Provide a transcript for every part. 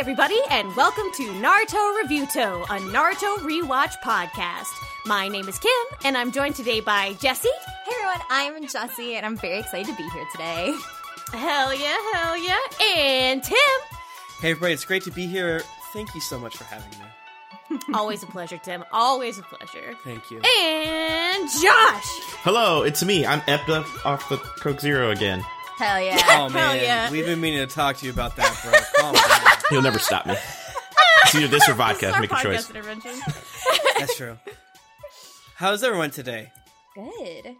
everybody, and welcome to Naruto Reviewto, a Naruto rewatch podcast. My name is Kym, and I'm joined today by Jessy. Hey everyone, I'm Jessy, and I'm very excited to be here today. Hell yeah, hell yeah, and Tim. Hey everybody, it's great to be here. Thank you so much for having me. Always a pleasure, Tim. Always a pleasure. Thank you. And Josh. Hello, it's me. I'm Epta off the Coke Zero again. Hell yeah. Oh Hell man, yeah. we've been meaning to talk to you about that, bro. Calm down. He'll never stop me. It's either this or vodka. Our Make a choice. That's true. How's everyone today? Good.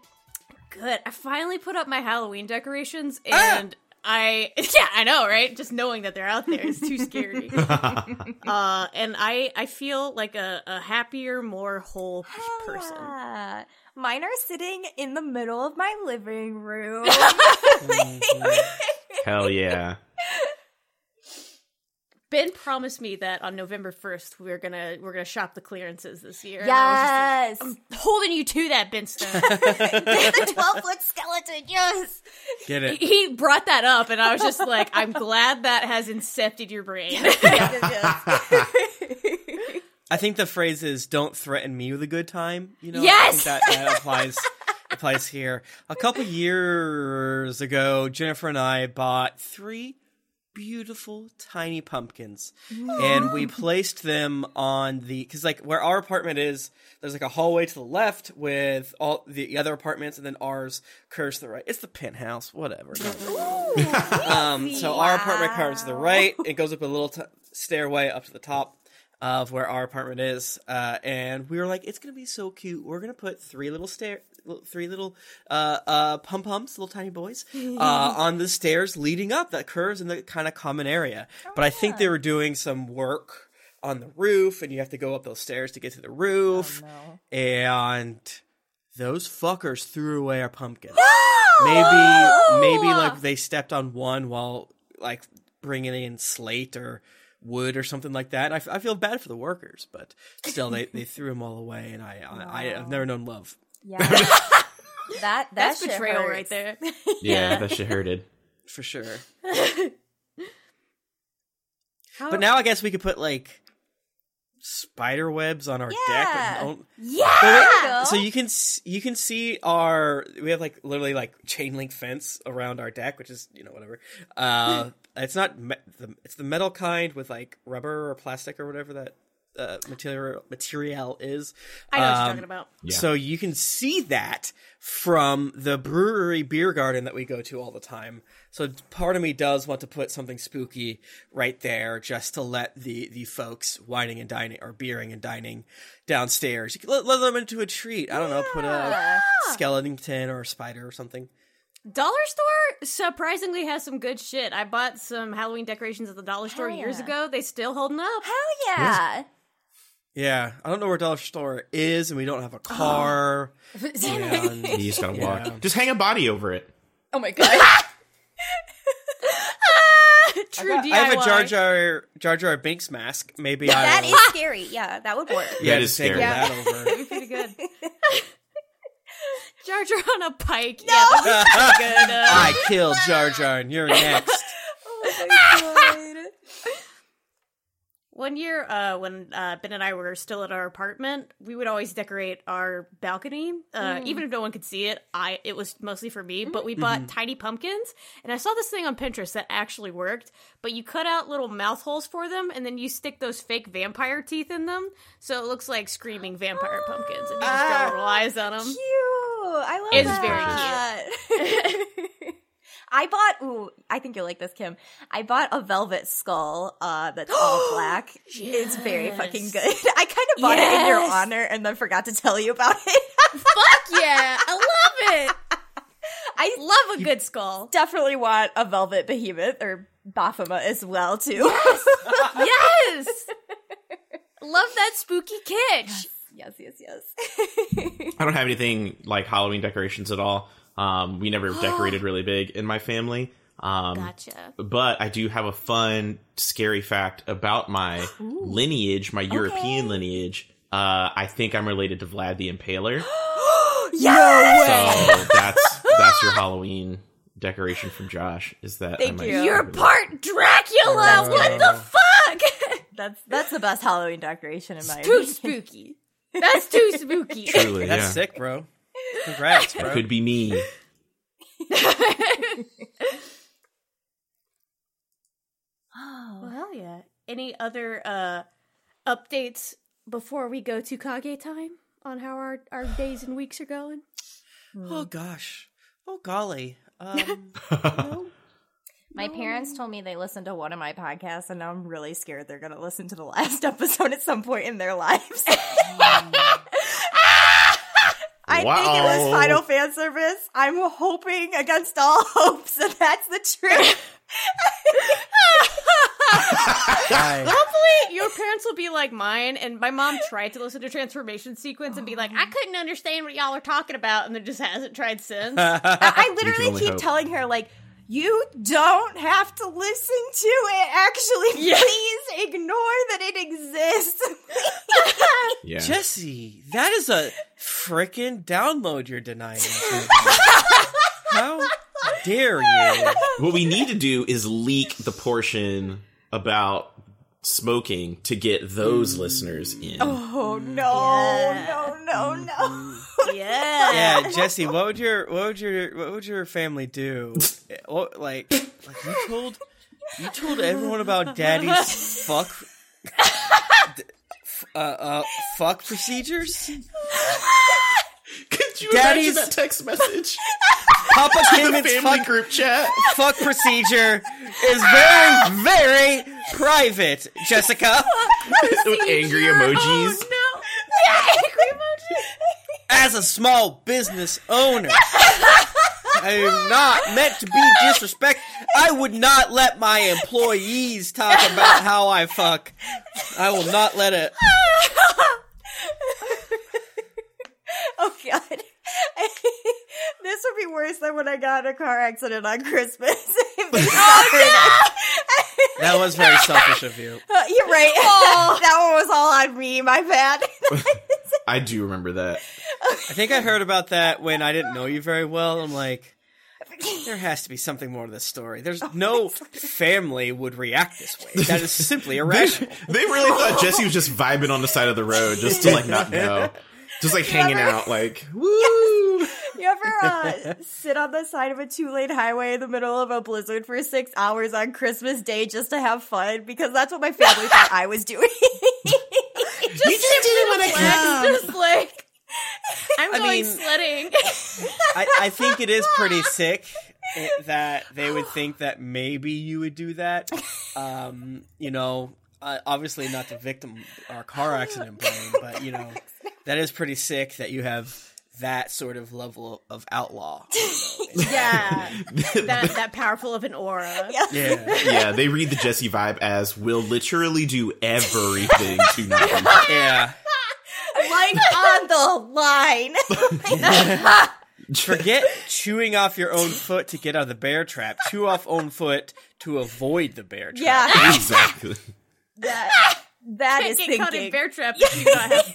Good. I finally put up my Halloween decorations, Ah! and I yeah, I know, right? Just knowing that they're out there is too scary. uh, and I I feel like a, a happier, more whole person. Yeah. Mine are sitting in the middle of my living room. Hell yeah. Ben promised me that on November first we're gonna we're gonna shop the clearances this year. and I was just yes. like, I'm holding you to that, Ben Stone. the 12 foot skeleton, yes. Get it? he brought that up, and I was just like, I'm glad that has incepted your brain. I think the phrase is "Don't threaten me with a good time." You know, Yes! I think that, that applies applies here. A couple years ago, Jennifer and I bought three beautiful tiny pumpkins, and we placed them on the because like where our apartment is, there's like a hallway to the left with all the other apartments, and then ours curves to the right. It's the penthouse, whatever. Um, so our apartment curves to the right. It goes up a little t- stairway up to the top of where our apartment is, uh, and we were like, "It's gonna be so cute. We're gonna put three little stair, three little uh, uh, pum pums, little tiny boys, uh, on the stairs leading up that curves in the kind of common area." but I think they were doing some work on the roof, and you have to go up those stairs to get to the roof, and those fuckers threw away our pumpkins maybe maybe like they stepped on one while like bringing in slate or wood or something like that. I, f- I feel bad for the workers, but still they, they threw them all away, and I, I, I I've never known love Yeah. that, that That's betrayal hurts. right there. Yeah, that shit hurted. for sure. How- But now I guess we could put like spider webs on our deck. Yeah. and don't- yeah. There you. So you can you can see our we have like literally like chain link fence around our deck, which is you know whatever. Uh, it's not me- the it's the metal kind with like rubber or plastic or whatever that uh, material material is. I know what you're Um, talking about. Yeah. So you can see that from the brewery beer garden that we go to all the time. So part of me does want to put something spooky right there just to let the, the folks whining and dining or beering and dining downstairs. You can let, let them into a treat. I don't know, put a skeleton or a spider or something. Dollar store surprisingly has some good shit. I bought some Halloween decorations at the dollar store Hell years yeah. ago. They still holding up. Hell yeah. Yeah, I don't know where Dollar Store is, and we don't have a car. and- You just gotta walk. Yeah. Just hang a body over it. Oh my god. True DIY. I have a Jar Jar Jar Jar Binks mask. Maybe that I is scary. Yeah, that would work. yeah, That just is take scary. that over. Pretty good. Jar Jar on a pike. Yeah, that'd be pretty good. Uh, I killed Jar Jar, and you're next. Oh my god. One year, uh, when uh, Ben and I were still at our apartment, we would always decorate our balcony, uh, even if no one could see it. I it was mostly for me, but we bought tiny pumpkins, and I saw this thing on Pinterest that actually worked. But you cut out little mouth holes for them, and then you stick those fake vampire teeth in them, so it looks like screaming vampire pumpkins, and you just draw little eyes on them. Cute. I love It's that. very cute. I bought. Ooh, I think you'll like this, Kym. I bought a velvet skull uh, that's all black. It's very fucking good. I kind of bought it in your honor and then forgot to tell you about it. Fuck yeah, I love it. I Love a good skull. definitely want a velvet behemoth or Baphomet as well too. Yes. love that spooky kitsch. yes, yes, yes. I don't have anything like Halloween decorations at all. Um, we never decorated really big in my family. Um, Gotcha. But I do have a fun, scary fact about my lineage, my European lineage. Uh, I think I'm related to Vlad the Impaler. yes. So that's that's your Halloween decoration from Josh. Is that Thank I might- you. You're part Dracula. What the fuck? That's that's the best Halloween decoration in my Too opinion. spooky. That's too spooky. Truly, That's yeah. sick, bro. Congrats, bro. Could be me. Oh well, hell yeah. Any other uh updates before we go to Kage time on how our, our days and weeks are going? Oh gosh. Oh golly. Um, no? My parents told me they listened to one of my podcasts, and now I'm really scared they're going to listen to the last episode at some point in their lives. I think it was Final Fan Service. I'm hoping against all hopes that that's the truth. Hopefully, your parents will be like mine. And my mom tried to listen to Transformation Sequence and be like, I couldn't understand what y'all are talking about, and then just hasn't tried since. I, I literally keep hope. telling her, like, you don't have to listen to it. Actually, Yeah. please ignore that it exists. Yeah. Jessy, that is a freaking download you're denying. How dare you? what we need to do is leak the portion about smoking to get those listeners in. oh no, no, no, no. Mm-hmm. Yeah. Yeah, Jessy, what would your what would your what would your family do? What, like, like you told you told everyone about Daddy's fuck uh, uh fuck procedures. Could you Daddy's- imagine that text message? Papa came in the family fuck, group chat. fuck procedure is very very private, Jessica. with angry emojis. No. As a small business owner. I am not meant to be disrespect. I would not let my employees talk about how I fuck. I will not let it. Oh god. this would be worse than when I got in a car accident on Christmas. oh That was very selfish of you. no! You're right. Oh. that one was all on me. My bad. I do remember that. I think I heard about that when I didn't know you very well. I'm like, there has to be something more to this story. There's oh, no family would react this way. That is simply irrational. They really thought Jessy was just vibing on the side of the road just to like not know. Just like hanging Never- out, like woo. You ever uh, sit on the side of a two lane highway in the middle of a blizzard for six hours on Christmas Day just to have fun? Because that's what my family thought I was doing. you just didn't want to It's just like, I'm I going mean- sledding. I, I think it is pretty sick eh, that they would think that maybe you would do that. Um, you know, uh, obviously not the victim or car accident blame, but you know, that is pretty sick that you have that sort of level of outlaw. yeah. That, that powerful of an aura. Yeah, Yeah, they read the Jessy vibe as will literally do everything to not yeah. like on the line. Forget chewing off your own foot to get out of the bear trap. Chew off own foot to avoid the bear trap. yeah, exactly. that, that Can't is get caught in bear trap if you do not have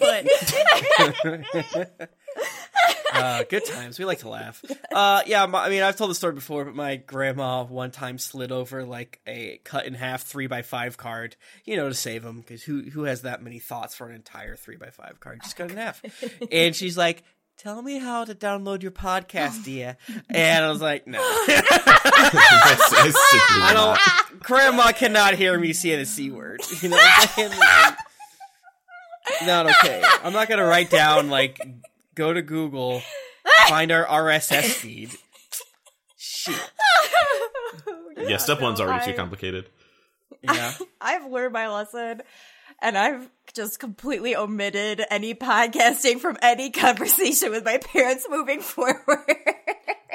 foot. Uh, good times. We like to laugh. Uh, yeah, my, I mean, I've told the story before, but my grandma one time slid over like a cut in half three by five card, you know, to save him because who who has that many thoughts for an entire three by five card? Just cut it in half. and she's like, "Tell me how to download your podcast, oh. dear." And I was like, "No, That's- that's I don't. Grandma cannot hear me say the c word. You know, what I'm saying? Like, not okay. I'm not gonna write down like go to Google, find our RSS feed. Shit. Yeah, step one's already too complicated. Yeah. I've learned my lesson and I've just completely omitted any podcasting from any conversation with my parents moving forward.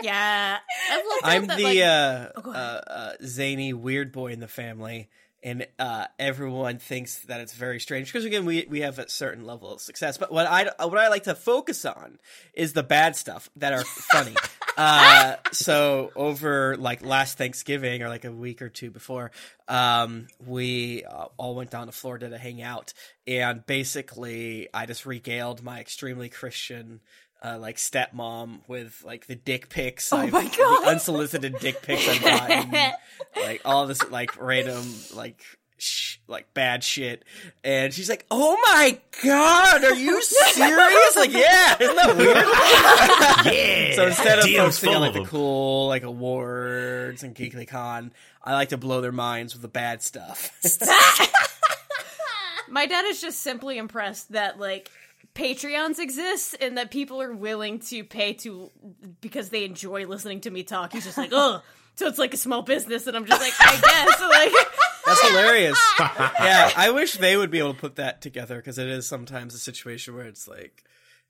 Yeah. I've looked I'm that, the like, uh, go uh, uh, zany weird boy in the family, and uh, everyone thinks that it's very strange because again, we we have a certain level of success. But what I what I like to focus on is the bad stuff that are funny. uh, so over like last Thanksgiving or like a week or two before, um, we uh, all went down to Florida to hang out, and basically, I just regaled my extremely Christian. Uh, like stepmom with like the dick pics, oh my God. the unsolicited dick pics I've gotten, like all this like random like sh- like bad shit, and she's like, "Oh my god, are you serious? like, yeah, isn't that weird?" Yeah. so instead of DM's focusing on like the cool like awards and GeeklyCon, I like to blow their minds with the bad stuff. My dad is just simply impressed that like Patreons exist and that people are willing to pay to because they enjoy listening to me talk. He's just like, oh, so it's like a small business, and I'm just like, I guess, like. That's hilarious. yeah, I wish they would be able to put that together because it is sometimes a situation where it's like,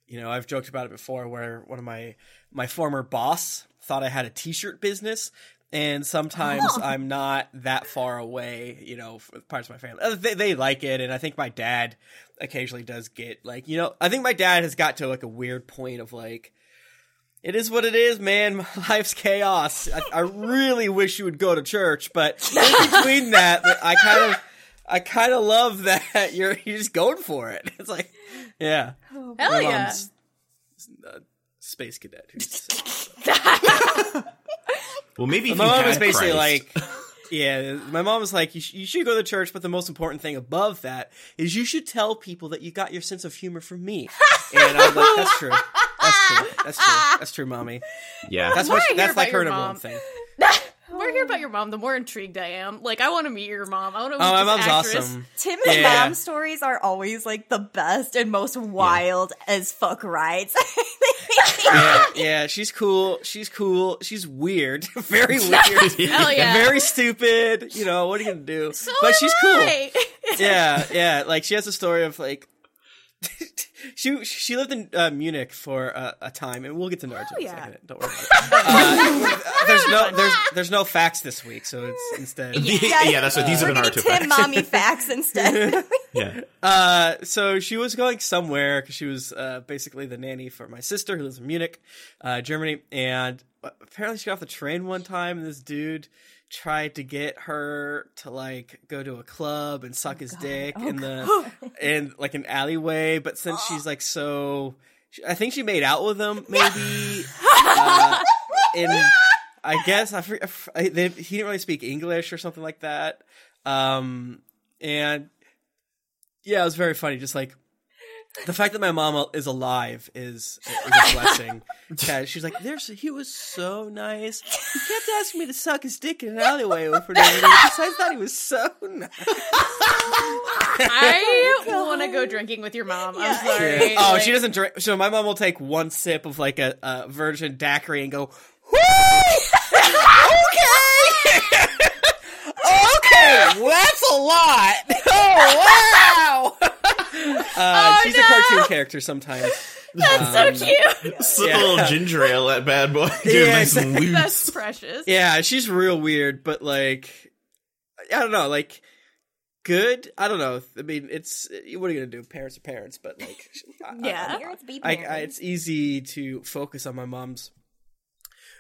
you know, I've joked about it before where one of my my former boss thought I had a t-shirt business and sometimes I'm not that far away, you know, parts of my family. Uh, They, they like it and I think my dad occasionally does get like, you know, I think my dad has got to like a weird point of like it is what it is, man. Life's chaos. I, I really wish you would go to church, but in between that, I kind of, I kind of love that you're you're just going for it. It's like, yeah, Hell My yeah. mom's a space cadet. Who's, Well, maybe if my you mom had was basically Christ- like, yeah, my mom was like, you, sh- you should go to church, but the most important thing above that is you should tell people that you got your sense of humor from me. And I was like, that's true. That's true. That's true. That's true, mommy. yeah, That's what she, hear that's like her number one thing. The more I hear about your mom, the more intrigued I am. Like, I want to meet your mom. I want to oh, meet Oh, my mom's actress. awesome. Tim and Yeah. mom stories are always like the best and most wild as fuck rides. yeah, yeah, she's cool. She's cool. She's weird. Very weird. Hell yeah. Very stupid. You know, what are you gonna do? So but am she's cool. Yeah, yeah. Like she has a story of like she she lived in uh, Munich for uh, a time, and we'll get to Naruto in a yeah. second. Don't worry. About it. Uh, there's no there's there's no facts this week, so it's instead. yeah, that's what these are We're the Naruto facts. mommy facts instead. Yeah, Uh, so she was going somewhere because she was uh, basically the nanny for my sister who lives in Munich, uh, Germany, and apparently she got off the train one time, and this dude tried to get her to like go to a club and suck his dick in the in like an alleyway, but since she's like so, I think she made out with him maybe, uh, and I guess I, for- I, f- I- they, he didn't really speak English or something like that, um, and yeah, it was very funny. Just like the fact that my mom is alive is, is a blessing. Yeah, she's like, "There's he was so nice. He kept asking me to suck his dick in an alleyway for no reason. Besides that, he was so nice." I want to go drinking with your mom. I'm sorry. Oh, Like, she doesn't drink. So my mom will take one sip of like a, a virgin daiquiri and go, "Woo! okay, okay, that's a lot. Oh wow." Uh, she's a cartoon character sometimes. That's so cute. Slip Yeah. a little ginger ale that bad boy. Get Yeah, nice exactly. That's precious. Yeah, she's real weird, but like, I don't know, like, good. I don't know. I mean, it's what are you gonna do? Parents are parents, but like, I- Yeah. Parents be I, I, it's easy to focus on my mom's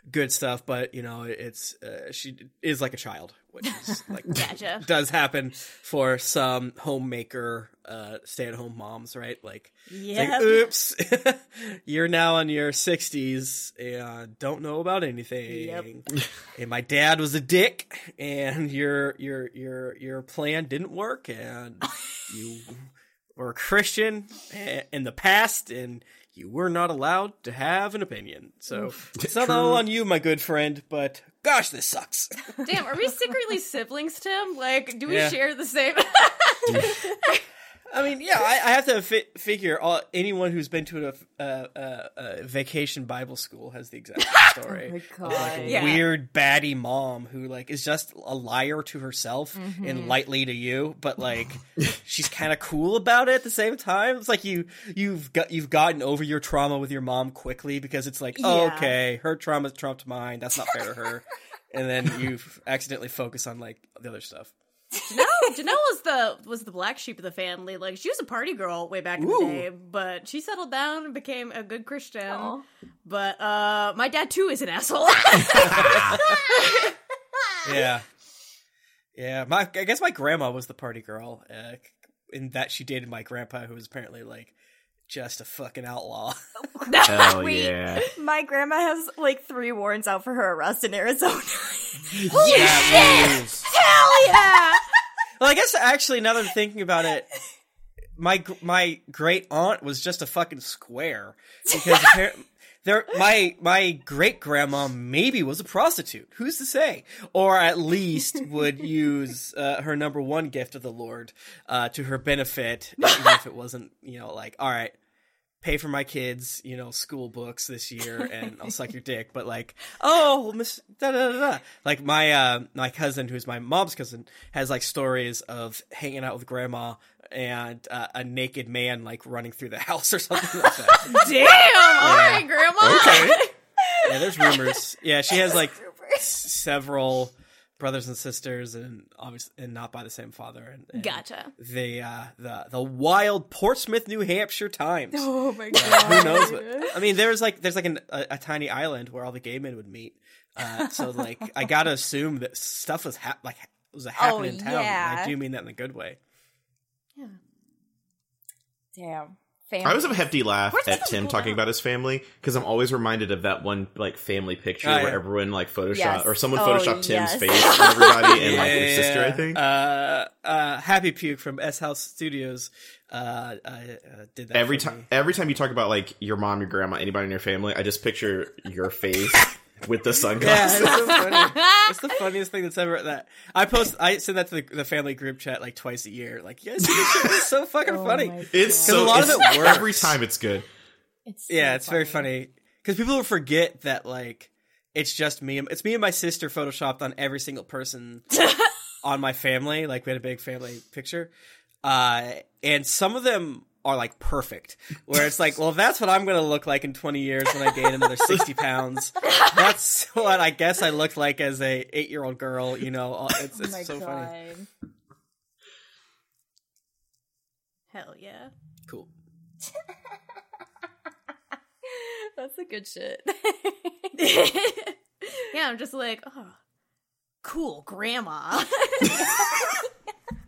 good stuff, but you know, it's uh, she is like a child, which is like Gotcha. does happen for some homemaker, uh, stay-at-home moms, right? Like, Yeah. like, oops, you're now in your 60s and don't know about anything. Yep. And my dad was a dick, and your your your your plan didn't work, and you were a Christian in the past, and you were not allowed to have an opinion. So it's not all on you, my good friend, but gosh, this sucks. Damn, are we secretly siblings, Tim? Like, do we Yeah. share the same? I mean, yeah, I, I have to fi- figure all, anyone who's been to a, a, a, a vacation Bible school has the exact same story. my God. like a Yeah. weird baddie mom who like is just a liar to herself Mm-hmm. and lightly to you, but like she's kind of cool about it at the same time. It's like you you've got you've gotten over your trauma with your mom quickly because it's like oh, Yeah. okay, her trauma trumped mine. That's not fair to her. And then you accidentally focus on like the other stuff. No, Janelle was the was the black sheep of the family. Like, she was a party girl way back in Ooh. the day, but she settled down and became a good Christian. Aw. But uh, my dad too is an asshole. yeah yeah my i guess my grandma was the party girl uh, in that she dated my grandpa who was apparently like just a fucking outlaw Hell Wait. yeah. My grandma has like three warrants out for her arrest in Arizona. That rules. Hell yeah! Well, I guess actually, now that I'm thinking about it, my my great aunt was just a fucking square because. There, my my great grandma maybe was a prostitute. Who's to say? Or at least would use uh, her number one gift of the Lord uh, to her benefit, even if it wasn't, you know, like all right, pay for my kids, you know, school books this year, and I'll suck your dick. But like, oh, miss, da da da. Like my uh, my cousin, who's my mom's cousin, has like stories of hanging out with grandma and uh, a naked man like running through the house or something like that. Damn! All right, Grandma. Okay. yeah, there's rumors. Yeah, she has like several brothers and sisters, and obviously, and not by the same father. And, and Gotcha. The uh, the the wild Portsmouth, New Hampshire Times. Oh my god. Who knows? What, I mean, there's like there's like an, a, a tiny island where all the gay men would meet. Uh, so like, I gotta assume that stuff was hap- like was a happening in town. yeah. I do mean that in a good way. Yeah. Damn. I Family. always have a hefty laugh Where's at Tim talking on? about his family because I'm always reminded of that one like family picture Oh, where everyone like photoshopped Yes. or someone Oh, photoshopped Tim's yes. face on everybody and like Yeah, his sister, I think. Uh, uh, Happy Puke from S House Studios uh, uh, uh, did that every time every time you talk about like your mom, your grandma, anybody in your family, I just picture your face with the Yeah, sunglasses. it's so funny. It's the funniest thing that's ever that I post. I send that to the, the family group chat like twice a year. Like, yes, this shit is so fucking Oh funny. It's so a lot of it works. every time it's good. It's so Yeah, it's very funny because people will forget that like it's just me. It's me and my sister photoshopped on every single person on my family. Like we had a big family picture, uh, and some of them are like perfect. Where it's like, well, if that's what I'm going to look like in 20 years when I gain another 60 pounds, that's what I guess I looked like as a eight year old girl. You know, it's, Oh it's my so god. funny. Hell yeah. Cool. That's a good shit. Yeah, I'm just like, oh, cool grandma.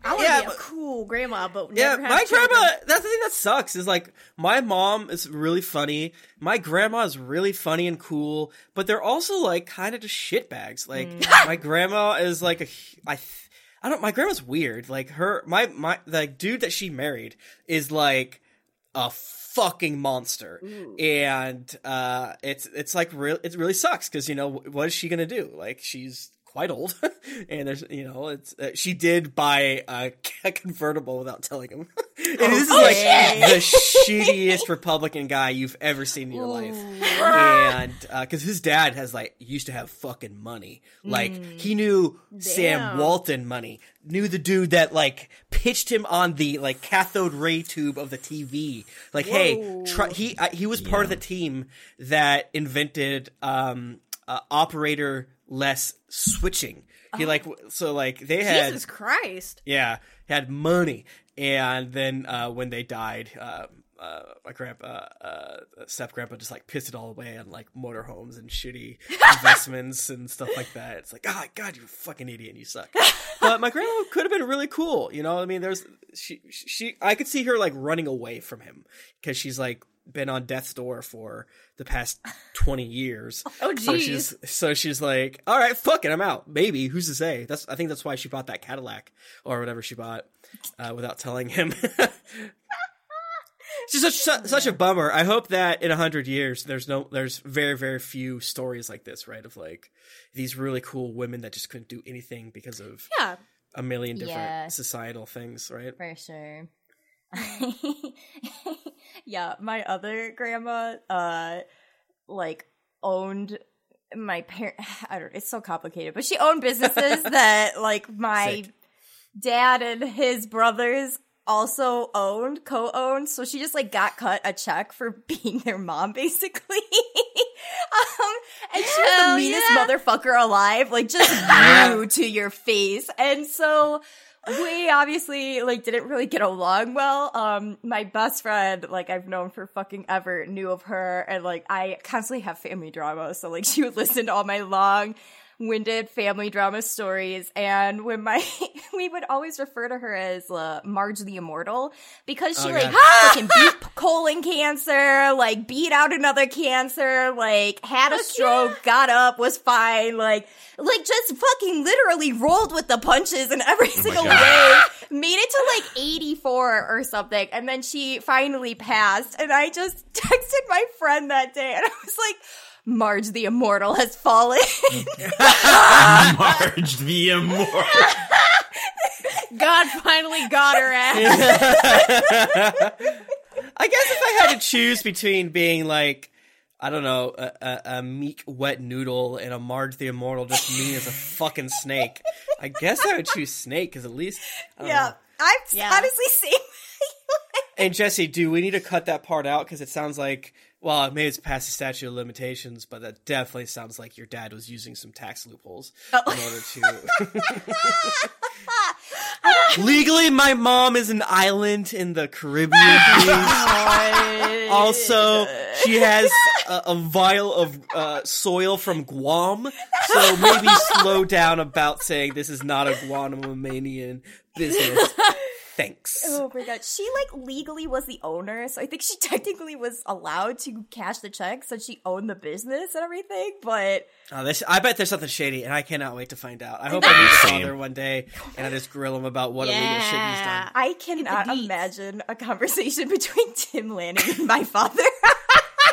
I want to Yeah, be a cool grandma, but Yeah, have my children. grandma. That's the thing that sucks. Is like my mom is really funny. My grandma is really funny and cool, but they're also like kind of just shitbags. Like my grandma is like a. I. th- I don't. My grandma's weird. Like her. My my. The dude that she married is like a fucking monster and uh it's it's like real it really sucks because you know what is she gonna do like she's quite old. And there's you know it's uh, she did buy a, a convertible without telling him. And this is like the shittiest republican guy you've ever seen in your life. And because his dad has like used to have fucking money. Like he knew sam walton money. Knew the dude that like pitched him on the like cathode ray tube of the TV. Like, hey, try, he uh, he was part of the team that invented um uh, operator less switching. He like so like they had Jesus Christ. yeah had money, and then uh, when they died. Uh, uh, my grandpa, uh, step grandpa, just like pissed it all away on like motorhomes and shitty investments and stuff like that. It's like, oh god, you're a fucking idiot, and you suck. But my grandma could have been really cool, you know. I mean, there's she, she, I could see her like running away from him because she's like been on death's door for the past twenty years. Oh, So she's so she's like, all right, fuck it, I'm out. Maybe who's to say? That's I think that's why she bought that Cadillac or whatever she bought uh, without telling him. It's just such, su- such a bummer. I hope that in a hundred years, there's no, there's very, very few stories like this, right? Of like these really cool women that just couldn't do anything because of Yeah. a million different Yeah. societal things, right? For sure. yeah, my other grandma, uh, like owned my parent. I don't. It's so complicated, but she owned businesses that like my Sick. dad and his brothers also owned, co-owned. So she just like got cut a check for being their mom, basically. um, and she was the meanest yeah. motherfucker alive, like just rude to your face. And so we obviously like didn't really get along well. Um, my best friend, like I've known for fucking ever, knew of her, and like I constantly have family drama, so like she would listen to all my long winded family drama stories. And when my, we would always refer to her as uh, Marge the Immortal because she Oh, like fucking beat colon cancer, like beat out another cancer, like had a stroke, got up, was fine, like, like just fucking literally rolled with the punches in every single God. way. Made it to like 84 or something. And then she finally passed. And I just texted my friend that day and I was like, Marge the Immortal has fallen. Marge the Immortal. God finally got her ass. I guess if I had to choose between being like, I don't know, a, a, a meek wet noodle and a Marge the Immortal just mean as a fucking snake, I guess I would choose snake because at least. I yeah. know. I'm Yeah. honestly saying. And Jessy, do we need to cut that part out because it sounds like, well, maybe it's past the statute of limitations, but that definitely sounds like your dad was using some tax loopholes in order to. Legally, my mom is an island in the Caribbean. also, she has a, a vial of uh, soil from Guam, so maybe slow down about saying this is not a Guanamanian business. Thanks. Oh my god. She like legally was the owner, so I think she technically was allowed to cash the check since she owned the business and everything, but Oh, this, I bet there's something shady, and I cannot wait to find out. I hope I meet his father one day, and I just grill him about what illegal shit he's Yeah. done. I cannot deets. imagine a conversation between Tim Lanning and my father.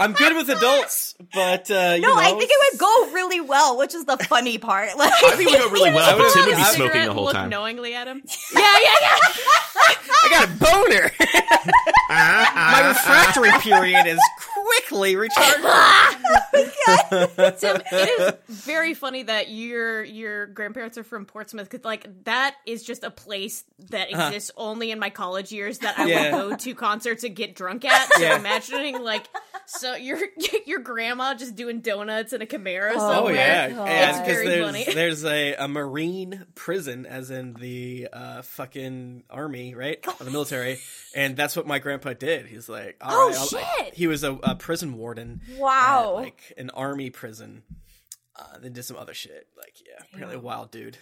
I'm good with adults, but uh, you no, know, I think it would go really well, which is the funny part. Like, I think we go really well, but Tim would be smoking the whole look time. knowingly at him. Yeah, yeah, yeah. I got a boner. My refractory period is quickly recharging. Tim, it is very funny that your your grandparents are from Portsmouth because like that is just a place that exists only in my college years that I Yeah. would go to concerts and get drunk at. So Yeah. imagining like so your your grandma just doing donuts in a Camaro Oh, Oh yeah, God. and It's because very there's funny. there's a, a marine prison, as in the uh, fucking army, right, or the military, and that's what my grandpa did. He's like, all Oh, right, I'll- shit. he was a, a prison warden. Wow. at, like an army prison. Uh, then did some other shit. Like, yeah, apparently a wild dude.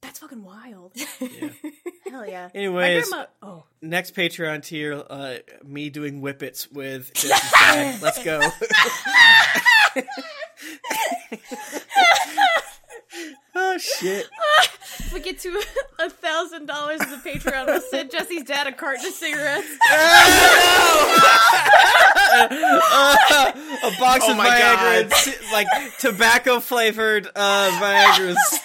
That's fucking wild. Yeah. Hell yeah. Anyways, grandma. Oh, next Patreon tier, uh, me doing whippets with Let's go. oh shit! if we get to a thousand dollars as a Patreon, we'll send Jessy's dad a carton of cigarettes. a box Oh of my Viagra, God. like tobacco flavored uh, Viagra's.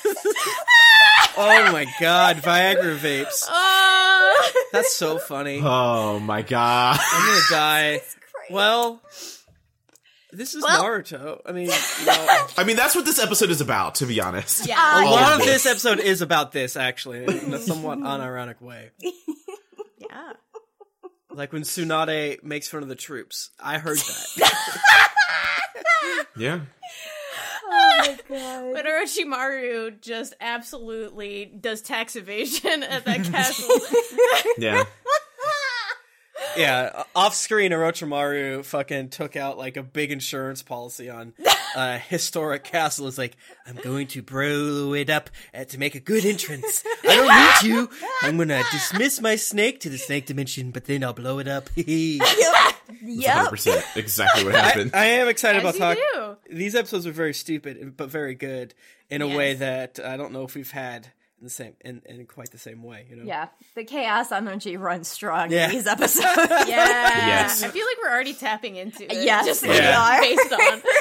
oh my god, Viagra vapes. Oh. That's so funny. Oh my god. I'm gonna die. Well, this is Well- Naruto. I mean, you know, I mean, that's what this episode is about, to be honest. Yeah. a lot of of this. this episode is about this, actually, in a somewhat unironic way. yeah. Like when Tsunade makes fun of the troops. I heard that. Yeah. oh my god. But Orochimaru just absolutely does tax evasion at that castle. Yeah. Yeah, off screen, Orochimaru fucking took out like a big insurance policy on a historic castle. It's like, I'm going to blow it up uh, to make a good entrance. I don't need to. I'm gonna dismiss my snake to the snake dimension, but then I'll blow it up. Yep. 100% exactly what happened. I am excited As about talking. These episodes are very stupid, but very good in a way that I don't know if we've had in the same in, in quite the same way. You know? Yeah, the chaos energy runs strong Yeah. in these episodes. Yeah. Yes. I feel like we're already tapping into it. Yes, just we like, are. based on.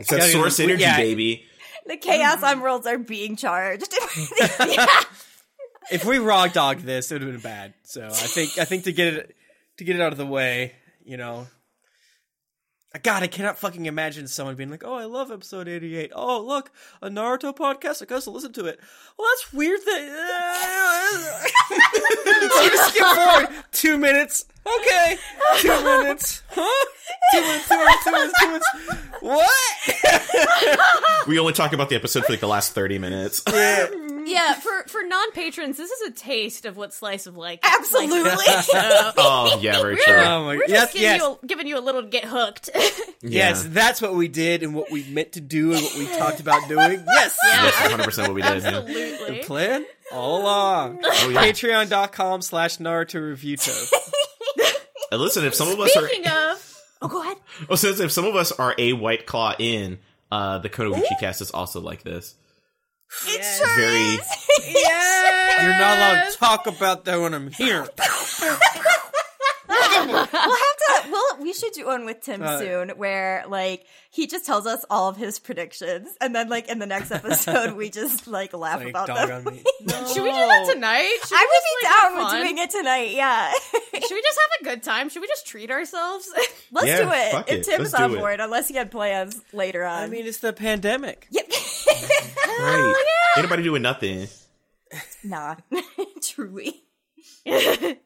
It's that source energy, yeah. baby. the chaos emeralds are being charged. If we raw dogged this, it would have been bad. So I think I think to get it to get it out of the way, you know. God, I cannot fucking imagine someone being like, "Oh, I love episode eighty-eight. Oh, look, a Naruto podcast. I guess I'll listen to it." Well, that's weird. That you just skip forward two minutes. Okay, two minutes. Huh? Two minutes. Two minutes. Two minutes. Two minutes. What? We only talk about the episode for like the last 30 minutes. Yeah. Yeah, for for non patrons, this is a taste of what slice of like. Absolutely. Like, Oh yeah, very true. Oh my we're just yes, giving, yes. you a, giving you a little to get hooked. Yes, that's what we did and what we meant to do and what we talked about doing. Yes. That's 100 percent what we did. Yeah. Absolutely. Plan all along. Oh yeah. Patreon.com slash Naruto Reviewto. And listen, if some of us are, of, oh, go ahead. oh, since if some of us are a white claw in, uh, the Konoguchi cast is also like this. It sure Very. is. Yeah. You're not allowed to talk about that when I'm here. we'll have to. We'll, we should do one with Tim Uh, soon, where like he just tells us all of his predictions, and then like in the next episode, we just like laugh Like, about dog them. on me. Should we do that tonight? Should I we would be like, down with doing it tonight. Yeah, Should we just have a good time? Should we just treat ourselves? let's Yeah, do it. fuck If it. Tim's Let's on do it. board, unless he had plans later on. I mean, it's the pandemic. yep. Right. Anybody doing nothing? nah, truly. but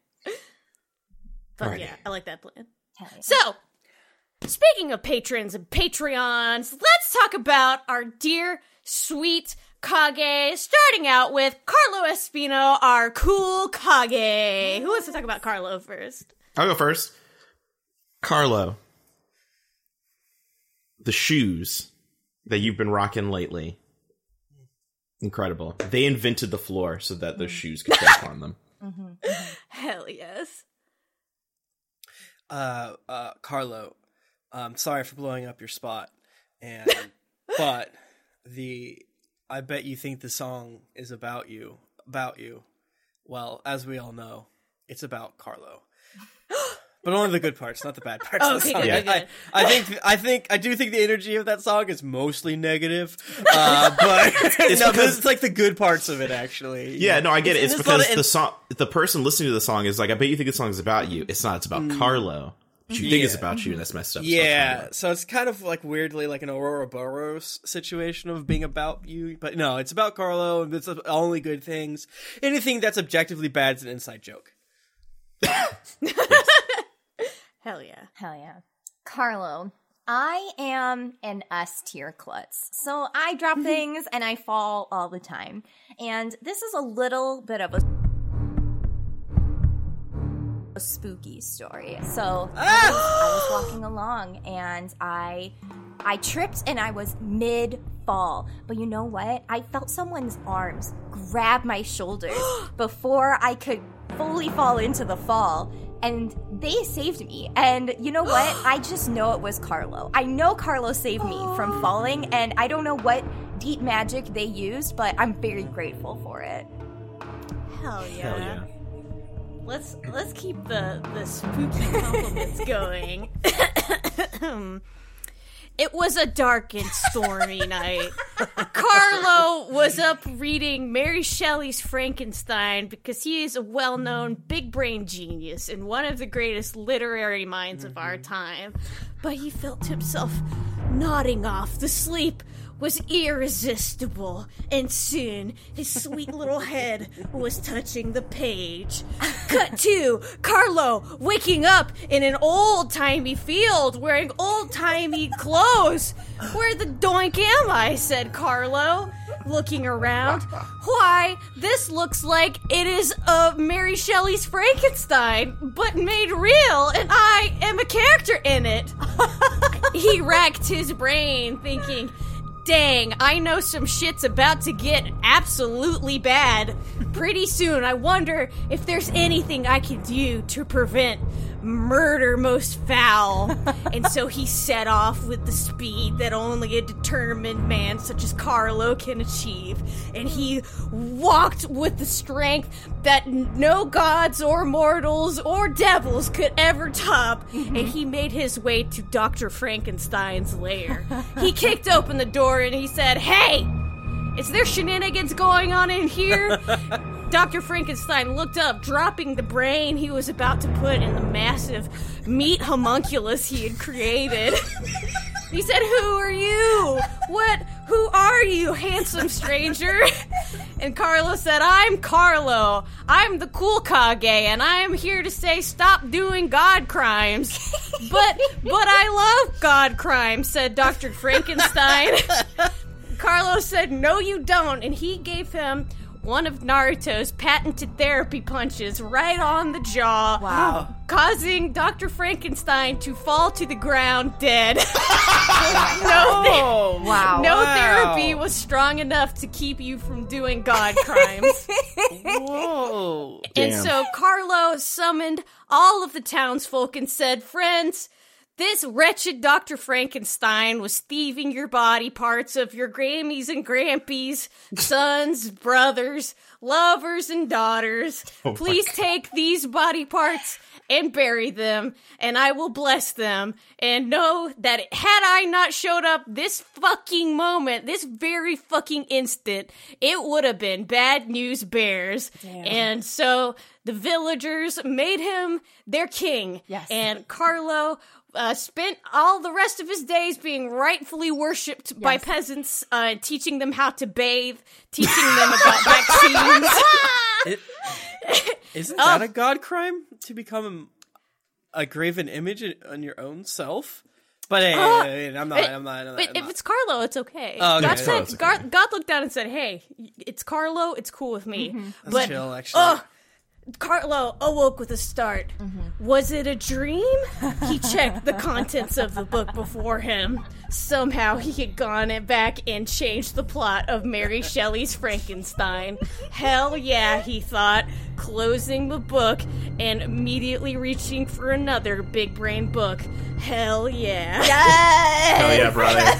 Alrighty. yeah, I like that plan. Hell yeah. So, speaking of patrons and Patreons, let's talk about our dear, sweet Kage, starting out with Carlo Espino, our cool Kage. Who wants to talk about Carlo first? I'll go first. Carlo, the shoes that you've been rocking lately, incredible. They invented the floor so that those mm. shoes could step on them. Mm-hmm. Mm-hmm. Hell yes. Uh, uh, Carlo, I'm sorry for blowing up your spot, and but the I bet you think the song is about you, about you. Well, as we all know, it's about Carlo. But only the good parts, not the bad parts. of the Okay, song. good, I, good, I. I think, I think, I do think the energy of that song is mostly negative, uh, but it's, no, because- it's like the good parts of it actually. Yeah, no, I get it. It's There's a lot because of- the song, the person listening to the song is like, I bet you think the song is about you. It's not. It's about Carlo. But you think it's about you, and that's messed up. Yeah, so it's kind of like weirdly like an Ouroboros situation of being about you, but no, it's about Carlo. and It's only good things. Anything that's objectively bad is an inside joke. Hell yeah. Hell yeah. Carlo, I am an S tier klutz. So I drop things and I fall all the time. And this is a little bit of a, a spooky story. So I was, I was walking along and I I tripped and I was mid fall. But you know what? I felt someone's arms grab my shoulders before I could fully fall into the fall. And they saved me. And you know what? I just know it was Carlo. I know Carlo saved me from falling, and I don't know what deep magic they used, but I'm very grateful for it. Hell yeah. Hell yeah. Let's let's keep the the spooky compliments going. It was a dark and stormy night. Carlo was up reading Mary Shelley's Frankenstein because he is a well-known big brain genius and one of the greatest literary minds of our mm-hmm. time. But he felt himself nodding off. to sleep was irresistible, and soon his sweet little head was touching the page. Cut to Carlo waking up in an old timey field wearing old timey clothes. Where the doink am I? said Carlo, looking around. Why, this looks like it is uh, Mary Shelley's Frankenstein, but made real, and I am a character in it. he racked his brain, thinking, Dang, I know some shit's about to get absolutely bad. Pretty soon, I wonder if there's anything I can do to prevent murder most foul. and so he set off with the speed that only a determined man such as Carlo can achieve. And he walked with the strength that no gods or mortals or devils could ever top. Mm-hmm. And he made his way to Dr. Frankenstein's lair. he kicked open the door and he said, Hey! Is there shenanigans going on in here? Dr. Frankenstein looked up, dropping the brain he was about to put in the massive meat homunculus he had created. he said, Who are you? What? Who are you, handsome stranger? And Carlo said, I'm Carlo. I'm the cool Kage, and I am here to say stop doing God crimes. But, but I love God crimes, said Dr. Frankenstein. Carlos said, No, you don't. And he gave him one of Naruto's patented therapy punches right on the jaw. Wow. Causing Dr. Frankenstein to fall to the ground dead. no, Oh, Wow. no Wow. therapy was strong enough to keep you from doing god crimes. Whoa. And Damn. so Carlo summoned all of the townsfolk and said, Friends, this wretched Dr. Frankenstein was thieving your body parts of your Grammies and Grampies, sons, brothers, lovers, and daughters. Oh Please take these body parts and bury them, and I will bless them. And know that had I not showed up this fucking moment, this very fucking instant, it would have been bad news bears. And so the villagers made him their king. Yes. And Carlo uh, spent all the rest of his days being rightfully worshipped by peasants, uh, teaching them how to bathe, teaching them about vaccines. It, isn't Oh. that a god crime to become a graven image on your own self? But hey, Uh, hey, hey, I'm not. I'm not. I'm not, But I'm if not. it's Carlo, it's okay. Oh, okay. God Yeah, said, okay. God, God looked down and said, "Hey, it's Carlo. It's cool with me." That's But chill, actually. oh, Carlo awoke with a start. Mm-hmm. Was it a dream? he checked the contents of the book before him. Somehow he had gone it back and changed the plot of Mary Shelley's Frankenstein. Hell yeah, he thought, closing the book and immediately reaching for another big brain book. Hell yeah. Yes. Hell yeah, brother.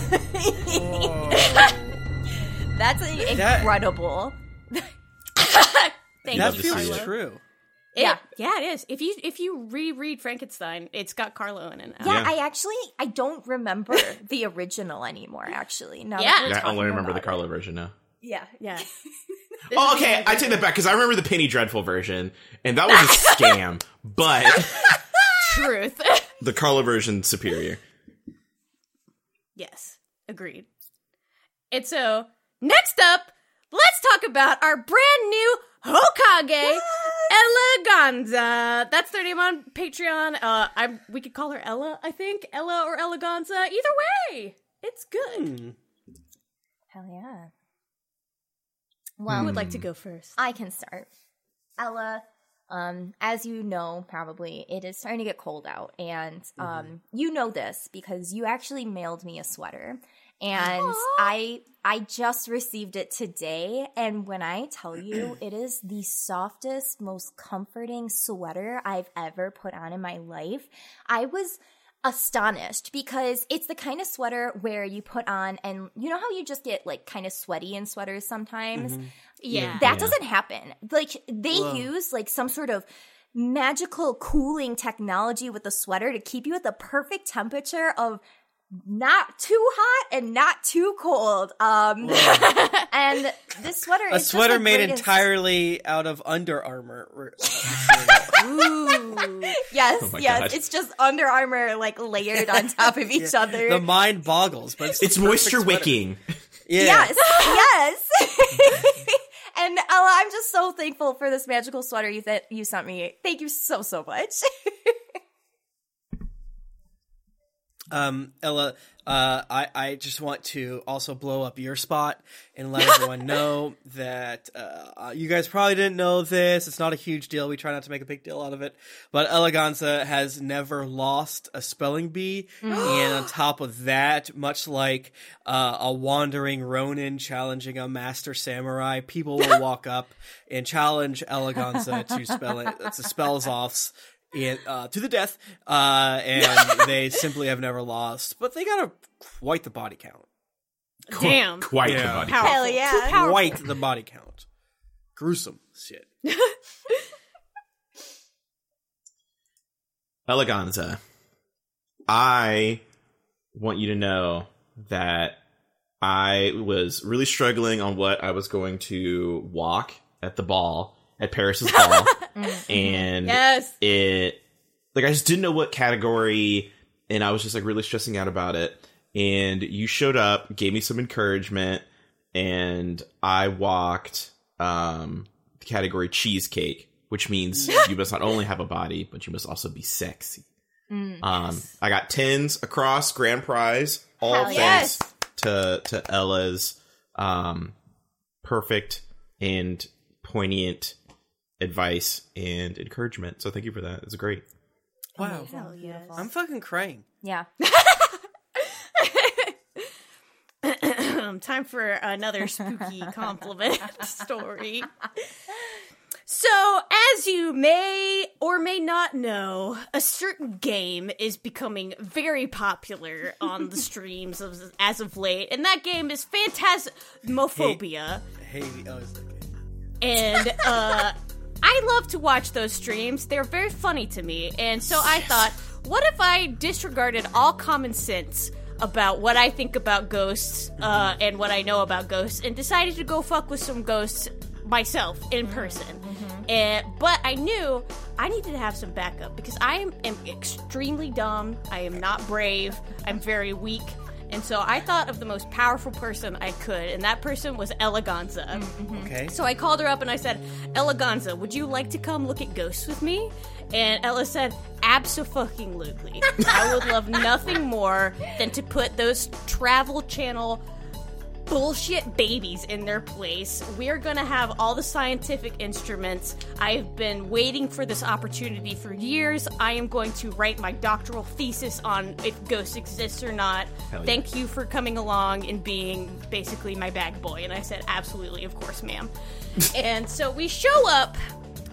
That's That- incredible. Thank that you, feels Carlo. true. It- Yeah. yeah, it is. If you if you reread Frankenstein, it's got Carlo in it. now. Yeah, Yeah. I actually I don't remember the original anymore. Actually, now Yeah. Yeah, I only remember the about it. Carlo version now. Yeah, yeah. Oh, okay. I take that back because I remember the Penny Dreadful version, and that was a scam. but Truth. the Carlo version superior. yes, agreed. And so next up, let's talk about our brand new Hokage Eleganza. That's their name on Patreon. Uh, I we could call her Ella. I think Ella or Eleganza. Either way, it's good. Hmm. hell yeah. Who Well, would like to go first? I can start. Ella, um, as you know, probably it is starting to get cold out, and um, you know this because you actually mailed me a sweater, and I I just received it today, and when I tell you, it is the softest, most comforting sweater I've ever put on in my life. I was astonished because it's the kind of sweater where you put on and you know how you just get like kind of sweaty in sweaters sometimes mm-hmm. Yeah. that Yeah. doesn't happen. Like they Whoa. use like some sort of magical cooling technology with the sweater to keep you at the perfect temperature of not too hot and not too cold. Um and this sweater A is just sweater the made greatest- entirely out of Under Armour. Ooh. Yes, Oh yes. God. It's just Under Armour like layered on top of each other. the mind boggles, but it's, It's moisture wicking. Yeah. Yes, yes. and Ella, I'm just so thankful for this magical sweater you that you sent me. Thank you so so much. Um, Ella, uh, I, I just want to also blow up your spot and let everyone know that uh, you guys probably didn't know this. It's not a huge deal. We try not to make a big deal out of it. But Eleganza has never lost a spelling bee. and on top of that, much like uh, a wandering Ronin challenging a master samurai, people will walk up and challenge Eleganza to spell it, to spells offs and, uh, to the death, uh, and they simply have never lost. But they got a quite the body count. Damn. Quite the body. Powerful. Hell yeah. Powerful. Quite the body count. Gruesome shit. Eleganza, I want you to know that I was really struggling on what I was going to walk at the ball, at Paris's ball. and Yes. it, like, I just didn't know what category, and I was just, like, really stressing out about it. And you showed up, gave me some encouragement, and I walked, um, the category cheesecake, which means you must not only have a body, but you must also be sexy. Um, I got tens across grand prize, all Hell thanks yes. to to Ella's um perfect and poignant advice and encouragement. So thank you for that. It's great. Wow. Hell yes. I'm fucking crying. Yeah. Time for another spooky compliment story. So, as you may or may not know, a certain game is becoming very popular on the streams of, as of late, and that game is Phantasmophobia. Hey, oh, it's okay. And uh, I love to watch those streams. They're very funny to me. And so I thought, what if I disregarded all common sense about what I think about ghosts uh, mm-hmm. and what I know about ghosts and decided to go fuck with some ghosts myself in mm-hmm. person. And, but I knew I needed to have some backup because I am, am extremely dumb. I am not brave. I'm very weak. And so I thought of the most powerful person I could, and that person was Eleganza. Mm-hmm. Okay. So I called her up and I said, Eleganza, would you like to come look at ghosts with me? And Ella said, Absolutely. I would love nothing more than to put those Travel Channel bullshit babies in their place. We're gonna have all the scientific instruments. I've been waiting for this opportunity for years. I am going to write my doctoral thesis on if ghosts exist or not. Yeah. Thank you for coming along and being basically my bag boy. And I said, absolutely, of course, ma'am. and so we show up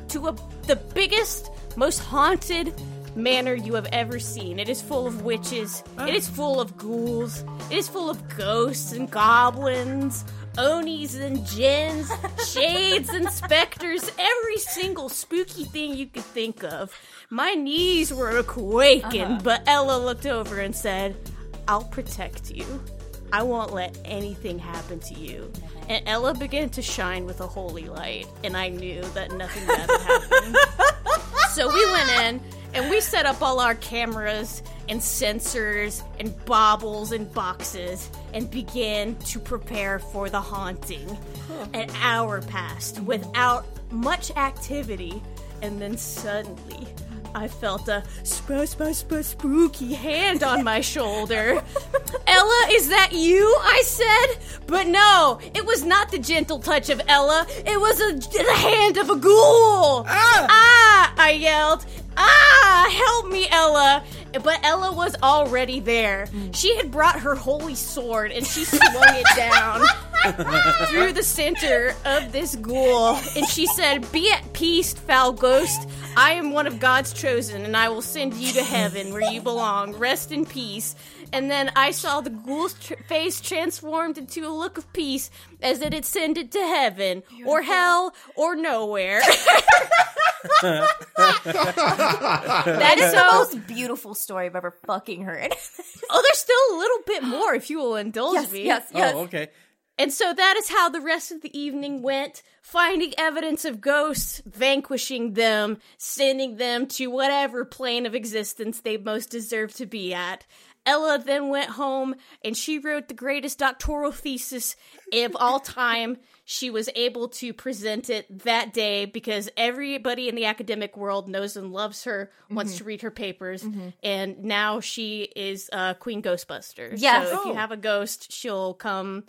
to a, the biggest, most haunted manor you have ever seen. It is full of witches. It is full of ghouls. It is full of ghosts and goblins, onis and jinns, shades and specters, every single spooky thing you could think of. My knees were quaking, uh-huh. but Ella looked over and said, I'll protect you. I won't let anything happen to you. And Ella began to shine with a holy light, and I knew that nothing bad would happen. so we went in and we set up all our cameras and sensors and baubles and boxes and began to prepare for the haunting. An hour passed without much activity, and then suddenly I felt a sp- sp- sp- spooky hand on my shoulder. Ella, is that you? I said. But no, it was not the gentle touch of Ella. It was a, the hand of a ghoul. Ah! I yelled. Ah! Help me, Ella. But Ella was already there. She had brought her holy sword and she swung it down through the center of this ghoul. And she said, Be at peace, foul ghost. I am one of God's chosen, and I will send you to heaven where you belong. Rest in peace. And then I saw the ghoul's tr- face transformed into a look of peace as it ascended to heaven, or hell, or nowhere. That is the most beautiful story I've ever fucking heard. oh, there's still a little bit more if you will indulge yes, me. yes, yes. Oh, okay. And so that is how the rest of the evening went, finding evidence of ghosts, vanquishing them, sending them to whatever plane of existence they most deserve to be at. Ella then went home and she wrote the greatest doctoral thesis of all time. She was able to present it that day because everybody in the academic world knows and loves her, wants to read her papers, and now she is uh, Queen Ghostbuster. Yes. So if you Oh. have a ghost, she'll come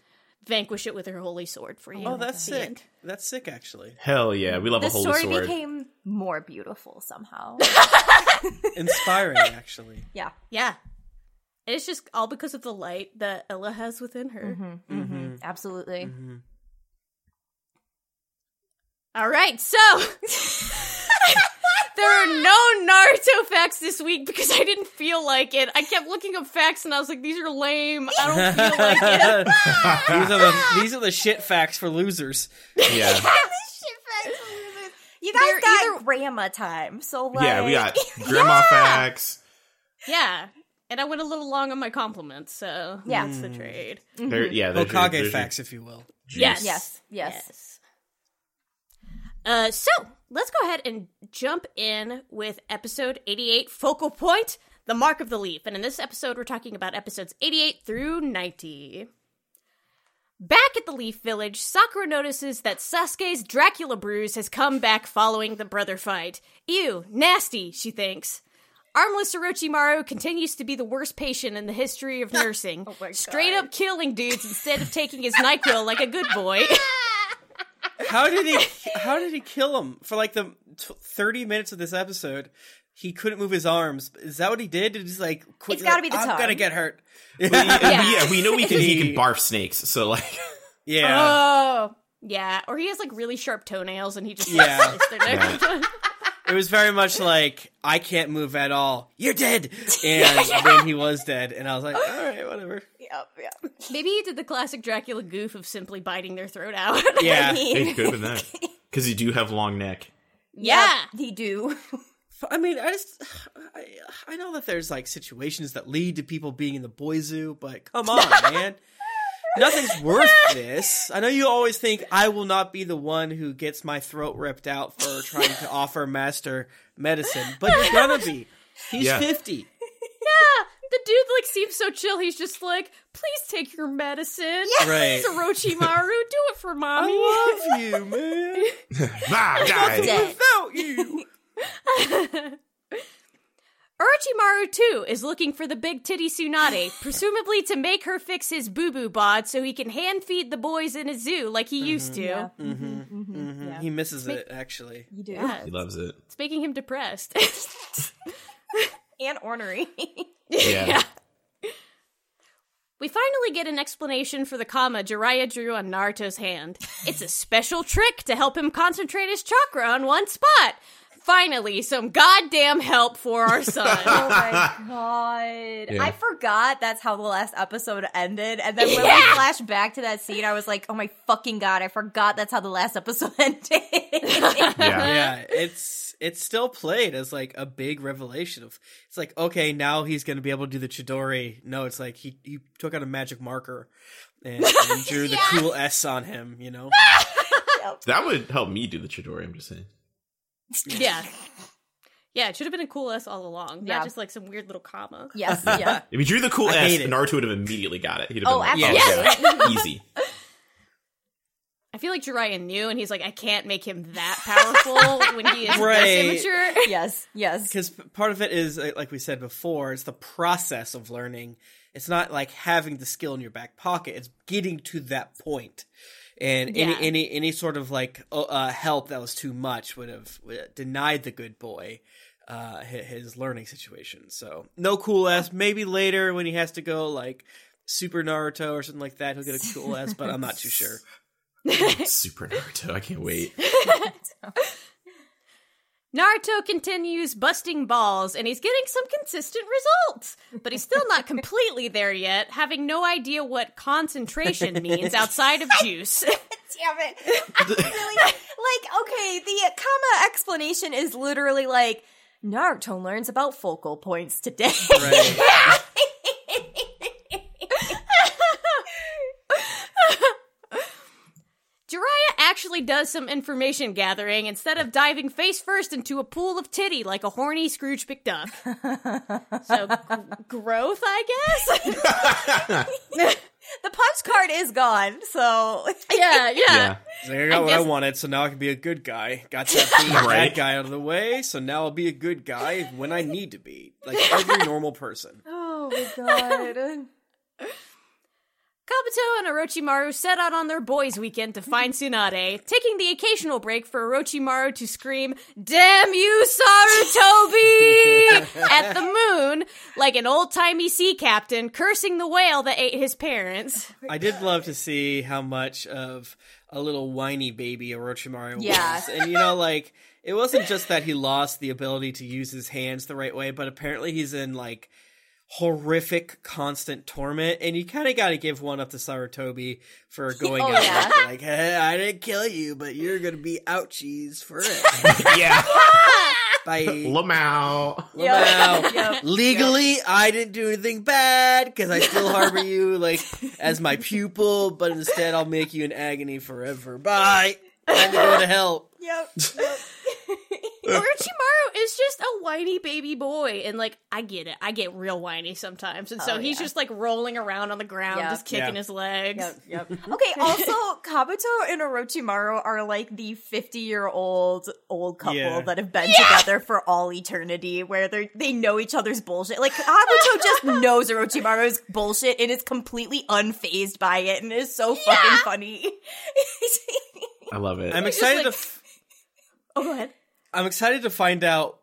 vanquish it with her holy sword for you. Oh, that's at the end. sick. That's sick, actually. Hell yeah, we love The a holy story sword. became more beautiful somehow. Inspiring, actually. yeah. Yeah. And it's just all because of the light that Ella has within her. Mm-hmm. mm-hmm. mm-hmm. Absolutely. Mm-hmm. All right, so there are no Naruto facts this week because I didn't feel like it. I kept looking up facts and I was like, these are lame. I don't feel like it. these are the these are the shit facts for losers. yeah, You guys They're got either- grandma time, so like yeah, we got grandma facts. Yeah. And I went a little long on my compliments, so Yeah. that's the trade. There, yeah, there's your- Hokage there's your facts, if you will. juice. Yes. Yes, yes. Yes. Uh, so let's go ahead and jump in with episode 88, Focal Point, The Mark of the Leaf. And in this episode, we're talking about episodes 88 through 90. Back at the Leaf Village, Sakura notices that Sasuke's Dracula bruise has come back following the brother fight. Ew, nasty, she thinks. Armless Orochimaru continues to be the worst patient in the history of nursing, Oh my straight up killing dudes instead of taking his NyQuil like a good boy. How did he? How did he kill him for like the t- thirty minutes of this episode? He couldn't move his arms. Is that what he did? Did he just like? Quick, It's gotta like, be the I'm tongue." gonna get hurt. But yeah, Yeah. yeah, we know we can. He He- can barf snakes. So like, yeah. Oh, yeah. Or he has like really sharp toenails and he just Yeah. Slices their neck. It was very much like I can't move at all. You're dead, and then he was dead, and I was like, all right, whatever. Yep, yep. Maybe he did the classic Dracula goof of simply biting their throat out. Yeah, it could have been that because you do have long neck. yeah. They do. I mean, I just I, I know that there's like situations that lead to people being in the boy zoo, but come on, man. Nothing's worth this. I know you always think I will not be the one who gets my throat ripped out for trying to offer master medicine, but you're gonna be. He's Yeah. 50. Yeah. The dude like seems so chill. He's just like, please take your medicine. Right. It's Orochimaru. Do it for mommy. I love you, man. Ah, die. Dead. Without you. Orochimaru too is looking for the big titty Tsunade, presumably to make her fix his boo boo bod so he can hand feed the boys in a zoo like he used mm-hmm. to. Yeah. Mhm. He misses it, actually. You do. Yeah, He loves it. it's making him depressed. And ornery. Yeah. we finally get an explanation for the comma Jiraiya drew on Naruto's hand. It's a special trick to help him concentrate his chakra on one spot. Finally, some goddamn help for our son. Oh my god. Yeah. I forgot that's how the last episode ended. And then when we Yeah. flashed back to that scene, I was like, oh my fucking god, I forgot that's how the last episode ended. Yeah. yeah, it's it's still played as like a big revelation of it's like okay now he's gonna be able to do the Chidori. No, it's like he he took out a magic marker and, and drew the cool S on him. You know, That would help me do the Chidori. I'm just saying. Yeah. Yeah, it should have been a cool S all along, Yeah. not just like some weird little comma. yes, yeah. If he drew the cool I S, hate it. Naruto would have immediately got it. He'd have Oh, been like, oh, absolutely. yeah, easy. I feel like Jiraiya knew, and he's like, I can't make him that powerful when he is Right. this immature. Yes, yes. because part of it is like we said before, it's the process of learning. It's not like having the skill in your back pocket; it's getting to that point. And Yeah. any any any sort of like uh, uh, help that was too much would have denied the good boy uh, his learning situation. So no cool ass. Maybe later when he has to go like Super Naruto or something like that, he'll get a cool ass. But I'm not too sure. Super Naruto. I can't wait. Naruto continues busting balls, and he's getting some consistent results. But he's still not completely there yet, having no idea what concentration means outside of juice. Damn it. I really, like, okay, the comma explanation is literally like, Naruto learns about focal points today. Right. Jiraiya actually does some information gathering instead of diving face first into a pool of titty like a horny Scrooge McDuck. so, g- growth, I guess? the punch card is gone, so. yeah, yeah. Yeah. He's like, I got I what I wanted, so now I can be a good guy. Got that being a Right. bad guy out of the way, so now I'll be a good guy when I need to be, like every normal person. Oh my god. Kabuto and Orochimaru set out on their boys' weekend to find Tsunade, taking the occasional break for Orochimaru to scream, Damn you, Sarutobi! at the moon, like an old timey sea captain cursing the whale that ate his parents. I did love to see how much of a little whiny baby Orochimaru Yeah. was, and you know, like it wasn't just that he lost the ability to use his hands the right way, but apparently he's in like horrific constant torment and you kind of got to give one up to Sarutobi for oh, going Oh, out yeah. like hey, I didn't kill you but you're going to be ouchies it yeah. bye Lamau. Lamau. Yep. Legally, I didn't do anything bad because I still harbor you like as my pupil, but instead I'll make you in agony forever. Bye. Time to go to hell. Yep. Orochimaru is just a whiny baby boy, and like, I get it. I get real whiny sometimes. And so Oh, he's yeah. just like rolling around on the ground, Yeah. just kicking Yeah. his legs. Yep, yep. Okay, also, Kabuto and Orochimaru are like the 50 year old old couple Yeah. that have been together for all eternity, where they they know each other's bullshit. Like, Kabuto just knows Orochimaru's bullshit and is completely unfazed by it, and is so fucking funny. I love it. I'm excited like- to. F- Oh, go ahead. I'm excited to find out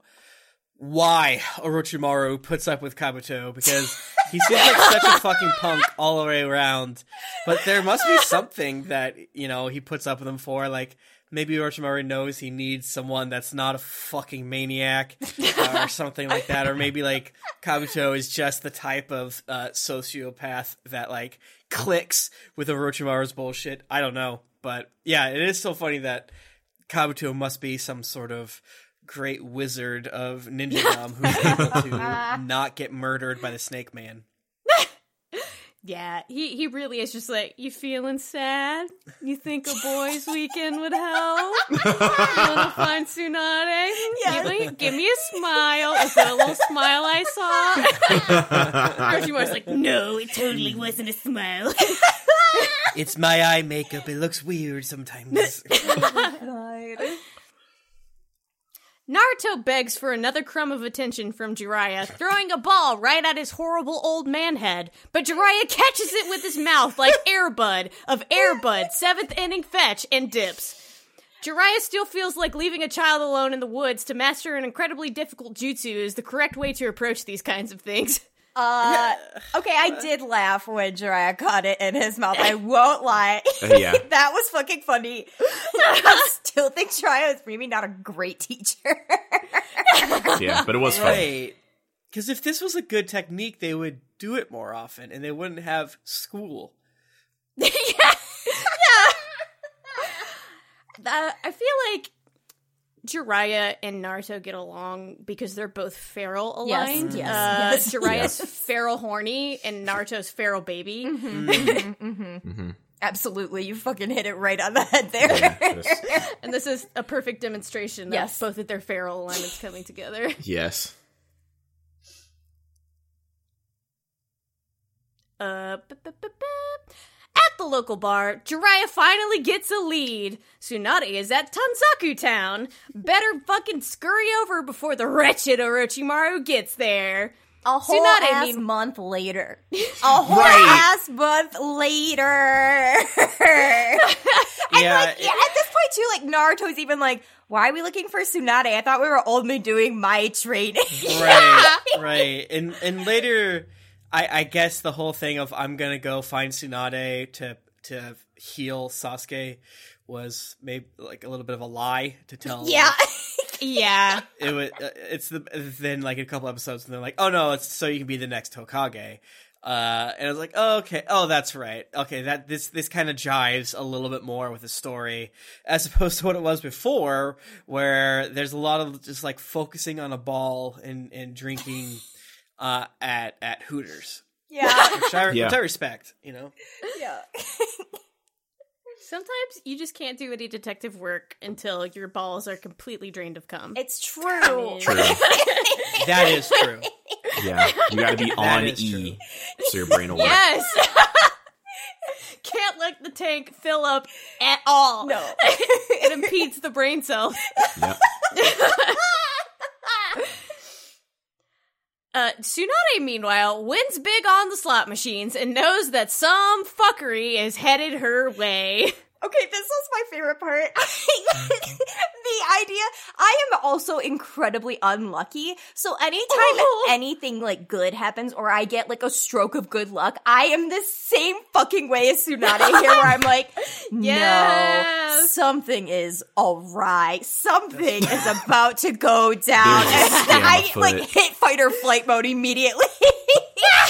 why Orochimaru puts up with Kabuto because he seems like such a fucking punk all the way around. But there must be something that you know he puts up with him for. Like maybe Orochimaru knows he needs someone that's not a fucking maniac uh, or something like that, or maybe like Kabuto is just the type of uh, sociopath that like clicks with Orochimaru's bullshit. I don't know, but yeah, it is so funny that. Kabuto must be some sort of great wizard of ninjadom who's able to not get murdered by the Snake Man. Yeah, he, he really is just like, you feeling sad? You think a boys' weekend would help? you wanna find Tsunade? Give, me, give me a smile. Is that a little smile I saw? Orochimaru's like, no, it totally wasn't a smile. It's my eye makeup. It looks weird sometimes. Naruto begs for another crumb of attention from Jiraiya, throwing a ball right at his horrible old man head. But Jiraiya catches it with his mouth like Airbud of Airbud, seventh inning fetch, and dips. Jiraiya still feels like leaving a child alone in the woods to master an incredibly difficult jutsu is the correct way to approach these kinds of things. Uh, okay, I did laugh when Jiraiya caught it in his mouth. I won't lie. Uh, yeah. that was fucking funny. I still think Jiraiya is maybe not a great teacher. yeah, but it was fun. right. Because if this was a good technique, they would do it more often and they wouldn't have school. yeah. Uh, I feel like Jiraiya and Naruto get along because they're both feral Yes, aligned. yes, uh, yes. Jiraiya's feral horny and Naruto's feral baby. Mm-hmm. Absolutely, you fucking hit it right on the head there. Yes. And this is a perfect demonstration Yes. of both of their feral alignments coming together. yes. Uh, bu- bu- bu- bu- At the local bar, Jiraiya finally gets a lead. Tsunade is at Tanzaku Town. Better fucking scurry over before the wretched Orochimaru gets there. A whole Tsunade ass mean- month later. A whole Right. ass month later. yeah, like, yeah, at this point too, like Naruto's even like, why are we looking for Tsunade? I thought we were only doing my training. right, right. And and later, I, I guess the whole thing of I'm gonna go find Tsunade to to heal Sasuke was maybe like a little bit of a lie to tell. yeah. Yeah. it was. Uh, it's the then like a couple episodes, and they're like, oh no, it's so you can be the next Hokage. Uh, and I was like, oh, okay, oh, that's right. Okay, that this this kind of jives a little bit more with the story as opposed to what it was before, where there's a lot of just like focusing on a ball and and drinking uh, at at Hooters, yeah. which I, Yeah. which I respect. You know, Yeah. Sometimes you just can't do any detective work until your balls are completely drained of cum. It's true. True. that is true. Yeah. You gotta be on is E so your brain will work. Yes. Can't let the tank fill up at all. No. it impedes the brain cells. Yep. Uh, Tsunade, meanwhile, wins big on the slot machines and knows that some fuckery is headed her way. Okay, this was my favorite part. the idea, I am also incredibly unlucky. So anytime Oh. anything like good happens or I get like a stroke of good luck, I am the same fucking way as Tsunade here where I'm like, no, Yes. something is alright. Something is about to go down. And I afoot. like hit fight or flight mode immediately.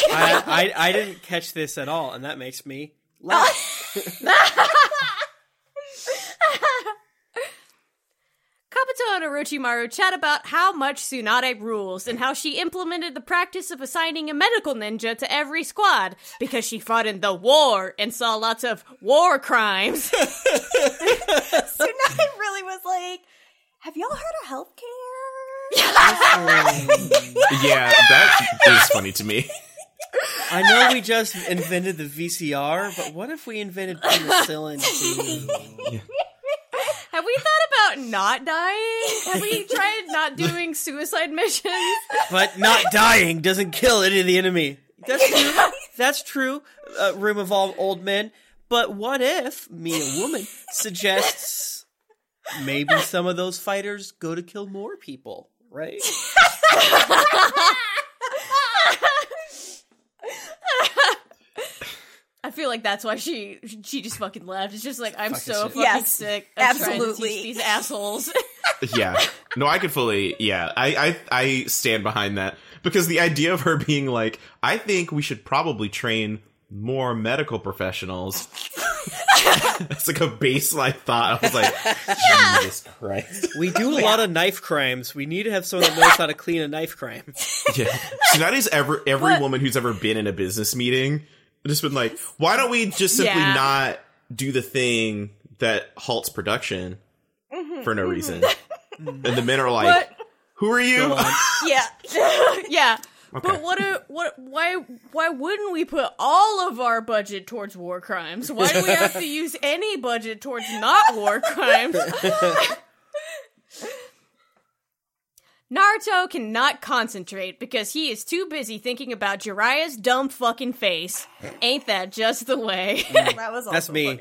I, I I didn't catch this at all, and that makes me laugh. Kabuto and Orochimaru chat about how much Tsunade rules and how she implemented the practice of assigning a medical ninja to every squad because she fought in the war and saw lots of war crimes. Tsunade really was like, have y'all heard of healthcare? Yeah, that is funny to me. I know we just invented the VCR, but what if we invented penicillin too? Have we thought about not dying? Have we tried not doing suicide missions? But not dying doesn't kill any of the enemy. That's true. That's true. Uh, room of all old men. But what if me, a woman, suggests maybe some of those fighters go to kill more people, right? I feel like that's why she she just fucking left. It's just like I'm Fucking so shit. fucking Yes, sick. Of trying to absolutely. teach these assholes. yeah. No, I could fully. Yeah, I, I I stand behind that because the idea of her being like, I think we should probably train more medical professionals. It's like a baseline thought. I was like, Jesus Christ. We do a lot of knife crimes. We need to have someone that knows how to clean a knife crime. Yeah. Tsunade's ever every But- woman who's ever been in a business meeting just been like, why don't we just simply Yeah. not do the thing that halts production mm-hmm, for no mm-hmm. reason? and the men are like, But- who are you? Yeah. yeah. Okay. But what a, what why why wouldn't we put all of our budget towards war crimes? Why do we have to use any budget towards not war crimes? Naruto cannot concentrate because he is too busy thinking about Jiraiya's dumb fucking face. Ain't that just the way? Mm. That was That's me. I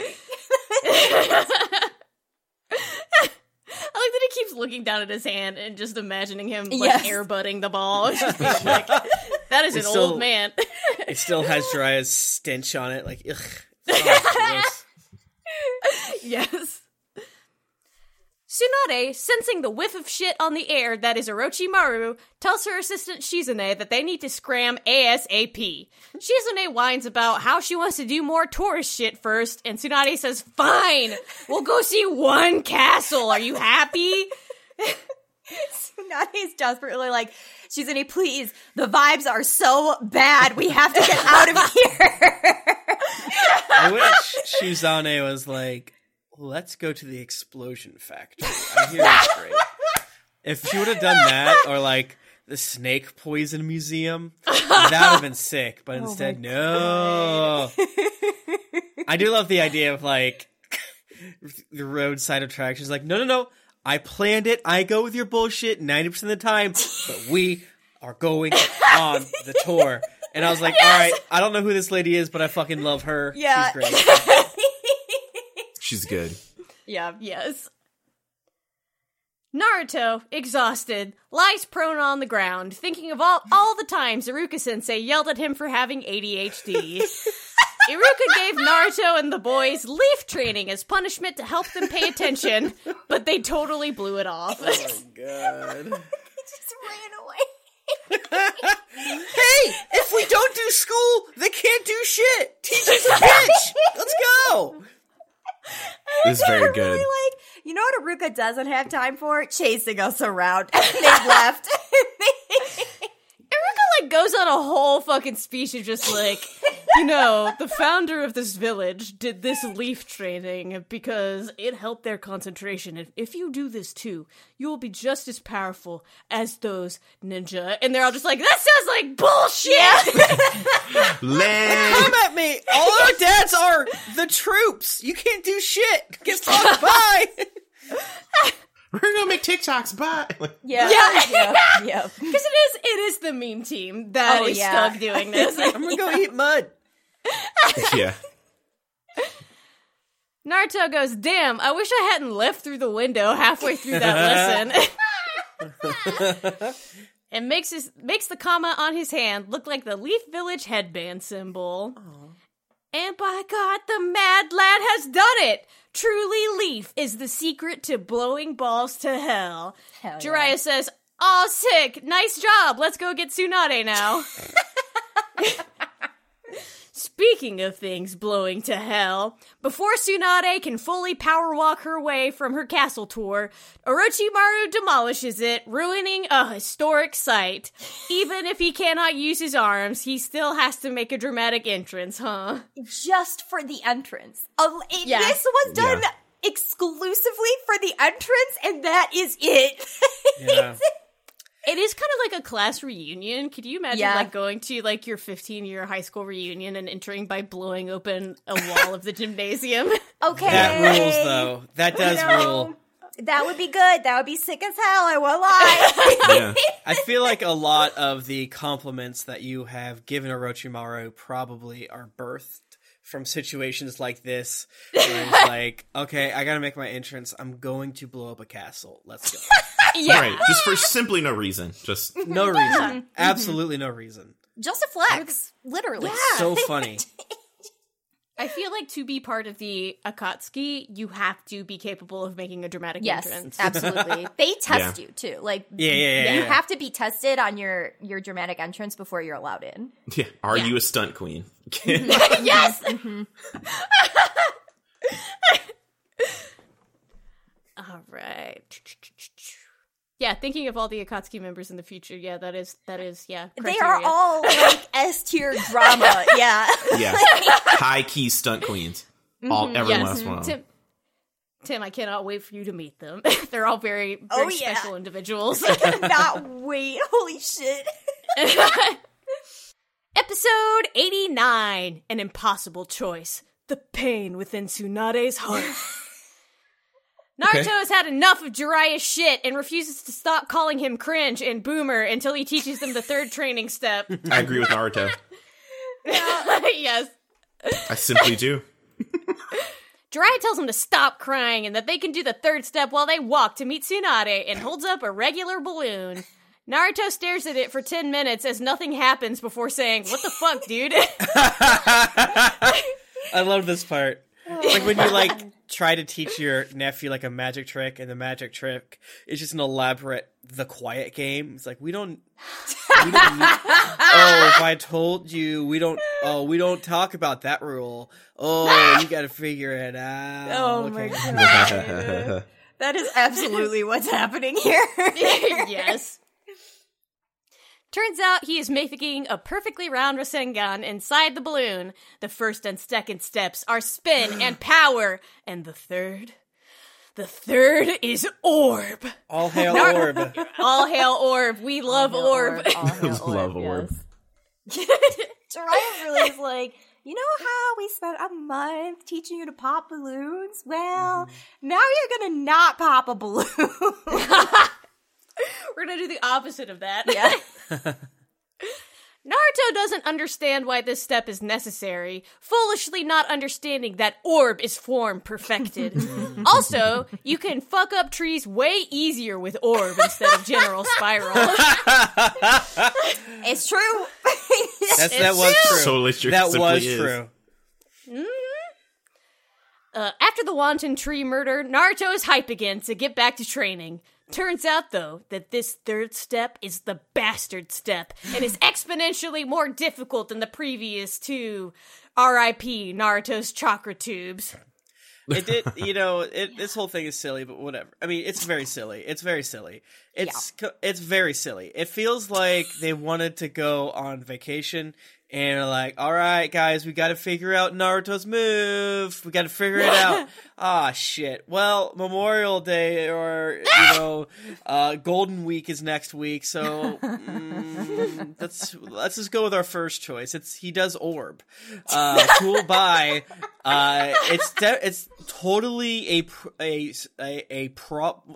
like that he keeps looking down at his hand and just imagining him like Yes. airbutting the ball. Just like, that is an still- old man. It still has Jiraiya's stench on it. Like, ugh. Oh, yes. Tsunade, sensing the whiff of shit on the air that is Orochimaru, tells her assistant Shizune that they need to scram ASAP. Shizune whines about how she wants to do more tourist shit first, and Tsunade says, Fine, we'll go see one castle. Are you happy? Nade's desperately like, she's in a please. The vibes are so bad. We have to get out of here. I wish Shizune was like, let's go to the explosion factory. I hear it's great. If she would have done that, or like the snake poison museum, that would have been sick. But oh instead, no. I do love the idea of like the roadside attractions. Like, no, no, no. I planned it. I go with your bullshit 90% of the time, but we are going on the tour. And I was like, all right, I don't know who this lady is, but I fucking love her. Yeah. She's great. She's good. Yeah, yes. Naruto, exhausted, lies prone on the ground, thinking of all, all the times Iruka sensei yelled at him for having ADHD. Iruka gave Naruto and the boys leaf training as punishment to help them pay attention, but they totally blew it off. Oh, God. They just ran away. Hey, if we don't do school, they can't do shit. Teacher's a bitch. Let's go. This is very good. really like, you know what Iruka doesn't have time for? Chasing us around. And they left. Iruka like goes on a whole fucking speech of just like, you know, the founder of this village did this leaf training because it helped their concentration. If, if you do this too, you will be just as powerful as those ninja. And they're all just like, that sounds like bullshit. Land. Come at me. All our dads are the troops. You can't do shit. Get fucked. Bye. We're gonna make TikToks. Bye. Like, yeah. Yeah. Yeah. yeah. Because it is, it is the meme team that oh, is Oh, yeah. stuck doing this. I'm gonna go eat mud. yeah. Naruto goes, damn, I wish I hadn't left through the window halfway through that lesson. and makes his makes the comma on his hand look like the Leaf Village headband symbol. And by God, the mad lad has done it! Truly, Leaf is the secret to blowing balls to hell. Hell yeah. Jiraiya says, Aw, sick! Nice job! Let's go get Tsunade now. Speaking of things blowing to hell, before Tsunade can fully power walk her way from her castle tour, Orochimaru demolishes it, ruining a historic sight. Even if he cannot use his arms, he still has to make a dramatic entrance, huh? Just for the entrance. It- Yeah. This was done Yeah. exclusively for the entrance, and that is it. Yeah. It is kind of like a class reunion. Could you imagine Yeah. like going to like your 15 year high school reunion and entering by blowing open a wall of the gymnasium? okay. That rules, though. That does No. rule. That would be good. That would be sick as hell. I won't lie. Yeah. I feel like a lot of the compliments that you have given Orochimaru probably are birthed from situations like this. Where it's like, okay, I gotta make my entrance. I'm going to blow up a castle. Let's go. Yeah. Right. Just for simply no reason. Just No reason. Mm-hmm. Absolutely no reason. Just a flex. Literally. So funny. I feel like to be part of the Akatsuki, you have to be capable of making a dramatic Yes, entrance. absolutely. They test Yeah. you too. Like Yeah, yeah, yeah, you yeah. have to be tested on your your dramatic entrance before you're allowed in. yeah. Are Yeah. you a stunt queen? Mm-hmm. yes. Mm-hmm. all right. Yeah, thinking of all the Akatsuki members in the future, yeah, that is that is yeah. They are all like S tier drama. Yeah. yeah. High key stunt queens. Mm-hmm. All every Yes. last one. Tim, Tim, I cannot wait for you to meet them. They're all very, oh, very Oh, yeah. special individuals. Not wait. Holy shit. Episode 89 An Impossible Choice The Pain Within Tsunade's Heart. Naruto Okay. has had enough of Jiraiya's shit and refuses to stop calling him cringe and boomer until he teaches them the third training step. I agree with Naruto. yes. I simply do. Jiraiya tells him to stop crying and that they can do the third step while they walk to meet Tsunade and holds up a regular balloon. Naruto stares at it for 10 minutes as nothing happens before saying, What the fuck, dude? I love this part. It's like when you like try to teach your nephew like a magic trick, and the magic trick is just an elaborate the quiet game. It's like we don't. We don't need, oh, if I told you, we don't. Oh, we don't talk about that rule. Oh, you got to figure it out. Oh my god. that is absolutely what's happening here. yes. Turns out he is making a perfectly round Rasengan inside the balloon. The first and second steps are spin and power. And the third? The third is orb. All hail orb. All hail orb. We love orb. All hail Love orb. yes. Jiraiya really is like, you know how we spent a month teaching you to pop balloons? Well, mm-hmm. now you're gonna not pop a balloon. We're gonna do the opposite of that. yeah. Naruto doesn't understand why this step is necessary, foolishly not understanding that orb is form perfected. also, you can fuck up trees way easier with orb instead of general spiral. It's true. That's, that was true. Totally true. That Simply was is. true. Uh, after the wanton tree murder, Naruto is hype again to get back to training. Turns out, though, that this third step is the bastard step and is exponentially more difficult than the previous two. R.I.P. Naruto's chakra tubes. it did you know it, this whole thing is silly but whatever i mean it's very silly it's very silly it's co it's very silly it feels like they wanted to go on vacation and like all right guys we got to figure out naruto's move. We got to figure it out. Ah shit. Well memorial day or you know uh golden week is next week so mm, let's let's just go with our first choice. It's he does orb. Uh cool bye. Uh it's de- it's totally a pr- a a, a prop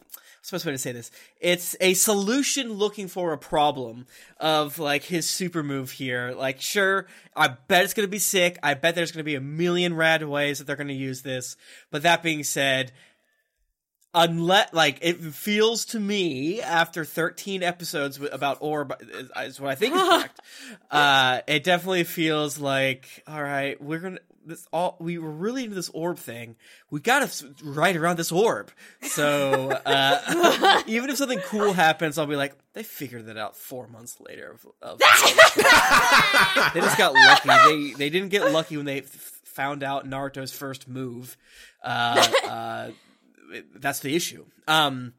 best way to say this. It's a solution looking for a problem of like his super move here. Like sure i bet it's gonna be sick. I bet there's gonna be a million rad ways that they're gonna use this. But that being said unless like it feels to me after 13 episodes about orb is, is what i think is correct uh it definitely feels like all right we're gonna this all we were really into this orb thing. We gotta s- right around this orb. So uh even if something cool happens i'll be like they figured that out four months later of, of they just got lucky. They they didn't get lucky when they f- found out naruto's first move. Uh uh that's the issue. Um,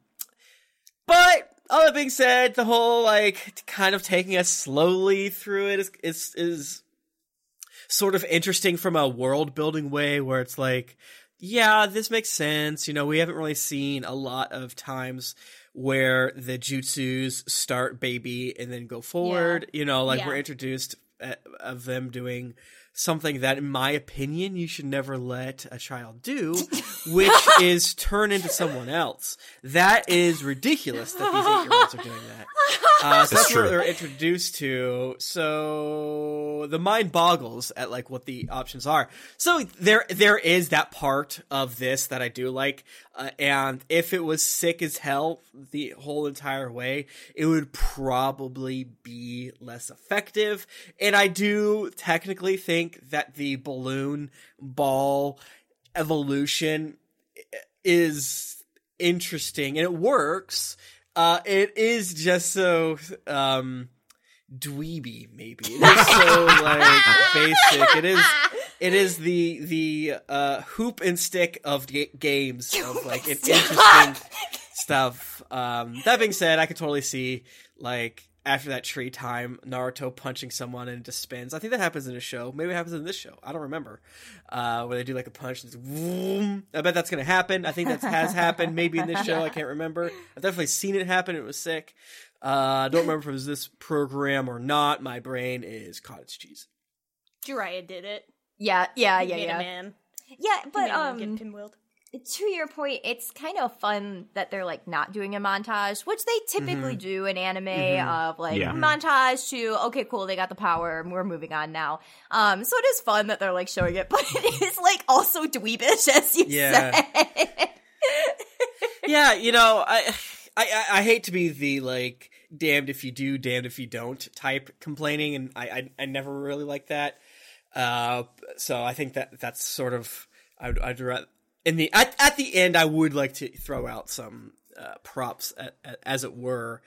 but all that being said, the whole like kind of taking us slowly through it is is is sort of interesting from a world building way, where it's like, yeah, this makes sense. You know, we haven't really seen a lot of times where the jutsus start baby and then go forward. You know, like Yeah. we're introduced uh, of them doing something that, in my opinion, you should never let a child do, which is turn into someone else. That is ridiculous that these eight year olds are doing that. Uh, so It's that's what true. they're introduced to. So the mind boggles at like what the options are. So there, there is that part of this that I do like. Uh, and if it was sick as hell the whole entire way, it would probably be less effective. And I do technically think that the balloon ball evolution is interesting and it works. Uh, it is just so um, dweeby, maybe. It is so like basic. It is. It is the the uh, hoop and stick of ga- games of like an interesting stuff. Um, that being said, I could totally see like after that tree time, Naruto punching someone and it just spins. I think that happens in a show. Maybe it happens in this show. I don't remember. Uh, where they do like a punch. And it's vroom. I bet that's gonna happen. I think that has happened. Maybe in this show. I can't remember. I've definitely seen it happen. It was sick. Uh, I don't remember if it was this program or not. My brain is cottage cheese. Jiraiya did it. Yeah, yeah, yeah, made a yeah. man. Yeah, He but made him um, get pinwheeled. to your point, it's kind of fun that they're like not doing a montage, which they typically do in anime of like Yeah. montage to okay, cool, they got the power, we're moving on now. Um, so it is fun that they're like showing it, but it is like also dweebish, as you Yeah. said. yeah, you know, I, I, I- I hate to be the like damned if you do, damned if you don't type complaining, and I, I, I never really like that. Uh, so I think that that's sort of I'd, I'd in the at at the end I would like to throw out some uh, props at, at, as it were,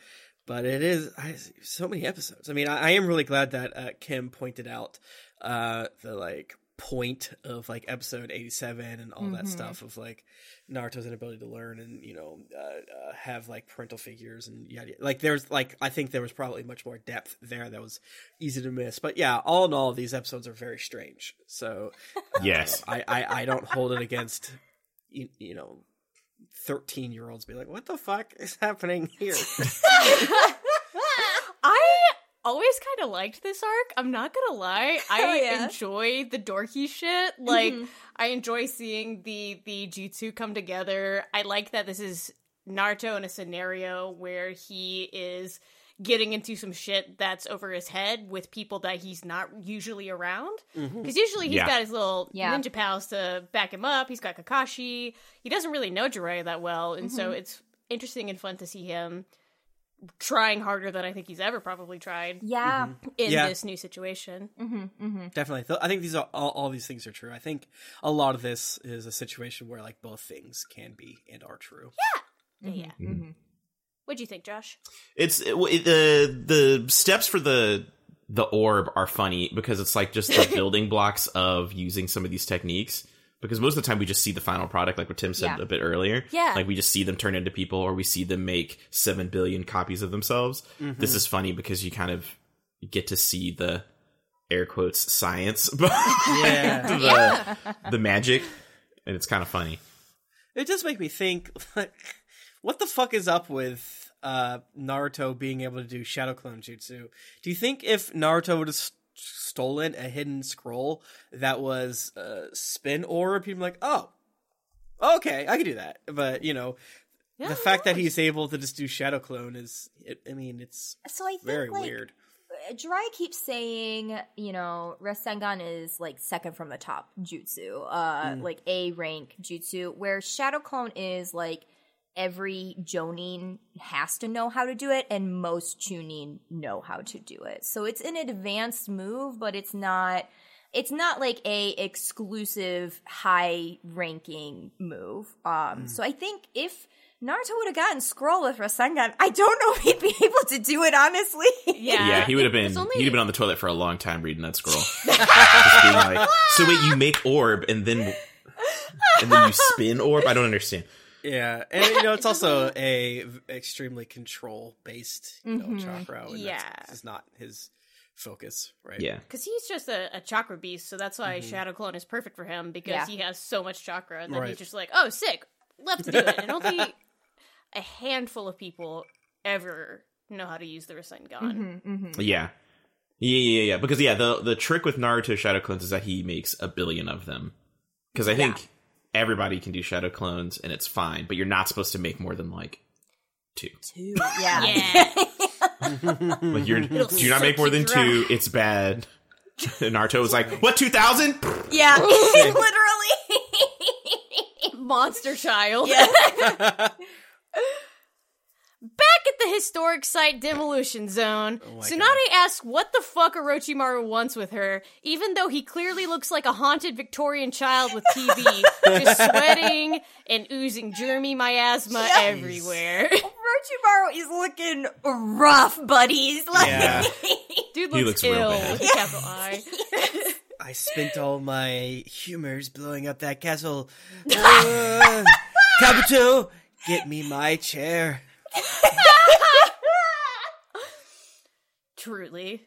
but it is I, so many episodes. I mean, I, I am really glad that uh, Kym pointed out uh, the like point of like episode 87 and all that stuff of like Naruto's inability to learn and you know uh, uh, have like parental figures and yada yada. like there's like I think there was probably much more depth there that was easy to miss but yeah all in all these episodes are very strange so Yes. I I, I don't hold it against you, you know 13 year olds be like what the fuck is happening here I always kind of liked this arc. I'm not gonna lie. Oh, I yeah. enjoy the dorky shit. Like mm-hmm. I enjoy seeing the the jutsu come together. I like that this is Naruto in a scenario where he is getting into some shit that's over his head with people that he's not usually around. Mm-hmm. Because usually he's Yeah. got his little Yeah. ninja pals to back him up. He's got Kakashi. He doesn't really know Jiraiya that well, and so mm-hmm. it's interesting and fun to see him trying harder than I think he's ever probably tried yeah. Mm-hmm. in Yeah. this new situation. Mm-hmm, mm-hmm. definitely I think these are all, all these things are true I think a lot of this is a situation where like both things can be and are true Yeah. What'd you think, Josh? It's it, it- the the steps for the the orb are funny because it's like just the building blocks of using some of these techniques. Because most of the time we just see the final product, like what Tim said Yeah. a bit earlier. Yeah. Like we just see them turn into people, or we see them make seven billion copies of themselves. This is funny because you kind of get to see the air quotes science behind yeah the, the magic, and it's kind of funny. It does make me think, like, what the fuck is up with uh, Naruto being able to do Shadow Clone Jutsu? Do you think if Naruto would have st- stolen a hidden scroll that was uh, spin orb, he'd be like, oh, okay, I can do that. But, you know, Yeah, the fact that he's able to just do Shadow Clone is, it, I mean, it's So I think very like, weird. Jirai keeps saying, you know, Rasengan is like second from the top jutsu, uh, like A rank jutsu, where Shadow Clone is like every Jonin has to know how to do it, and most Chunin know how to do it. So it's an advanced move, but it's not. It's not like a exclusive high ranking move. Um, so I think if Naruto would have gotten scroll with Rasengan, I don't know if he'd be able to do it. Honestly, Yeah, Yeah, he would have been. Only... He'd have been on the toilet for a long time reading that scroll. Just being like, so wait, you make orb and then and then you spin orb? I don't understand. Yeah, and you know it's also a extremely control based you know, mm-hmm. chakra. And Yeah. that's, is not his focus, right? Yeah, because he's just a, a chakra beast, so that's why mm-hmm. Shadow Clone is perfect for him because Yeah. he has so much chakra that Right. he's just like, oh, sick, let's do it. And only a handful of people ever know how to use the Rasengan. Mm-hmm. mm-hmm. yeah. Yeah, yeah, yeah. Because yeah, the the trick with Naruto shadow clones is that he makes a billion of them. Because I think everybody can do shadow clones and it's fine, but you're not supposed to make more than like two. Two. Yeah. Yeah. Like you're do It'll not make more than dry. two. It's bad. And Naruto was like, "What two thousand? Yeah. Literally. Monster child. yeah. Back at the historic site demolition zone, Oh my Tsunade asks what the fuck Orochimaru wants with her, even though he clearly looks like a haunted Victorian child with TB, just sweating and oozing germy miasma Yes. everywhere. Orochimaru is looking rough, buddies. Like, Yeah. Dude He looks, looks real ill. bad. with a Capital I. I spent all my humors blowing up that castle. Uh, Kabuto, get me my chair. Truly.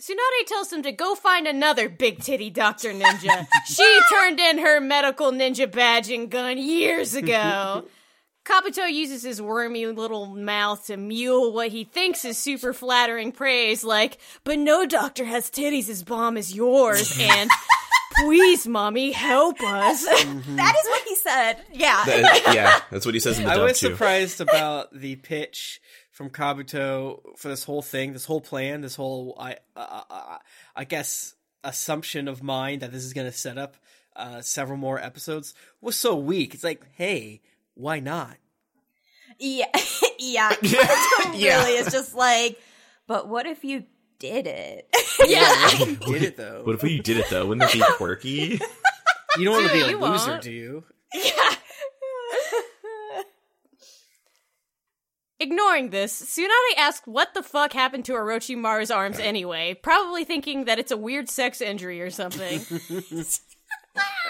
Tsunade tells him to go find another big titty Dr. Ninja. she turned in her medical ninja badge and gun years ago. Kabuto uses his wormy little mouth to mule what he thinks is super flattering praise, like, but no doctor has titties as bomb as yours, and please, mommy, help us. Mm-hmm. that is what he said. Yeah. That- yeah, that's what he says in the I was too. surprised about the pitch from Kabuto for this whole thing, this whole plan, this whole I uh, uh, I guess assumption of mine that this is going to set up uh, several more episodes was so weak. It's like, hey, why not? Yeah. yeah. Yeah. Really, it's just like, but what if you did it? yeah. You did it though. What if you did it though? Wouldn't that be quirky? You don't want to be a You loser, won't. do you? Ignoring this, Tsunade asks what the fuck happened to Orochimaru's arms anyway, probably thinking that it's a weird sex injury or something.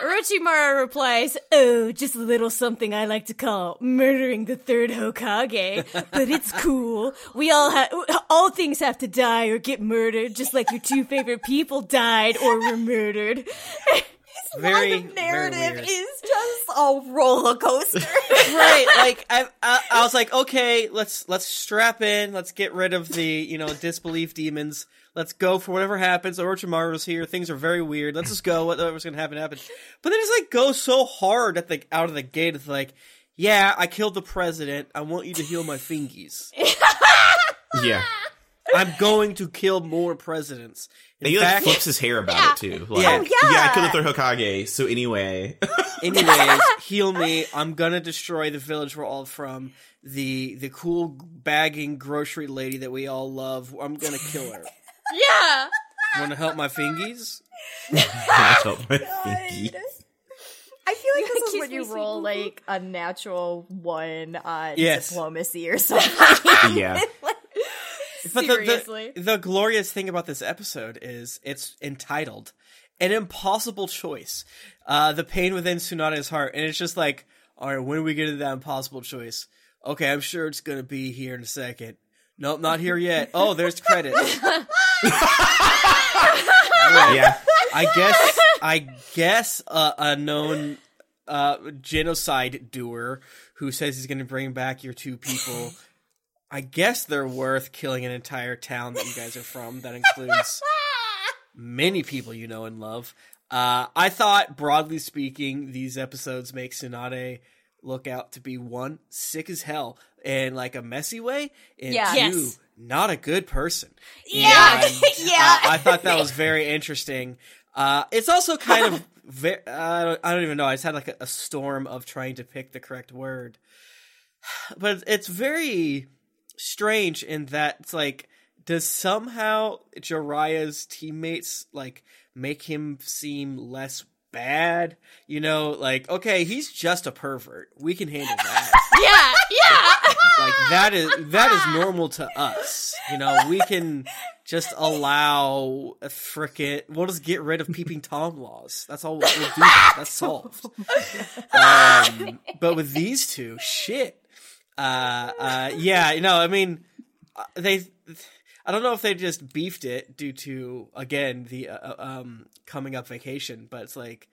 Orochimaru replies, Oh, just a little something I like to call murdering the third Hokage. But it's cool. We all have, all things have to die or get murdered, just like your two favorite people died or were murdered. Very, line of narrative very is just a roller coaster. right like I, I i was like okay let's let's strap in. Let's get rid of the you know disbelief demons. Let's go for whatever happens. Oh, Orochimaru's here. Things are very weird. Let's just go. Whatever's gonna happen happen. But then it's like go so hard at the out of the gate. It's like yeah i killed the president. I want you to heal my fingies. Yeah. I'm going to kill more presidents in And he like flips his hair about it too. Oh, like, Yeah. Oh, yeah. I killed the third Hokage. So anyway, Anyways, heal me. I'm gonna destroy the village we're all from. The the cool bagging grocery lady that we all love. I'm gonna kill her. Yeah! Want to help my fingies? I my thingy. I feel like this is when you roll like a natural one on Yes. diplomacy or something. Yeah. But the, Seriously. the the glorious thing about this episode is it's entitled "An Impossible Choice." Uh, the pain within Tsunade's heart, and it's just like, all right, when do we get to that impossible choice? Okay, I'm sure it's gonna be here in a second. Nope, not here yet. Oh, there's credits. Yeah. I guess I guess uh, a known uh, genocide doer who says he's going to bring back your two people. I guess they're worth killing an entire town that you guys are from. That includes many people you know and love. Uh, I thought, broadly speaking, these episodes make Tsunade look out to be one sick as hell in like a messy way, and Yeah. two Yes. not a good person. Yeah. And, Yeah. uh, I thought that was very interesting. Uh, it's also kind of ve- I don't I don't even know. I just had like a, a storm of trying to pick the correct word, but it's very strange in that it's like does somehow Jiraiya's teammates like make him seem less bad? You know, like okay, he's just a pervert. We can handle that. Yeah! Yeah! like that is that is normal to us. You know, we can just allow a frickin' we'll just get rid of peeping tom laws. That's all we'll do. That's solved. Um, but with these two, shit. Uh, uh, yeah, you know, I mean, uh, they. I don't know if they just beefed it due to again the uh, uh, um coming up vacation, but it's like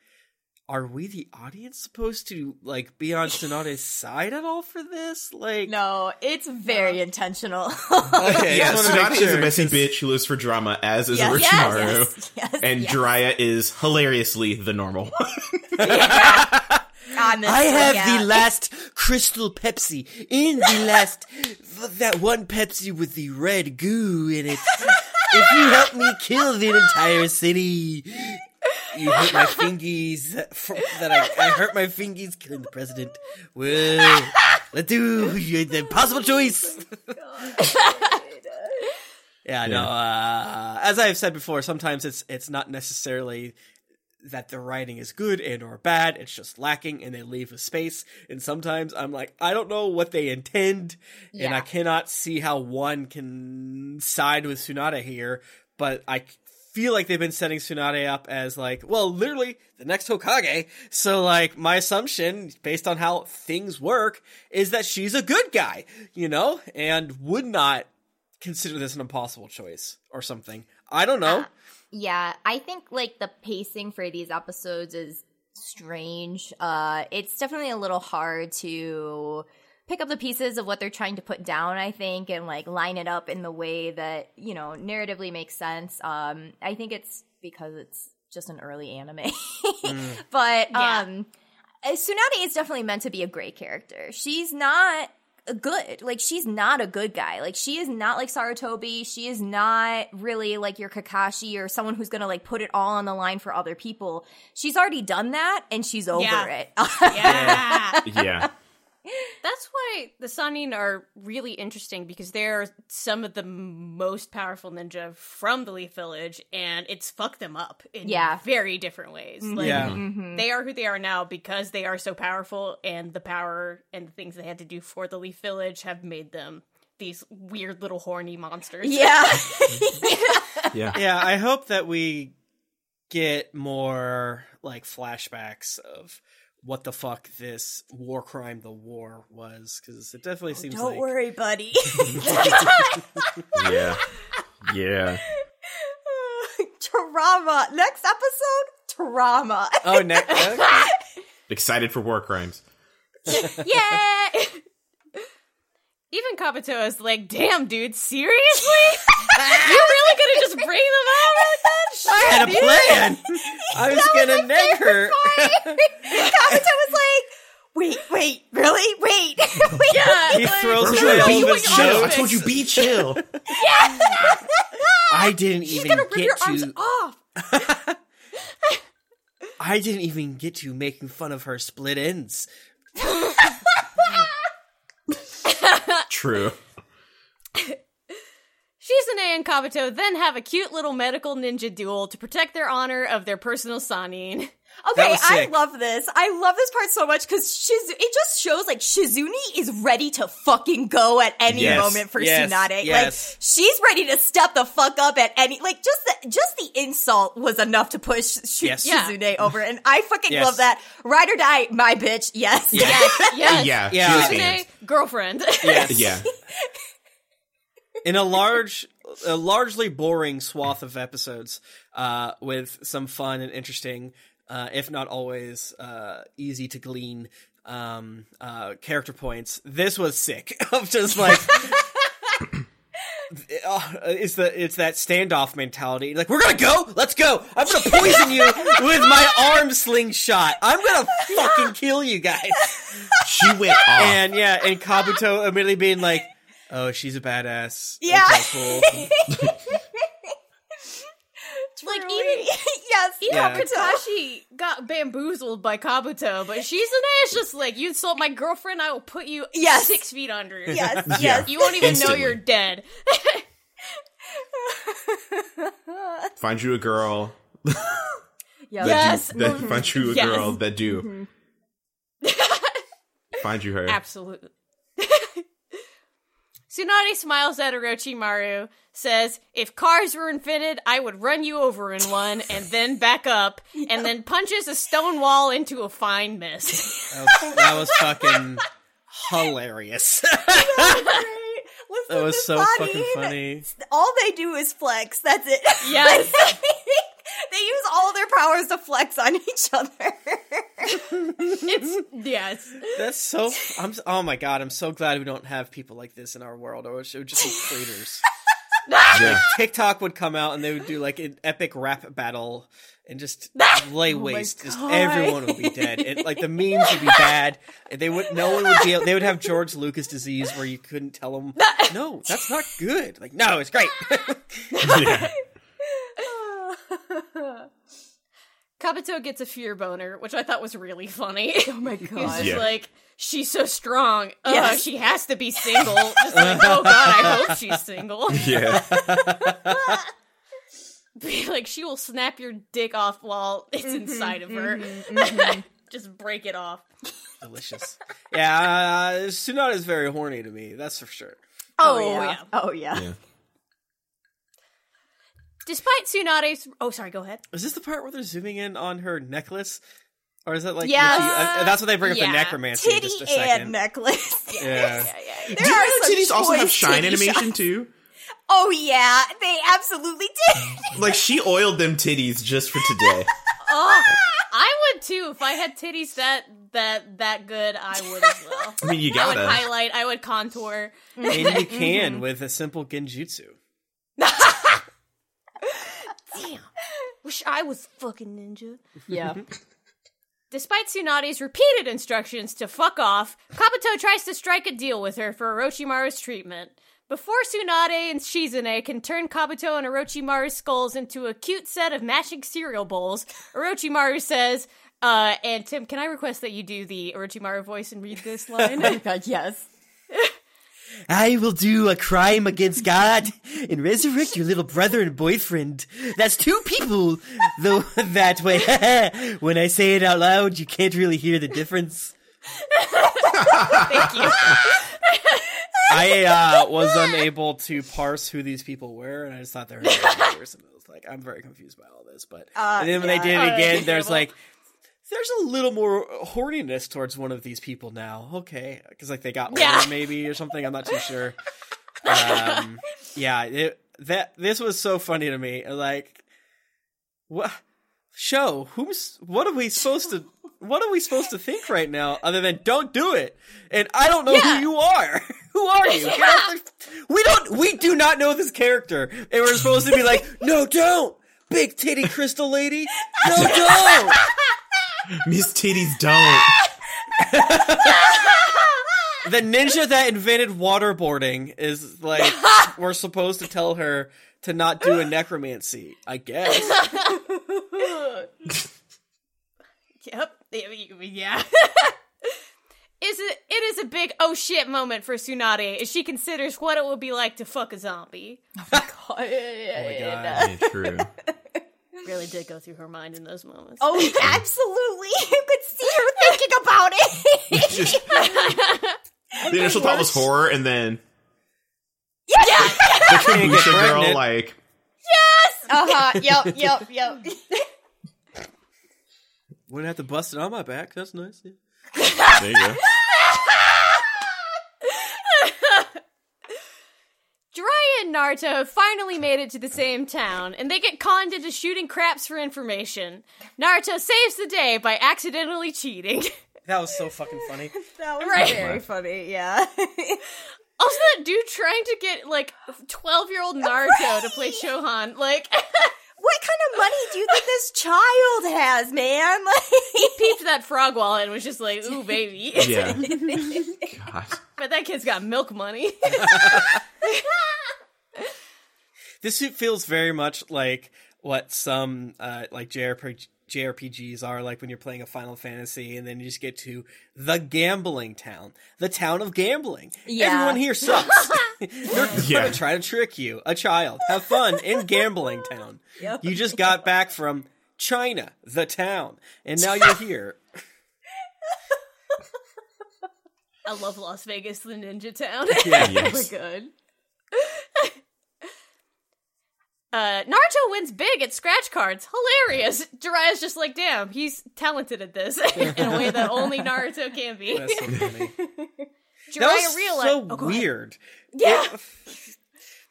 are we the audience supposed to like be on Tsunade's side at all for this? Like, No, it's very intentional. okay, Yeah, just wanna Tsunade is a messy messy 'cause- bitch who lives for drama, as is yes, Orochimaru. yes, yes, And yes. Jiraiya is hilariously the normal one. Honestly, I have yeah. the last crystal Pepsi in the last that one Pepsi with the red goo in it. if you help me kill the entire city, you hurt my fingies. That, I, I hurt my fingies killing the president. Well, let's do the impossible choice. yeah, no. Uh, as I've said before, sometimes it's it's not necessarily that the writing is good and or bad it's just lacking and they leave a space. And sometimes i'm like i don't know what they intend and i cannot see how one can side with tsunade here but i feel like they've been setting tsunade up as like well literally the next hokage. So like my assumption based on how things work is that she's a good guy you know and would not consider this an impossible choice or something. I don't know Yeah, I think like the pacing for these episodes is strange. Uh it's definitely a little hard to pick up the pieces of what they're trying to put down, I think, and like line it up in the way that, you know, narratively makes sense. Um I think it's because it's just an early anime. But Yeah. um Tsunade is definitely meant to be a great character. She's not a good. Like she's not a good guy. Like she is not like Sarutobi. She is not really like your Kakashi or someone who's gonna like put it all on the line for other people. She's already done that and she's over Yeah. it. Yeah. yeah. That's why the Sannin are really interesting because they're some of the most powerful ninja from the Leaf Village, and it's fucked them up in Yeah. very different ways. Like, Yeah. Mm-hmm. they are who they are now because they are so powerful, and the power and the things they had to do for the Leaf Village have made them these weird little horny monsters. yeah. Yeah. yeah, I hope that we get more like flashbacks of what the fuck this war crime the war was because it definitely oh, seems Don't like worry, buddy. Yeah. Yeah. trauma. Next episode, trauma. oh ne- okay. Excited for war crimes. yeah. Even Kabuto is like, damn, dude, seriously? You're really gonna just bring them out like that? I had a plan. I was gonna neg her. Kabuto was like, wait, wait, really? Wait. wait. Yeah, he like- throws Bro, away all be of his chill. I notes. told you be chill. yeah. I didn't She's even gonna rip get your arms to. off. I didn't even get to making fun of her split ends. True. Shizune and Kabuto then have a cute little medical ninja duel to protect their honor of their personal Sannin. Okay, I love this. I love this part so much because Shizu- it just shows like Shizune is ready to fucking go at any Yes, moment for yes, Tsunade. yes. Like she's ready to step the fuck up at any like just the just the insult was enough to push Sh- Yes. Yeah. Shizune over, and I fucking Yes. love that. Ride or die, my bitch. Yes. Yes, yes. Yeah. Yeah. She was Shizune, girlfriend. Yes. Yeah. In a large a largely boring swath of episodes uh, with some fun and interesting uh, if not always uh, easy to glean um, uh, character points. This was sick. Of just like uh, it's the it's that standoff mentality. Like we're gonna go? Let's go. I'm gonna poison you with my arm slingshot. I'm gonna fucking kill you guys. She went off. and yeah and kabuto immediately being like oh she's a badass Yeah. okay, cool. Like, even- yes. Even Yeah. Kakashi got bamboozled by Kabuto, but Shizune is just like, you insult my girlfriend, I will put you Yes. six feet under. Yes. Yeah. You won't even Instantly. know you're dead. Find you a girl. Yes. That Yes. Do, that mm-hmm. find you a Yes. girl that do. Mm-hmm. Find you her. Absolutely. Tsunade smiles at Orochimaru, says, If cars were invented, I would run you over in one and then back up, and then punches a stone wall into a fine mist. That was, that was fucking hilarious. Listen, that was so body, fucking funny. All they do is flex. That's it. Yes. they use all their powers to flex on each other. It's yes. That's so. I'm. Oh my god! I'm so glad we don't have people like this in our world, or it would just be traitors. Yeah. TikTok would come out and they would do like an epic rap battle and just oh lay waste. Just everyone would be dead. And like the memes would be bad. And they would. No one would be. They would have George Lucas disease where you couldn't tell them. No, that's not good. Like no, it's great. yeah. Kabuto gets a fear boner, which I thought was really funny. oh my He's god. just Yeah. like, she's so strong. Uh, Yes. She has to be single. Just like, oh god, I hope she's single. Yeah. Be like, she will snap your dick off while it's Mm-hmm, inside of her. just break it off. Delicious. Yeah, uh, Tsunade is very horny to me. That's for sure. Oh, Oh, yeah. yeah. Oh yeah. Yeah. Despite Tsunade's. Oh, sorry, go ahead. Is this the part where they're zooming in on her necklace? Or is that like Yes. when she- uh, that's what they bring up the necromancy in Titty just a second. and necklace. yeah. Yeah, yeah. There Do are you know titties also have shine animation shots. too? Oh yeah, they absolutely did. Like she oiled them titties just for today. Oh, I would too if I had titties that that that good. I would as well. I mean, you gotta I would highlight. I would contour. And you Mm-hmm. can with a simple genjutsu. Damn. Wish I was fucking ninja. Yeah. Despite Tsunade's repeated instructions to fuck off, Kabuto tries to strike a deal with her for Orochimaru's treatment. Before Tsunade and Shizune can turn Kabuto and Orochimaru's skulls into a cute set of matching cereal bowls, Orochimaru says, uh, and Tim, can I request that you do the Orochimaru voice and read this line? oh my god, yes. I will do a crime against God and resurrect your little brother and boyfriend. That's two people, though, that way. when I say it out loud, you can't really hear the difference. Thank you. I uh, was unable to parse who these people were, and I just thought they were characters, and I was like, I'm very confused by all this. But Uh, and then when yeah. they did it again, there's terrible. like, there's a little more horniness towards one of these people now. Okay, because like they got older Yeah. maybe or something. I'm not too sure. Um, yeah, it, that this was so funny to me. Like, what show? Who's? What are we supposed to? What are we supposed to think right now, other than don't do it? And I don't know Yeah. who you are. who are you? The- We don't. We do not know this character, and we're supposed to be like, no, don't, big titty crystal lady, no, don't. Miss Titties don't. the ninja that invented waterboarding is like we're supposed to tell her to not do a necromancy. I guess. Yep. Yeah. is it? It is a big oh shit moment for Tsunade as she considers what it would be like to fuck a zombie. Oh my god. Yeah, true. Really did go through her mind in those moments. Oh, absolutely. You could see her thinking about it. Just- the initial thought was horror, and then yeah. the kombucha girl, pregnant. like, Yes! Uh huh. Yep. Yep. Yep. Wouldn't have to bust it on my back. That's nice. Yeah. there you go. Jiraiya and Naruto finally made it to the same town, and they get conned into shooting craps for information. Naruto saves the day by accidentally cheating. That was so fucking funny. That was Right. very funny. Yeah. also, that dude trying to get like twelve-year-old Naruto to play Cho-han, like what kind of money do you think this child has, man? Like, he peeped that frog wallet and was just like, "Ooh, baby." Yeah. God. but that kid's got milk money. This suit feels very much like what some uh, like JRPG, JRPGs are like when you're playing a Final Fantasy, and then you just get to the gambling town, the town of gambling. Yeah. Everyone here sucks. They're Yeah. gonna try to trick you, a child. Have fun in gambling town. Yep. You just got back from China, the town, and now you're here. I love Las Vegas, the ninja town. Yeah. Yes. good. Uh, Naruto wins big at scratch cards. Hilarious. Jiraiya's just like, damn, he's talented at this in a way that only Naruto can be. That's so funny. Jiraiya That was realized. so oh, weird. Yeah. It-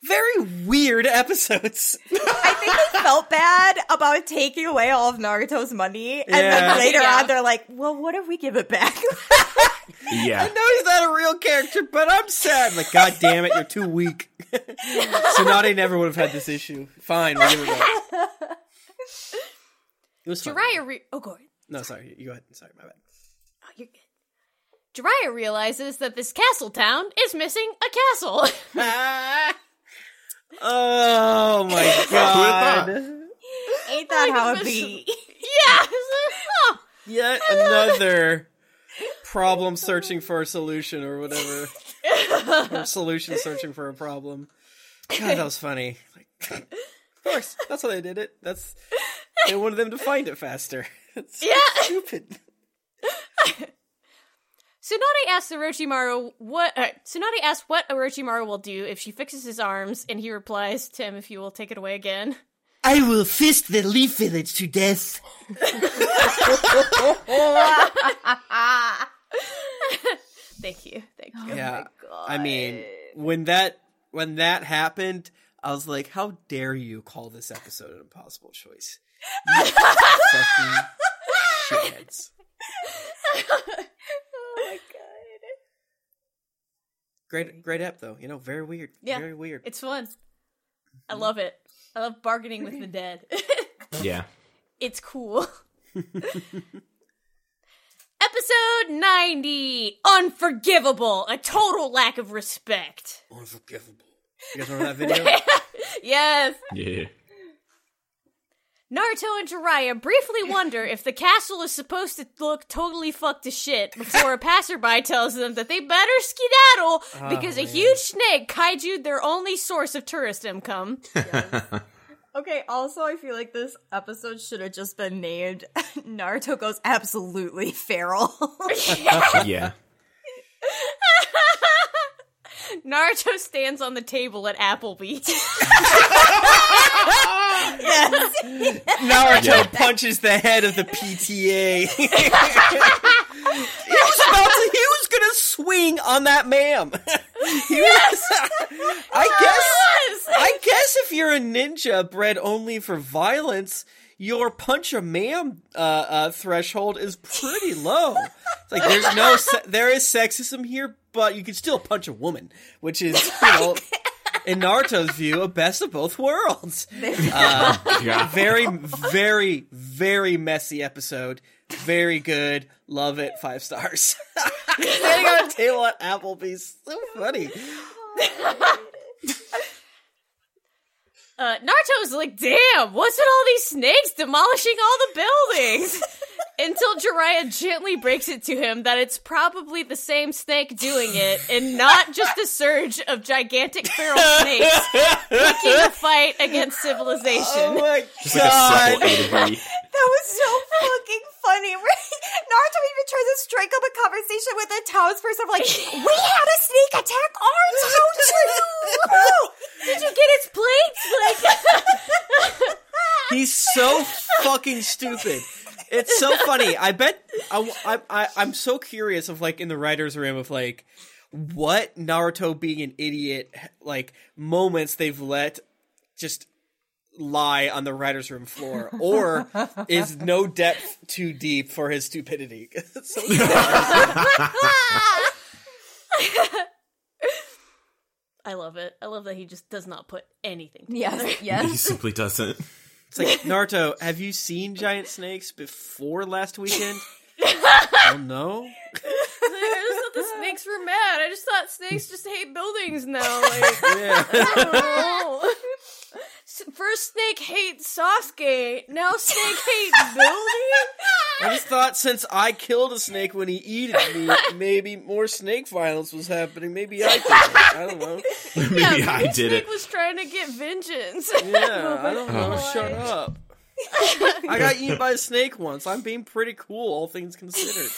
very weird episodes. I think they felt bad about taking away all of Naruto's money, and Yeah. then later Yeah. on they're like, "Well, what if we give it back?" Yeah. I know he's not a real character, but I'm sad. Like, god damn it, you're too weak. Tsunade never would have had this issue. Fine, we'll give it back. It was fun. Jiraiya re- oh, go ahead. No, sorry, you go ahead. Sorry, my bad. Oh, you're good. Jiraiya realizes that this castle town is missing a castle. oh my god. Ain't that Like, how it be? yeah. Oh, Yet another problem searching for a solution or whatever. or solution searching for a problem. God, that was funny. Like, of course, that's how they did it. That's they wanted them to find it faster. It's Yeah. stupid. Tsunade asks Orochimaru what. Uh, Tsunade asks what Orochimaru will do if she fixes his arms, and he replies, "Tim, if you will take it away again." I will fist the Leaf Village to death. Thank you, thank you. yeah, I mean, when that when that happened, I was like, "How dare you call this episode an impossible choice?" You fucking shitheads. oh my god. Great, great ep though. You know, very weird. Yeah. very weird. It's fun. I mm-hmm. love it. I love bargaining with the dead. Yeah. it's cool. Episode 90 Unforgivable, a total lack of respect. Unforgivable. You guys remember that video? Yes. Yeah. Naruto and Jiraiya briefly wonder if the castle is supposed to look totally fucked to shit before a passerby tells them that they better skedaddle oh, because a huge snake kaiju'd their only source of tourist income. Okay, also I feel like this episode should have just been named Naruto goes absolutely feral. yeah. Naruto stands on the table at Applebee's. yes. Naruto Yeah. punches the head of the PTA. he was about to. He was gonna swing on that ma'am. He was- I guess. I guess if you're a ninja bred only for violence, your punch a ma'am uh, uh, threshold is pretty low. It's like there's no, se- there is sexism here, but you can still punch a woman, which is you know. In Naruto's view, a best of both worlds. Uh, Yeah. very, very, very messy episode. Very good. Love it. Five stars. Standing on a table at Applebee's. So funny. Uh, Naruto's like, damn, what's with all these snakes demolishing all the buildings? Until Jiraiya gently breaks it to him that it's probably the same snake doing it, and not just a surge of gigantic feral snakes picking a fight against civilization. Oh my Just like a simple god. A. That was so fucking funny. Naruto even tries to strike up a conversation with a townsperson of like, we had a snake attack our town too. Did you get its plates? Like, He's so fucking stupid. It's so funny. I bet I, I, I, I'm so curious of like in the writer's room of like what Naruto being an idiot like moments they've let just lie on the writer's room floor or is no depth too deep for his stupidity. It's so I love it. I love that he just does not put anything. Together. Yes, He simply doesn't. It's like Naruto, have you seen giant snakes before last weekend? oh no. I just thought the snakes were mad. I just thought snakes just hate buildings now. Like, Yeah. I don't know. S- First snake hates Sasuke. Now snake hates building. I just thought since I killed a snake when he eated me, maybe more snake violence was happening. Maybe I did it. I don't know. Maybe yeah, I did snake it. was trying to get vengeance. Yeah, I don't know. Oh. Shut up. I got eaten by a snake once. I'm being pretty cool, all things considered.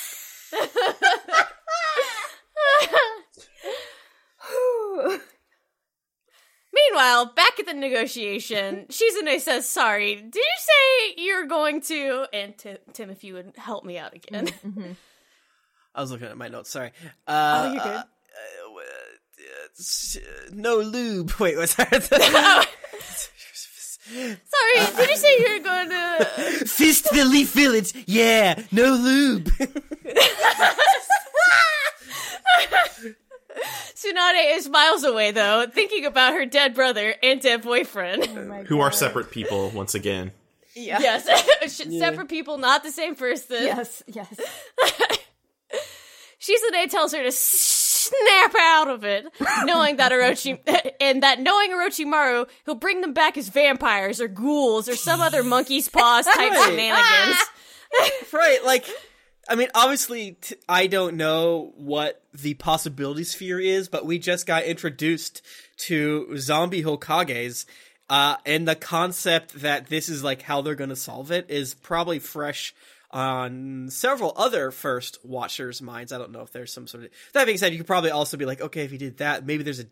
Meanwhile, back at the negotiation, Shizune says, "Sorry, did you say you're going to?" And Tim, Tim, if you would help me out again. I was looking at my notes. Sorry. Uh, Oh, you're good. uh, uh, s- no lube. Wait, what's that? Sorry, Did you say you were going to? Fist the Leaf Village. Yeah, no lube. Tsunade is miles away though, thinking about her dead brother and dead boyfriend. Oh Who are separate people once again. Yeah. yes, Sh- separate people, not the same person. Yes. Yes. Shizune tells her to snap out of it, knowing that Orochi and that knowing Orochimaru, he'll bring them back as vampires or ghouls or some other monkey's paws type Right. shenanigans. right, like, I mean, obviously, I don't know what the possibility sphere is, but we just got introduced to zombie Hokages, uh, and the concept that this is like how they're gonna solve it is probably fresh on several other first watchers' minds. I don't know if there's some sort of. That being said, you could probably also be like, okay, if you did that, maybe there's a.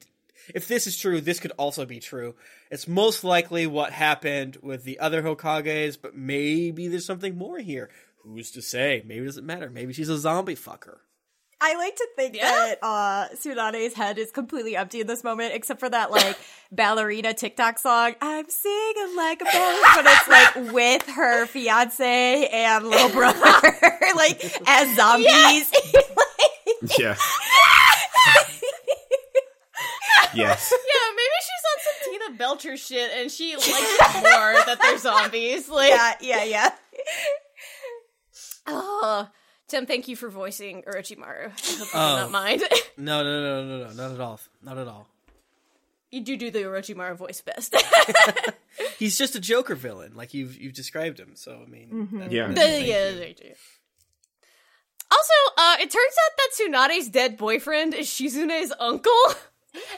If this is true, this could also be true. It's most likely what happened with the other Hokages, but maybe there's something more here. Who's to say? Maybe it doesn't matter. Maybe she's a zombie fucker. I like to think Yeah. that uh Tsunade's head is completely empty in this moment, except for that like ballerina TikTok song. I'm singing like a ballerina, but it's like with her fiance and little brother, like as zombies. Yeah. yes. Yeah, maybe she's on some Tina Belcher shit and she likes it more that they're zombies. Like, yeah, yeah, yeah. Oh. Tim, thank you for voicing Orochimaru. I hope you do Oh. not mind. No, no, no, no, no, not at all. Not at all. you do do the Orochimaru voice best. He's just a Joker villain, like you've you've described him. So I mean, that- Yeah. thank yeah, they do. Also, uh, it turns out that Tsunade's dead boyfriend is Shizune's uncle,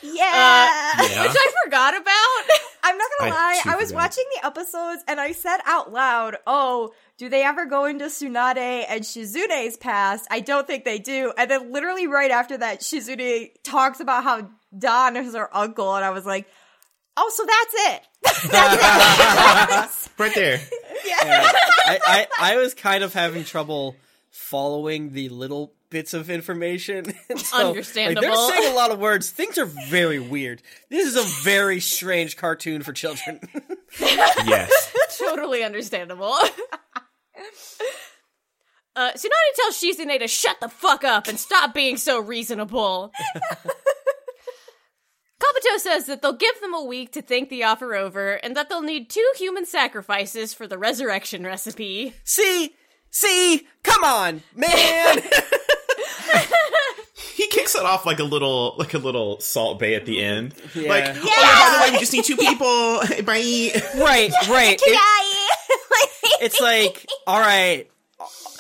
Yeah. Yeah. which I forgot about. I'm not gonna I lie, I was forgot. watching the episodes and I said out loud, Oh, do they ever go into Tsunade and Shizune's past? I don't think they do. And then literally right after that, Shizune talks about how Don is her uncle, and I was like, Oh, so that's it. that's it. Right there. Yeah. I, I I was kind of having trouble following the little bits of information. And so, like, Understandable. they're saying a lot of words. Things are very weird. This is a very strange cartoon for children. Yes. totally understandable. Uh, Tsunade tells Shizune to shut the fuck up and stop being so reasonable. Kabuto says that they'll give them a week to think the offer over and that they'll need two human sacrifices for the resurrection recipe. see, see, come on, man. He kicks it off like a little like a little Salt Bae at the end. Yeah. Like, Yeah. oh yeah, by the way, we just need two people. Bye. right, right. It- it's like, all right.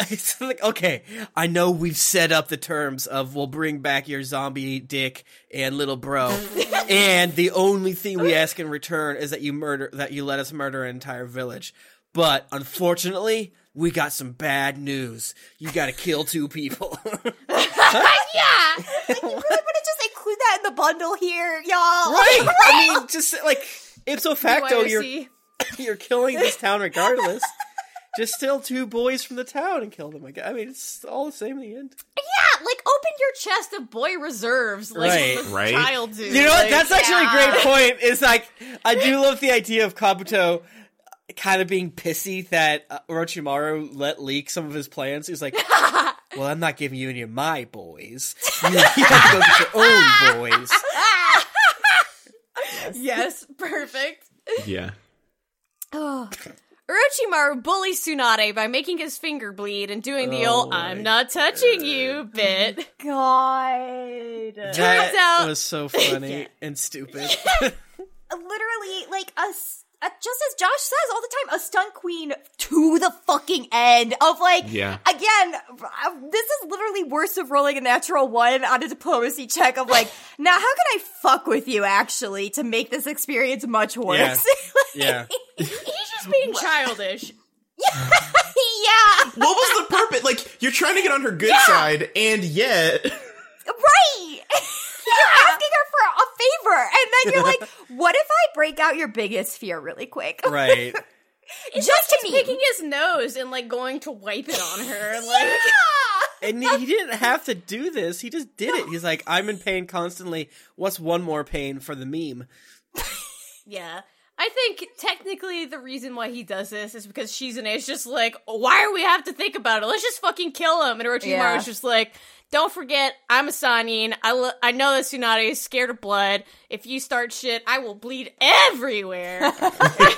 It's like, okay, I know we've set up the terms of we'll bring back your zombie dick and little bro. and the only thing we ask in return is that you murder, that you let us murder an entire village. But unfortunately, we got some bad news. You gotta kill two people. Yeah! Like, you really want to just include that in the bundle here, y'all? right? I mean, just like, ipso facto, you're, you're killing this town regardless. Just steal two boys from the town and kill them. Like, I mean, it's all the same in the end. Yeah, like open your chest of boy reserves like Right. the Right. child do. You know what? Like, That's actually yeah. a great point. Is like I do love the idea of Kabuto kind of being pissy that uh, Orochimaru let leak some of his plans. He's like, "Well, I'm not giving you any of my boys. You, you have to go get your own boys." yes, perfect. Yeah. Oh. Orochimaru bullies Tsunade by making his finger bleed and doing the old I'm not touching you bit. God. That out- was so funny and stupid. literally like a, s- a- just as Josh says all the time, a stunt queen to the fucking end of like Yeah. again. uh, This is literally worse of rolling a natural one on a diplomacy check of like now how can I fuck with you actually to make this experience much worse? yeah, He's just being childish. yeah, What was the purpose? Like, you're trying to get on her good side, and yet. right. You're asking her for a favor, and then you're like, "What if I break out your biggest fear really quick?" right. It's Just like to he's me. picking his nose and like going to wipe it on her. Like And he didn't have to do this. He just did it. He's like, "I'm in pain constantly. What's one more pain for the meme?" Yeah. I think technically the reason why he does this is because Shizune is just like, why do we have to think about it? Let's just fucking kill him. And Orochimaru's Yeah. just like, don't forget, I'm a Sannin. I, lo- I know that Tsunade is scared of blood. If you start shit, I will bleed everywhere.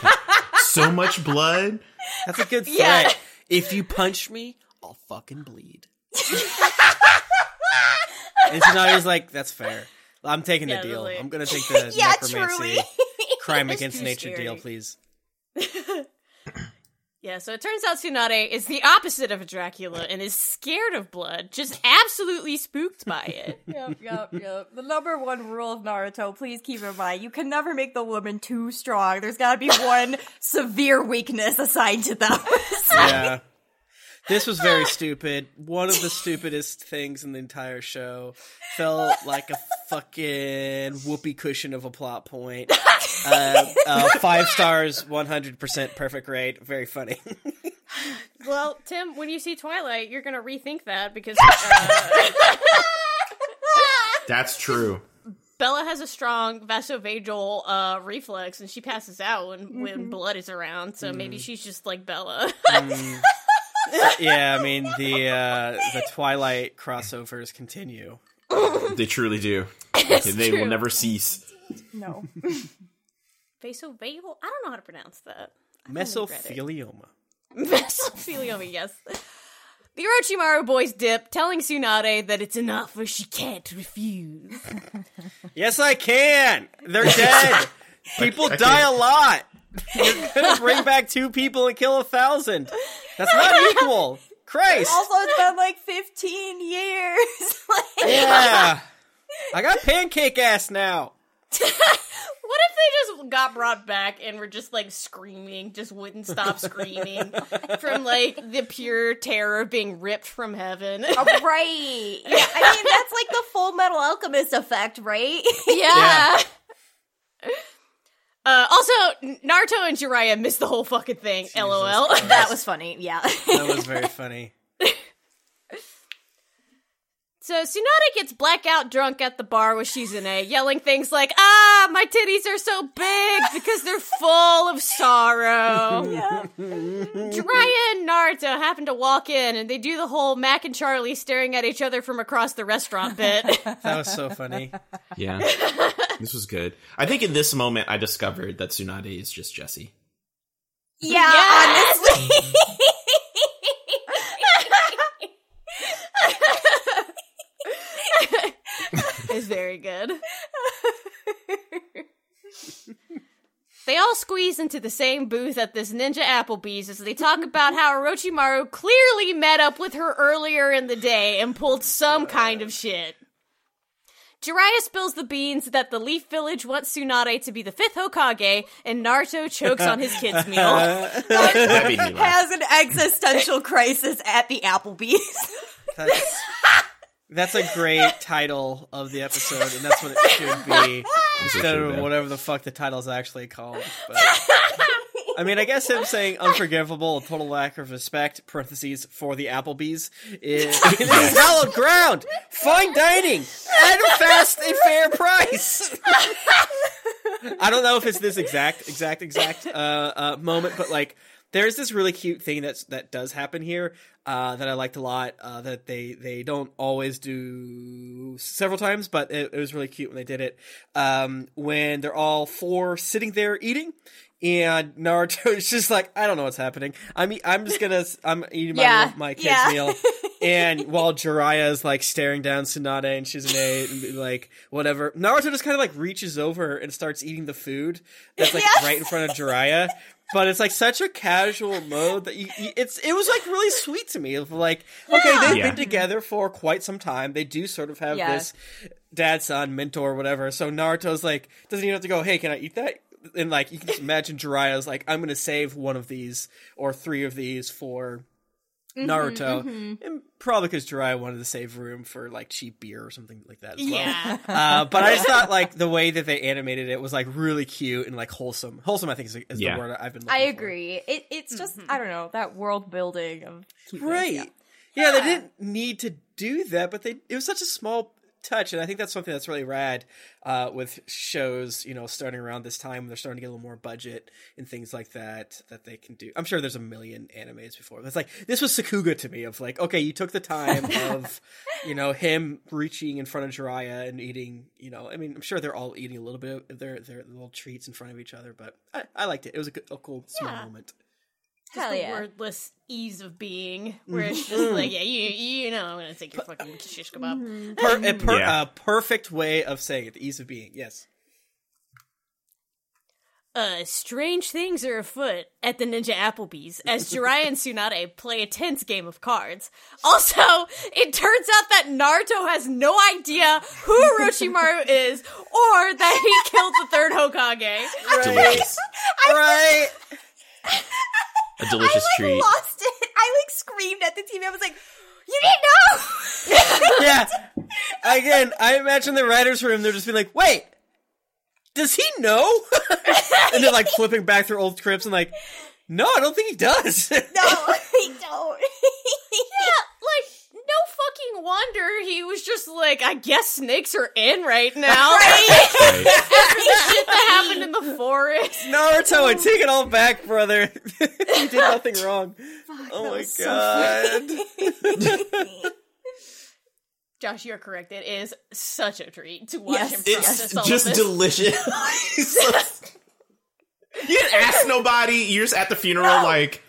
so much blood. That's a good threat. Yeah. If you punch me, I'll fucking bleed. and Tsunade's like, that's fair. I'm taking the deal. really. I'm gonna take the Yeah, necromancy truly. Crime against nature scary. deal, please. yeah, so it turns out Tsunade is the opposite of a Dracula and is scared of blood, just absolutely spooked by it. yep, yep, yep. The number one rule of Naruto, please keep in mind, you can never make the woman too strong. There's gotta be one severe weakness assigned to them. Yeah. This was very stupid. One of the stupidest things in the entire show. Felt like a fucking whoopee cushion of a plot point. Uh, uh, five stars, 100% perfect rate. Very funny. well, Tim, when you see Twilight, you're gonna rethink that because uh, That's true. Bella has a strong vasovagal uh, reflex and she passes out when, when blood is around, so maybe she's just like Bella. Yeah, I mean the uh, the Twilight crossovers continue. They truly do. they will never cease. no. vasovagal? I don't know how to pronounce that. I've only read it. Mesothelioma. Mesothelioma, yes. The Orochimaru boys dip, telling Tsunade that it's enough or she can't refuse. Yes, I can. They're dead. People I die can- a lot. You're gonna bring back two people and kill a thousand. That's not equal. Christ. Also, it's been like 15 years. like, Yeah. I got pancake ass now. What if they just got brought back and were just like screaming, just wouldn't stop screaming from like the pure terror of being ripped from heaven? Oh, right. Yeah, I mean, that's like the full metal alchemist effect, right? yeah. Uh, also, Naruto and Jiraiya missed the whole fucking thing. LOL. that was funny, yeah. That was very funny. So Tsunade gets blackout drunk at the bar with Shizune, yelling things like, "Ah, my titties are so big because they're full of sorrow." yeah. Jiraiya and Naruto happen to walk in, and they do the whole Mac and Charlie staring at each other from across the restaurant bit. That was so funny. Yeah. this was good. I think in this moment I discovered that Tsunade is just Jessy. Yeah, Yes! honestly. Is very good. They all squeeze into the same booth at this ninja Applebee's as they talk about how Orochimaru clearly met up with her earlier in the day and pulled some kind of shit. Jiraiya spills the beans that the Leaf Village wants Tsunade to be the fifth Hokage, and Naruto chokes on his kids' meal. That made me laugh. Has an existential crisis at the Applebee's. That's, that's a great title of the episode, and that's what it should be instead of whatever the fuck the title's actually called. But, I mean, I guess him saying unforgivable, a total lack of respect, parentheses, for the Applebee's, is, this is hallowed ground! Fine dining! At a fast and fair price! I don't know if it's this exact, exact, exact uh, uh, moment, but like, there's this really cute thing that's that does happen here uh, that I liked a lot. Uh, that they they don't always do several times, but it, it was really cute when they did it. Um, when they're all four sitting there eating. And Naruto is just like, I don't know what's happening. I'm I'm just gonna I'm eating my Yeah, my kid's yeah. meal, and while Jiraiya is like staring down Tsunade and Shizune and like whatever, Naruto just kind of like reaches over and starts eating the food that's like Yes. right in front of Jiraiya. But it's like such a casual mode that you, you it's it was like really sweet to me. Of like, okay, they've Yeah. been together for quite some time. They do sort of have Yeah. this dad son mentor whatever. So Naruto's like doesn't even have to go. Hey, can I eat that? And like you can just imagine Jiraiya's like, I'm gonna save one of these or three of these for Mm-hmm, Naruto, mm-hmm. and probably because Jiraiya wanted to save room for like cheap beer or something like that as well. Yeah. Uh, but I just thought like the way that they animated it was like really cute and like wholesome. Wholesome, I think, is, is Yeah. the word I've been. Looking I for. agree. It, it's just, mm-hmm. I don't know, that world building of. Right. Yeah. they didn't need to do that, but they it was such a small touch, and I think that's something that's really rad uh, with shows. You know, starting around this time, when they're starting to get a little more budget and things like that that they can do. I'm sure there's a million animes before. But it's like this was Sakuga to me of like, okay, you took the time of, you know, him reaching in front of Jiraiya and eating. You know, I mean, I'm sure they're all eating a little bit of their their little treats in front of each other, but I, I liked it. It was a, good, a cool small Yeah. Moment. Just Hell the yeah. wordless ease of being, where it's just like, yeah, you, you know, I'm gonna take your fucking shish kebab. Per, a, per, Yeah. a perfect way of saying it. The ease of being. Yes. Uh, strange things are afoot at the Ninja Applebee's as Jiraiya and Tsunade play a tense game of cards. Also, it turns out that Naruto has no idea who Orochimaru is or that he killed the third Hokage. Delicious. right. A delicious I treat. lost it. I like screamed at the TV. I was like, "You didn't know." yeah. Again, I imagine the writers room, they're just being like, wait, does he know? and they're like flipping back through old scripts and like, no, I don't think he does. no, I don't. Yeah, like, fucking wonder he was just like, I guess snakes are in right now. Right. the shit that happened in the forest. Naruto, I take it all back, brother. you did nothing wrong. oh my was so god. Josh, you're correct. It is such a treat to watch Yes. him It's process all just of this. delicious. you didn't ask nobody. You're just at the funeral, like,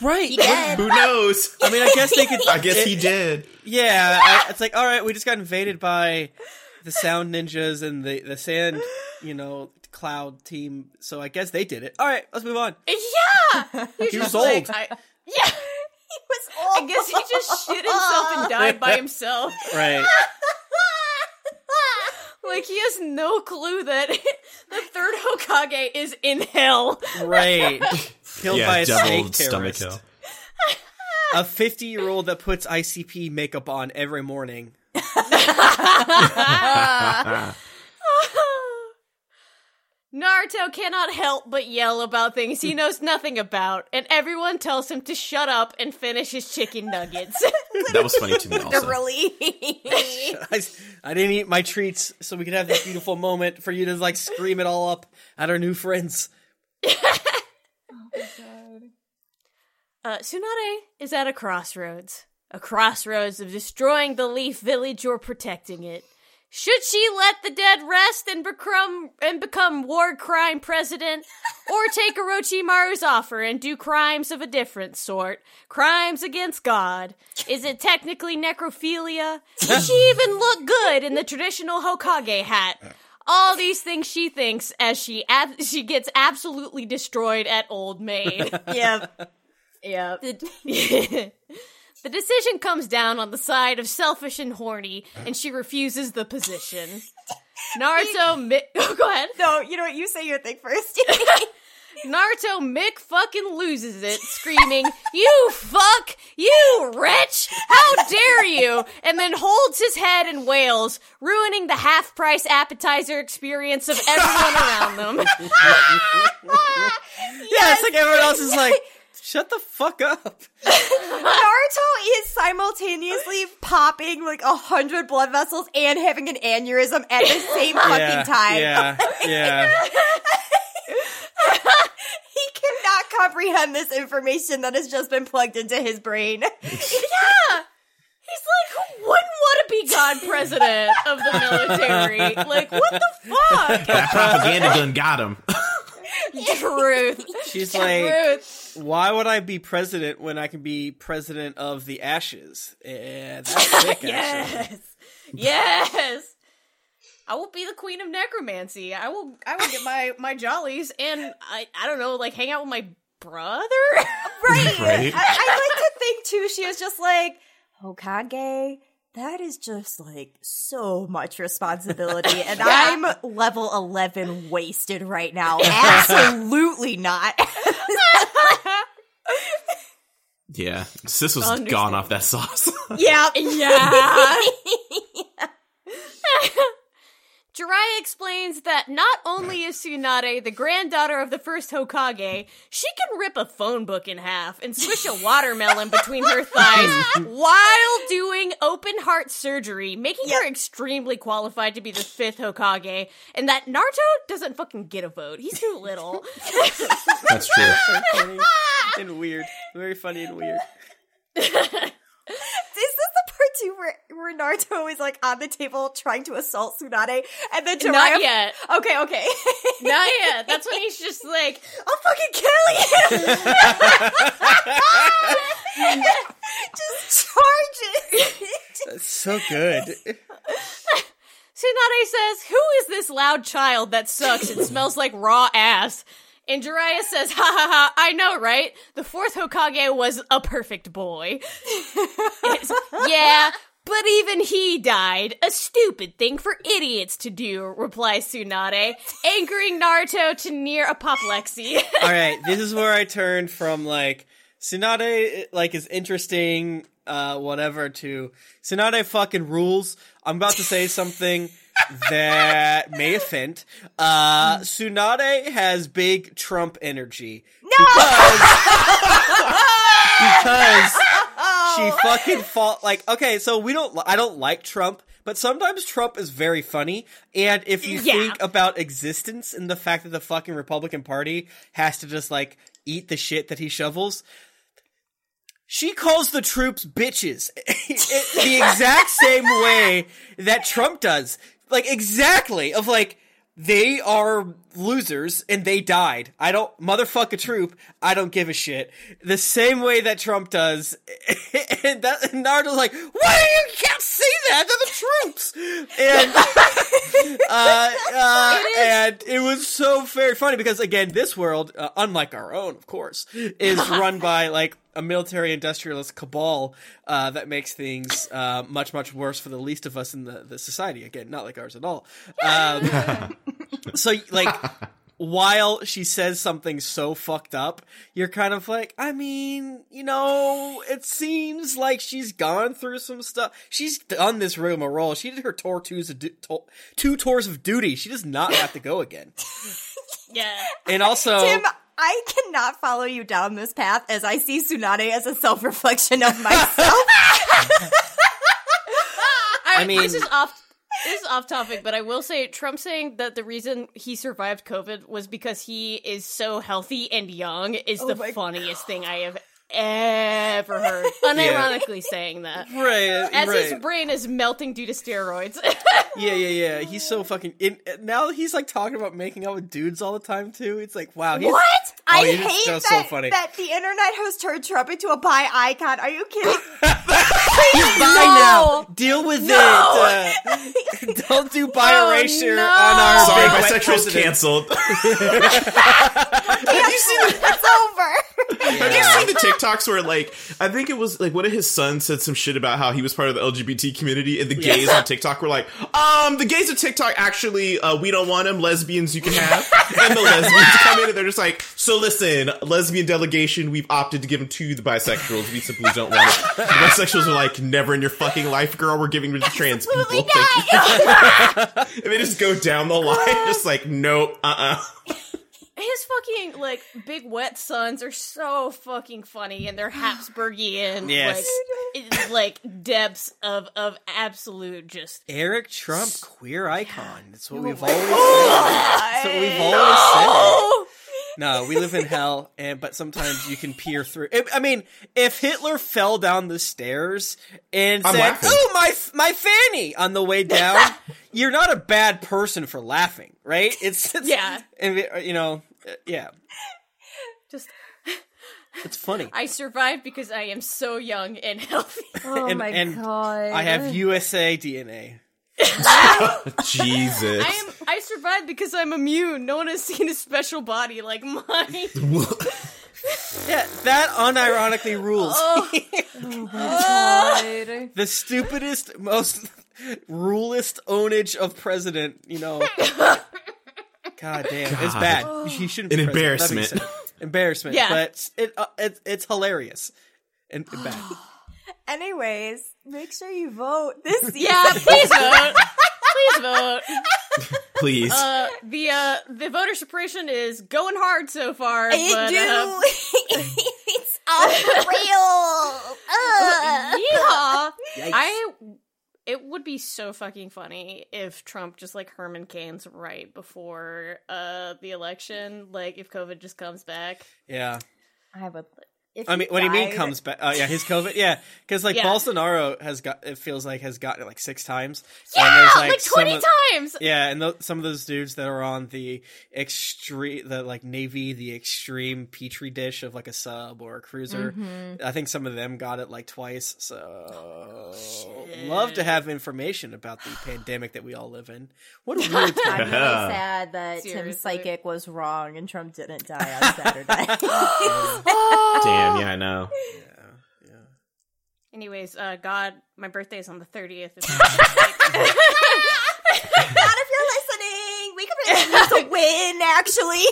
right. dead. who knows? I mean, I guess they could. I guess he did. Yeah, I, it's like, all right, we just got invaded by the sound ninjas and the the sand, you know, cloud team. So I guess they did it. All right, let's move on. yeah, He's He was just like, old. I, yeah, He was old. I guess he just shit himself and died by himself. Right. Like he has no clue that the third Hokage is in hell. Right. Killed by a snake deviled stomach terrorist. hill. A 50 year old that puts ICP makeup on every morning. Naruto cannot help but yell about things he knows nothing about, and everyone tells him to shut up and finish his chicken nuggets. That was funny to me also. Literally. I, I didn't eat my treats so we could have this beautiful moment for you to like scream it all up at our new friends. Uh, Tsunade is at a crossroads. A crossroads of destroying the Leaf Village or protecting it. Should she let the dead rest and become and become war crime president, or take Orochimaru's offer and do crimes of a different sort, crimes against God? Is it technically necrophilia? Does she even look good in the traditional Hokage hat? All these things she thinks as she ab- she gets absolutely destroyed at Old Maid. yep. Yeah. The, the decision comes down on the side of selfish and horny, and she refuses the position. Naruto, Mi- oh, go ahead. No, you know what? You say your thing first. Naruto Mick fucking loses it, screaming, "You fuck, you wretch! How dare you!" And then holds his head and wails, ruining the half-price appetizer experience of everyone around them. Yeah, it's like everyone else is like, shut the fuck up. Naruto is simultaneously popping like a hundred blood vessels and having an aneurysm at the same fucking yeah, time. Yeah, yeah. He cannot comprehend this information that has just been plugged into his brain. yeah, he's like, who wouldn't want to be God President of the military? Like, what the fuck? That propaganda gun got him. Truth. She's like, Truth. why would I be president when I can be president of the Ashes? Yeah, that's sick, actually. Yes. Yes. I will be the queen of necromancy. I will I will get my my jollies and I I don't know, like hang out with my brother? Right. Right. I, I like to think too, she was just like, Hokage, that is just like so much responsibility. And I'm level 11 wasted right now. Absolutely not. Yeah, sis was Understand. gone off that sauce. yeah. yeah. Jiraiya Jiraiya explains that not only is Tsunade the granddaughter of the first Hokage, she can rip a phone book in half and swish a watermelon between her thighs while doing open heart surgery, making her extremely qualified to be the fifth Hokage, and that Naruto doesn't fucking get a vote. He's too little. That's true. Very funny and weird. Very funny and weird. Is this the where, where Naruto is like on the table trying to assault Tsunade and then Jiraiya? Not yet. Okay, okay. Not yet. That's when he's just like, I'll fucking kill you! Just charges! That's so good. Tsunade says, Who is this loud child that sucks and smells like raw ass? And Jiraiya says, Ha ha ha, I know, right? The fourth Hokage was a perfect boy. Yeah, but even he died. A stupid thing for idiots to do, replies Tsunade, anchoring Naruto to near apoplexy. All right, this is where I turn from like Tsunade like is interesting, uh, whatever, to Tsunade fucking rules. I'm about to say something that may offend. Uh, Tsunade has big Trump energy. No, because, because she fucking fought like okay. So we don't. I don't like Trump. But sometimes Trump is very funny, and if you Yeah. think about existence and the fact that the fucking Republican Party has to just like eat the shit that he shovels, she calls the troops bitches the exact same way that Trump does. Like exactly of like they are losers and they died. I don't motherfuck a troop. I don't give a shit. The same way that Trump does. And that and Naruto's like, why you can't see that They're the troops? And uh, uh, and it was so very funny because again, this world, uh, unlike our own, of course, is run by like a military industrialist cabal uh, that makes things uh, much much worse for the least of us in the, the society. Again, not like ours at all. Um, so like. While she says something so fucked up, you're kind of like, I mean, you know, it seems like she's gone through some stuff. She's done this rigmarole. She did her tour twos of du- to- two tours of duty. She does not have to go again. yeah. And also, Tim, I cannot follow you down this path as I see Tsunade as a self reflection of myself. I, mean- this is off. This is off topic, but I will say Trump saying that the reason he survived COVID was because he is so healthy and young is oh the my funniest thing I have ever heard. Unironically saying that. right, As right. his brain is melting due to steroids. yeah, yeah, yeah. He's so fucking. In, now he's like talking about making out with dudes all the time too. It's like, wow, he's, what? I Oh, you're just hate that, so funny. that the internet has turned Trump into a bi icon. Are you kidding? He's bi No. now. Deal with it. Uh, don't do bi Oh, no. on our Sorry, big bisexual's canceled. have you seen the, it's over. Have you seen the TikToks where like I think it was like one of his sons said some shit about how he was part of the LGBT community and the gays on TikTok were like, um, the gays of TikTok actually uh, we don't want them, lesbians you can have. and the lesbians come in and they're just like, so listen, lesbian delegation, we've opted to give them to the bisexuals. We simply don't want it. The bisexuals are like, never in your fucking life, girl, we're giving it to trans people. And they just go down the line, just like, nope, uh uh his fucking like big wet sons are so fucking funny and they're Habsburgian Yes. like like depths of of absolute just Eric Trump, queer icon. That's what we've always said. That's what we've always said. Oh, No, we live in hell, and but sometimes you can peer through. I- I mean, if Hitler fell down the stairs and I'm said, laughing. "Oh my my fanny" on the way down, you're not a bad person for laughing, right? It's, it's Yeah. and you know, yeah, just it's funny. I survived because I am so young and healthy. Oh and, my and god. I have USA DNA. Jesus. I am I survived because I'm immune. No one has seen a special body like mine. Yeah, that unironically rules. Oh God. the stupidest, most rulest ownage of president, you know. God damn, it's bad. He shouldn't. An Be president. Embarrassment. Embarrassment. Yeah. but it, uh, it it's hilarious and bad. Anyways, make sure you vote this season. yeah, please vote. Please vote. please. Uh, the uh, the voter suppression is going hard so far. It but, do. uh, it's unreal. Ugh. Yeehaw! Yikes. I it would be so fucking funny if Trump just like Herman Cain's right before uh the election, like if COVID just comes back. yeah. I would. If I mean, what do you mean comes back? Oh yeah, his COVID. Yeah, because like Yeah. Bolsonaro has got. It feels like has gotten it like six times. Yeah, And there's, like, some twenty of- times. Yeah, and th- some of those dudes that are on the extreme, the like navy, the extreme petri dish of like a sub or a cruiser. Mm-hmm. I think some of them got it like twice. So love to have information about the pandemic that we all live in. What a weird I'm time. really sad that Tim Psychic was wrong and Trump didn't die on Saturday. Damn, yeah, I know. Anyways, uh, God, my birthday is on the thirtieth. God, if you're listening, we could really use a win, actually.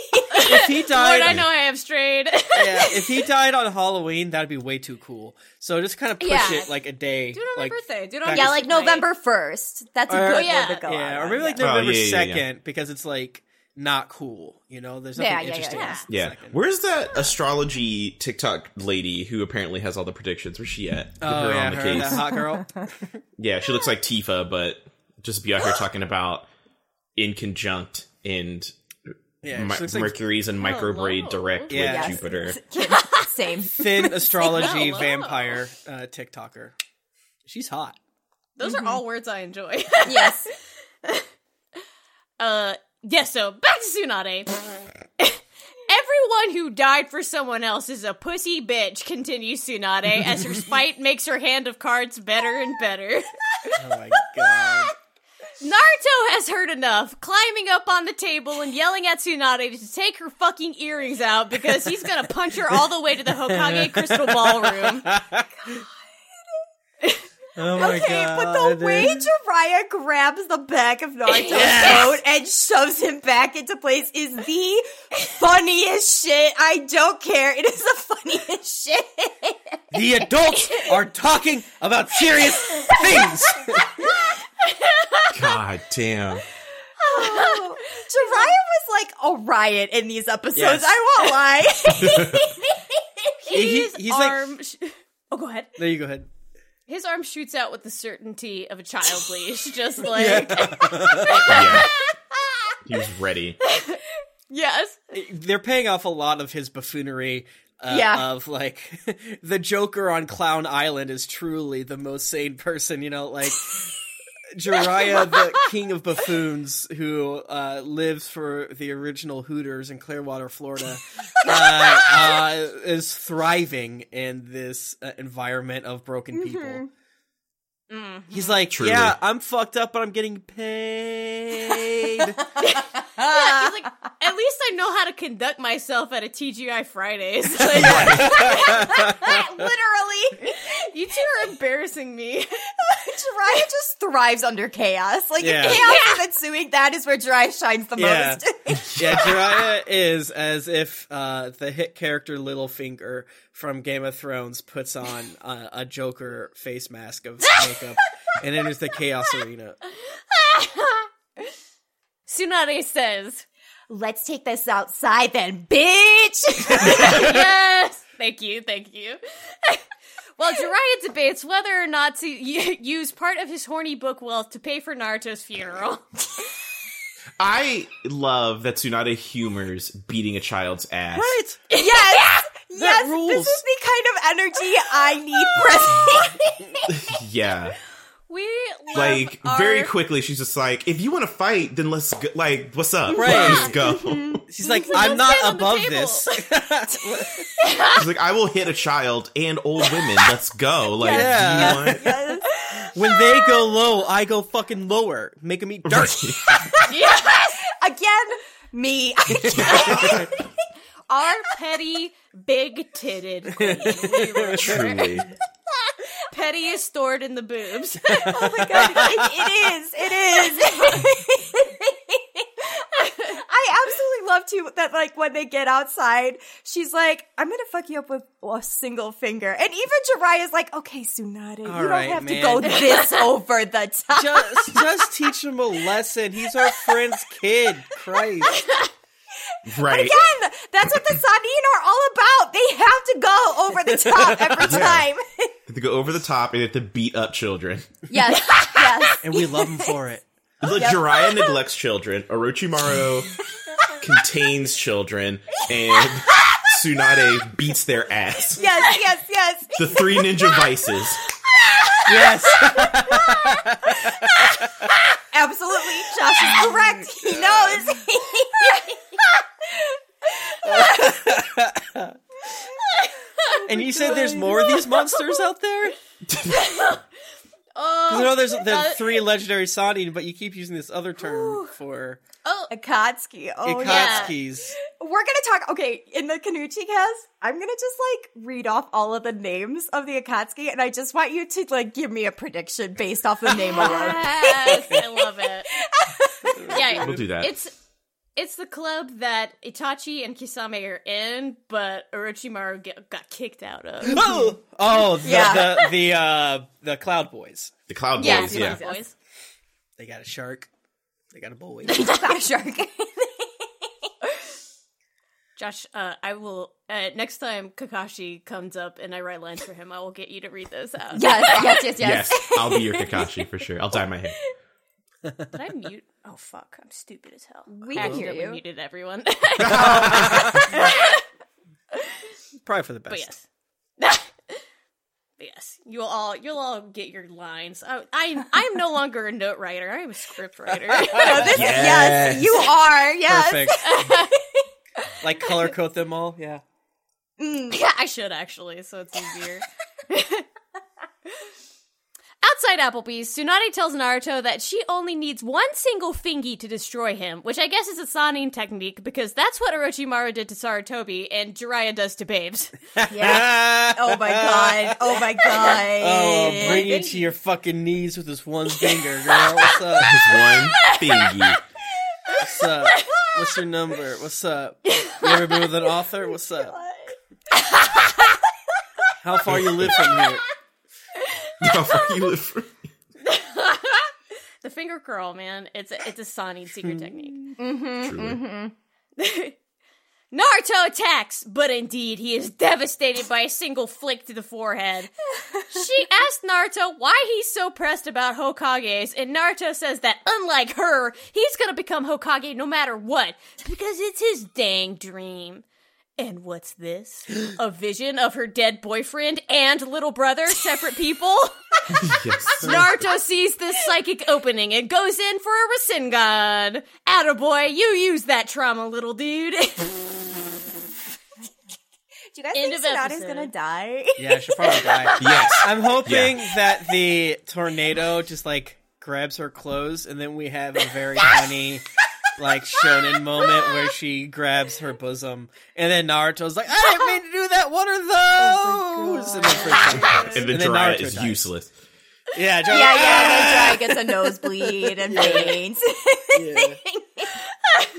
if he died, Lord, I know I have strayed. yeah, if he died on Halloween, that'd be way too cool. So just kind of push Yeah. it like a day. Do it on my like, birthday. Do it on yeah, like night. November 1st. That's a good yeah. one to go Yeah, on. or maybe like Oh, November yeah, yeah, second yeah. because it's like not cool. You know, there's nothing Yeah, yeah, yeah, interesting. yeah. on the Yeah. Where's that astrology TikTok lady who apparently has all the predictions? Where's she at? Get Oh her yeah, on the her, case. that hot girl. Yeah, she looks like Tifa, but just be out here talking about in conjunct and Yeah, Mi- she looks like Mercury's and microbraid Hello. direct Yeah. with Jupiter. Same. thin astrology Hello. vampire uh, TikToker. She's hot. Those Mm-hmm. are all words I enjoy. Yes. uh, yes. So back to Tsunade. Everyone who died for someone else is a pussy bitch. Continues Tsunade as her spite makes her hand of cards better and better. Oh my god. Naruto has heard enough, climbing up on the table and yelling at Tsunade to take her fucking earrings out because he's gonna punch her all the way to the Hokage Crystal Ballroom. Oh my Okay, god. but the way Jiraiya grabs the back of Naruto's Yes! coat and shoves him back into place is the funniest shit. I don't care. It is the funniest shit. the adults are talking about serious things. God damn. Oh, Jiraiya was like a riot in these episodes. Yes. I won't lie. He- he- His he's like- arm. sh- oh, go ahead. there you go ahead. His arm shoots out with the certainty of a child leash, just like Yeah. he was ready. yes. They're paying off a lot of his buffoonery. Uh, Yeah. Of like the Joker on Clown Island is truly the most sane person, you know, like Jiraiya, the king of buffoons, who uh, lives for the original Hooters in Clearwater, Florida, uh, uh, is thriving in this uh, environment of broken people. Mm. He's like, Truly. yeah, I'm fucked up, but I'm getting paid. Yeah, he's like, at least I know how to conduct myself at a TGI Fridays. Like, Literally. you two are embarrassing me. Jiraiya just thrives under chaos. Like, Yeah. if chaos is ensuing, that is where Jiraiya shines the Yeah. most. yeah, Jiraiya is as if uh, the hit character Littlefinger from Game of Thrones puts on uh, a Joker face mask of makeup and enters the Chaos Arena. Tsunade says, Let's take this outside then, bitch! yes. Thank you. Thank you. While Jiraiya debates whether or not to y- use part of his horny book wealth to pay for Naruto's funeral. I love that Tsunade humors beating a child's ass. Right? yes! Yes, rules. this is the kind of energy I need present. Yeah. We love Like our- very quickly, she's just like, "If you want to fight, then let's go. Like, what's up? Right. Let's go." Mm-hmm. She's like, Let's I'm not stand on the above this. She's like, "I will hit a child and old women. Let's go." Like, Yeah. do you want? yes. when they go low, I go fucking lower. Make them eat dirt. Yes! Again, me. Our petty, big titted queen. We. Truly. Petty is stored in the boobs. oh my god, it, it is. It is. I absolutely love too that like when they get outside, she's like, "I'm gonna fuck you up with a single finger," and even Jiraiya's like, "Okay, Tsunade, All you right, don't have man. to go this over the top." just, just teach him a lesson. He's our friend's kid. Christ. Right. Again, that's what the Sannin are all about. They have to go over the top every time. to go over the top and they have to beat up children. yes, yes. And we love them for it. Like Jiraiya neglects children, Orochimaru contains children, and Tsunade beats their ass. Yes, yes, yes. The three ninja vices. Yes. Absolutely. Josh is correct. He knows. And you said there's more of these monsters out there? Oh, I know there's uh, the three legendary Sannin, but you keep using this other term for oh, Akatsuki. Oh, yeah. We're gonna talk. Okay, in the Kanuchi cast, I'm gonna just like read off all of the names of the Akatsuki, and I just want you to like give me a prediction based off the name alone. yes, I love it. Yeah, We'll do that. It's it's the club that Itachi and Kisame are in, but Orochimaru get, got kicked out of. Oh, oh, the Yeah. the the uh the Cloud Boys. The Cloud Yes, Boys, yeah. yes, boys. They got a shark. They got a boy. Not a shark. Josh, uh, I will uh, next time Kakashi comes up and I write lines for him. I will get you to read those out. yes, yes, yes, yes. Yes, I'll be your Kakashi for sure. I'll dye my hair. Did I mute? Oh fuck! I'm stupid as hell. We I can hear accidentally you. muted everyone. Probably for the best. but yes. but yes, you'll all you'll all get your lines. Oh, I I, I am no longer a note writer. I am a script writer. No, this is Yes. yes, you are. Yes. Perfect. like color code them all. Yeah. Yeah, I should actually, so it's easier. Outside Applebee's, Tsunade tells Naruto that she only needs one single fingy to destroy him, which I guess is a Sannin technique because that's what Orochimaru did to Sarutobi and Jiraiya does to babes. Yeah. Oh my god. Oh my oh, god. Oh, bring you to your fucking knees with this one finger, girl. What's up? Just one thingy. What's up? What's your number? What's up? You ever been with an author? What's up? How far you live from here? How far you live from? the finger curl, man, it's a, it's a Sannin secret technique. Mm-hmm, Truly. Mm-hmm. Naruto attacks, but indeed he is devastated by a single flick to the forehead. She asked Naruto why he's so pressed about Hokages, and Naruto says that unlike her, he's gonna become Hokage no matter what, because it's his dang dream. And what's this? A vision of her dead boyfriend and little brother, separate people? Yes. Naruto sees this psychic opening and goes in for a Rasengan. Attaboy, you use that trauma, little dude. Do you guys End think of Tsunade's episode. gonna die? Yeah, she'll probably die. Yes. I'm hoping that the tornado just like grabs her clothes, and then we have a very funny, like shonen moment where she grabs her bosom, and then Naruto's like, "I didn't mean to do that. What are those?" and then. And then And then Jiraiya Naruto is dies. useless. Yeah, yeah, yeah. And Jiraiya gets a nosebleed and faints. yeah,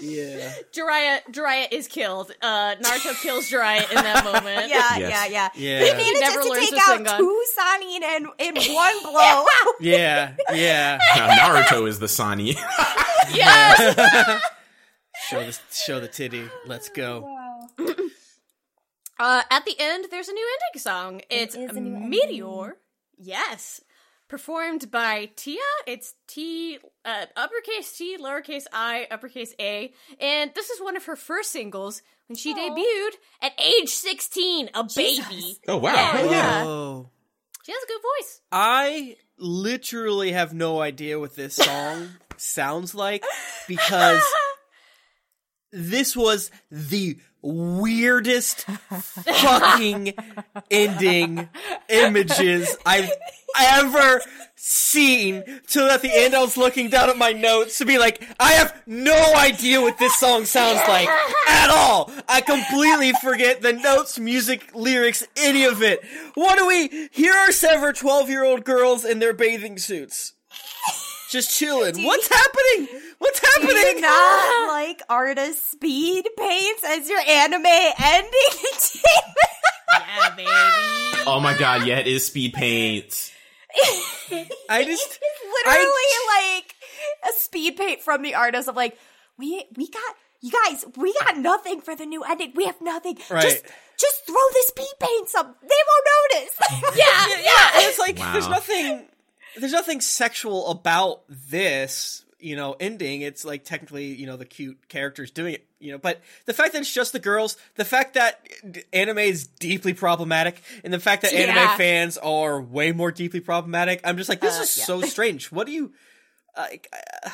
yeah. Jiraiya, Jiraiya is killed. Uh, Naruto kills Jiraiya in that moment. yeah, Yes. yeah, yeah. Yeah. He manages never to take out Sengun. two Sannin in, in one blow. Yeah, yeah. Now Naruto is the Sani. Yes! Show the show the titty. Let's go. Uh, at the end, there's a new ending song. It's is a new ending. Meteor. Yes. Performed by TiA. It's T, uh, uppercase T, lowercase I, uppercase A. And this is one of her first singles when she debuted at age 16, a baby. Oh wow. Yeah, yeah. Oh. She has a good voice. I literally have no idea what this song sounds like because this was the weirdest fucking ending images I've ever seen. Till at the end, I was looking down at my notes to be like, I have no idea what this song sounds like at all. I completely forget the notes, music, lyrics, any of it. What do we? Here are several 12 year old girls in their bathing suits. Just chilling. What's happening? What's Do you happening? not like artist speed paints as your anime ending? Yeah, baby. Oh my god, yeah, it is speed paint. I just It's literally like a speed paint from the artist of like, we we got you guys, we got nothing for the new ending. We have nothing. Right. Just just throw the speed paints up. They won't notice. Yeah, yeah, and it's like Wow. there's nothing there's nothing sexual about this, you know, ending. It's like technically, you know, the cute characters doing it, you know, but the fact that it's just the girls, the fact that anime is deeply problematic, and the fact that anime fans are way more deeply problematic, I'm just like, this Uh, is yeah. so strange. What do you like? Uh,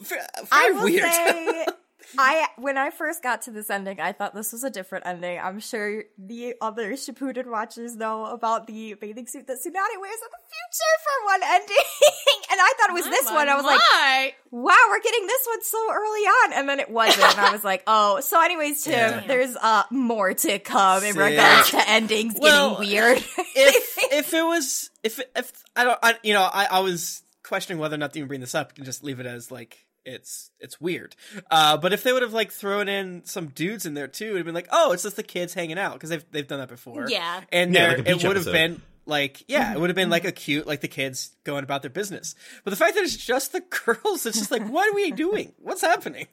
very, I will weird. say, I when I first got to this ending, I thought this was a different ending. I'm sure the other Shippuden watchers know about the bathing suit that Tsunade wears in the future for one ending, and I thought it was this Oh one. I was like, wow, we're getting this one so early on, and then it wasn't. and I was like, oh. So, anyways, Tim, Yeah. there's uh more to come in Sick. regards to endings Well, getting weird. if if it was if if I don't I you know I I was questioning whether or not to even bring this up and just leave it as like it's it's weird. Uh, but if they would have like thrown in some dudes in there too, it'd been like, oh, it's just the kids hanging out because they've they've done that before. Yeah. and Yeah, like it would have been like yeah, it would have been like a cute like the kids going about their business. But the fact that it's just the girls, it's just like, what are we doing? What's happening?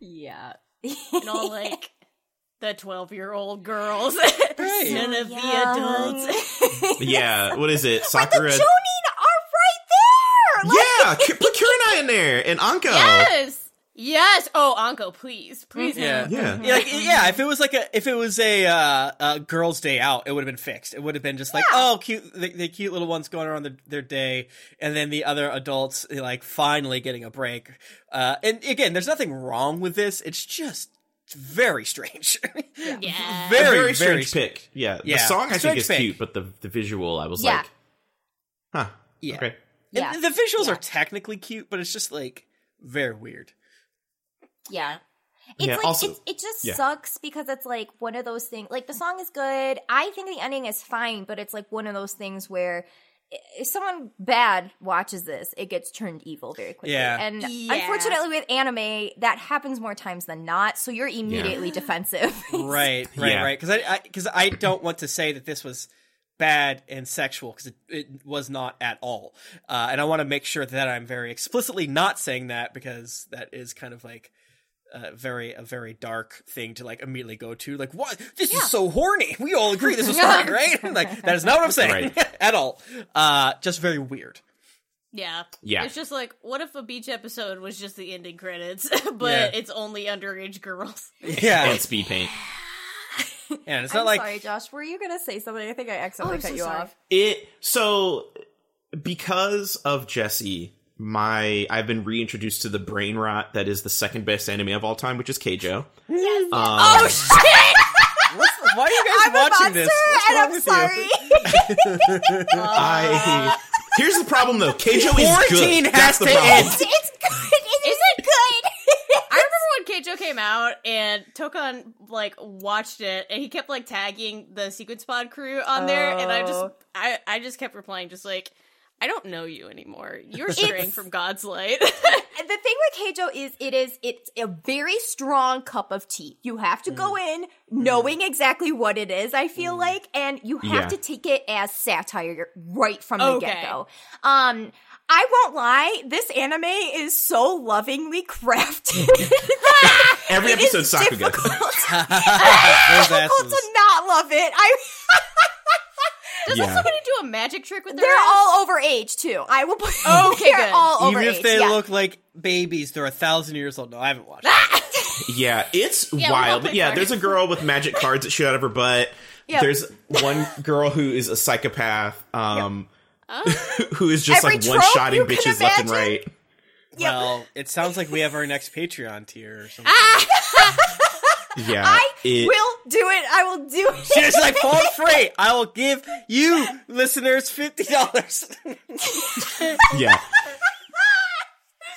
yeah. And all like the 12 year old girls. Right. None of the adults. Yeah, what is it? But the Sakura. Are right there. Like, yeah, Ki- put Kurenai in there and Anko. Yes. Yes. Oh, Anko, please. Please. Yeah. Yeah. Yeah, like, yeah, if it was like a if it was a uh, a girls' day out, it would have been fixed. It would have been just like, oh, cute, the, the cute little ones going around the, their day, and then the other adults like finally getting a break. Uh, and again, there's nothing wrong with this. It's just very strange. Yeah. A very very very strange pick. Yeah, the Yeah, song I think strange is pick. cute, but the the visual, I was Yeah. like, huh. Yeah. Okay. Yeah. And the visuals Yeah. are technically cute, but it's just like very weird. Yeah. It's Yeah, like also- it's, it just yeah. sucks because it's like one of those things. Like the song is good. I think the ending is fine, but it's like one of those things where if someone bad watches this, it gets turned evil very quickly. Yeah. And Yeah. unfortunately, with anime, that happens more times than not. So you're immediately defensive. Right, right, Yeah. right. Because I because I, don't want to say that this was bad and sexual because it, it was not at all. Uh, and I want to make sure that I'm very explicitly not saying that because that is kind of like. Uh, very a very dark thing to like immediately go to like what this is so horny we all agree this is horny right like that is not what i'm saying Right. at all uh just very weird Yeah. Yeah. It's just like, what if a beach episode was just the ending credits, but Yeah. it's only underage girls? yeah And speed paint. and it's I'm not like sorry, Josh. Were you gonna say something? I think I accidentally I'm cut so you sorry. off. It so because of Jessy, my I've been reintroduced to the brain rot that is the second best anime of all time, which is Keijo. Yes. Um, oh shit! what's, why are you guys I'm a watching monster, this What's and I'm with sorry. you? I here's the problem though. Keijo is Quarantine good. has That's the to problem. end. it's, it's good. Remember came out and Tokan like watched it and he kept like tagging the Sequence Pod crew on there and I just Oh. I I just kept replying just like I don't know you anymore. You're straying from God's light. And the thing with Keijo is it is it's a very strong cup of tea. You have to go Mm. in knowing exactly what it is, I feel like, and you have Yeah. to take it as satire right from the Okay. get-go. Um I won't lie, this anime is so lovingly crafted. Every It is episode Sakuga. difficult, Those difficult asses. to not love it. I Does Yeah. somebody do a magic trick with their they're ass? all over age too. I will put Okay, they're good. all over Even if age, they yeah. look like babies, they're a thousand years old. No, I haven't watched. it. Yeah, it's Yeah, wild. But yeah, there's a girl with magic cards that shoot out of her butt. Yep. There's one girl who is a psychopath, um, Who is just Every like one trope shotting bitches left and right. Yep. Well, it sounds like we have our next Patreon tier or something. Yeah, I it- will do it. I will do it. She's like, for free. I will give you listeners fifty dollars. yeah.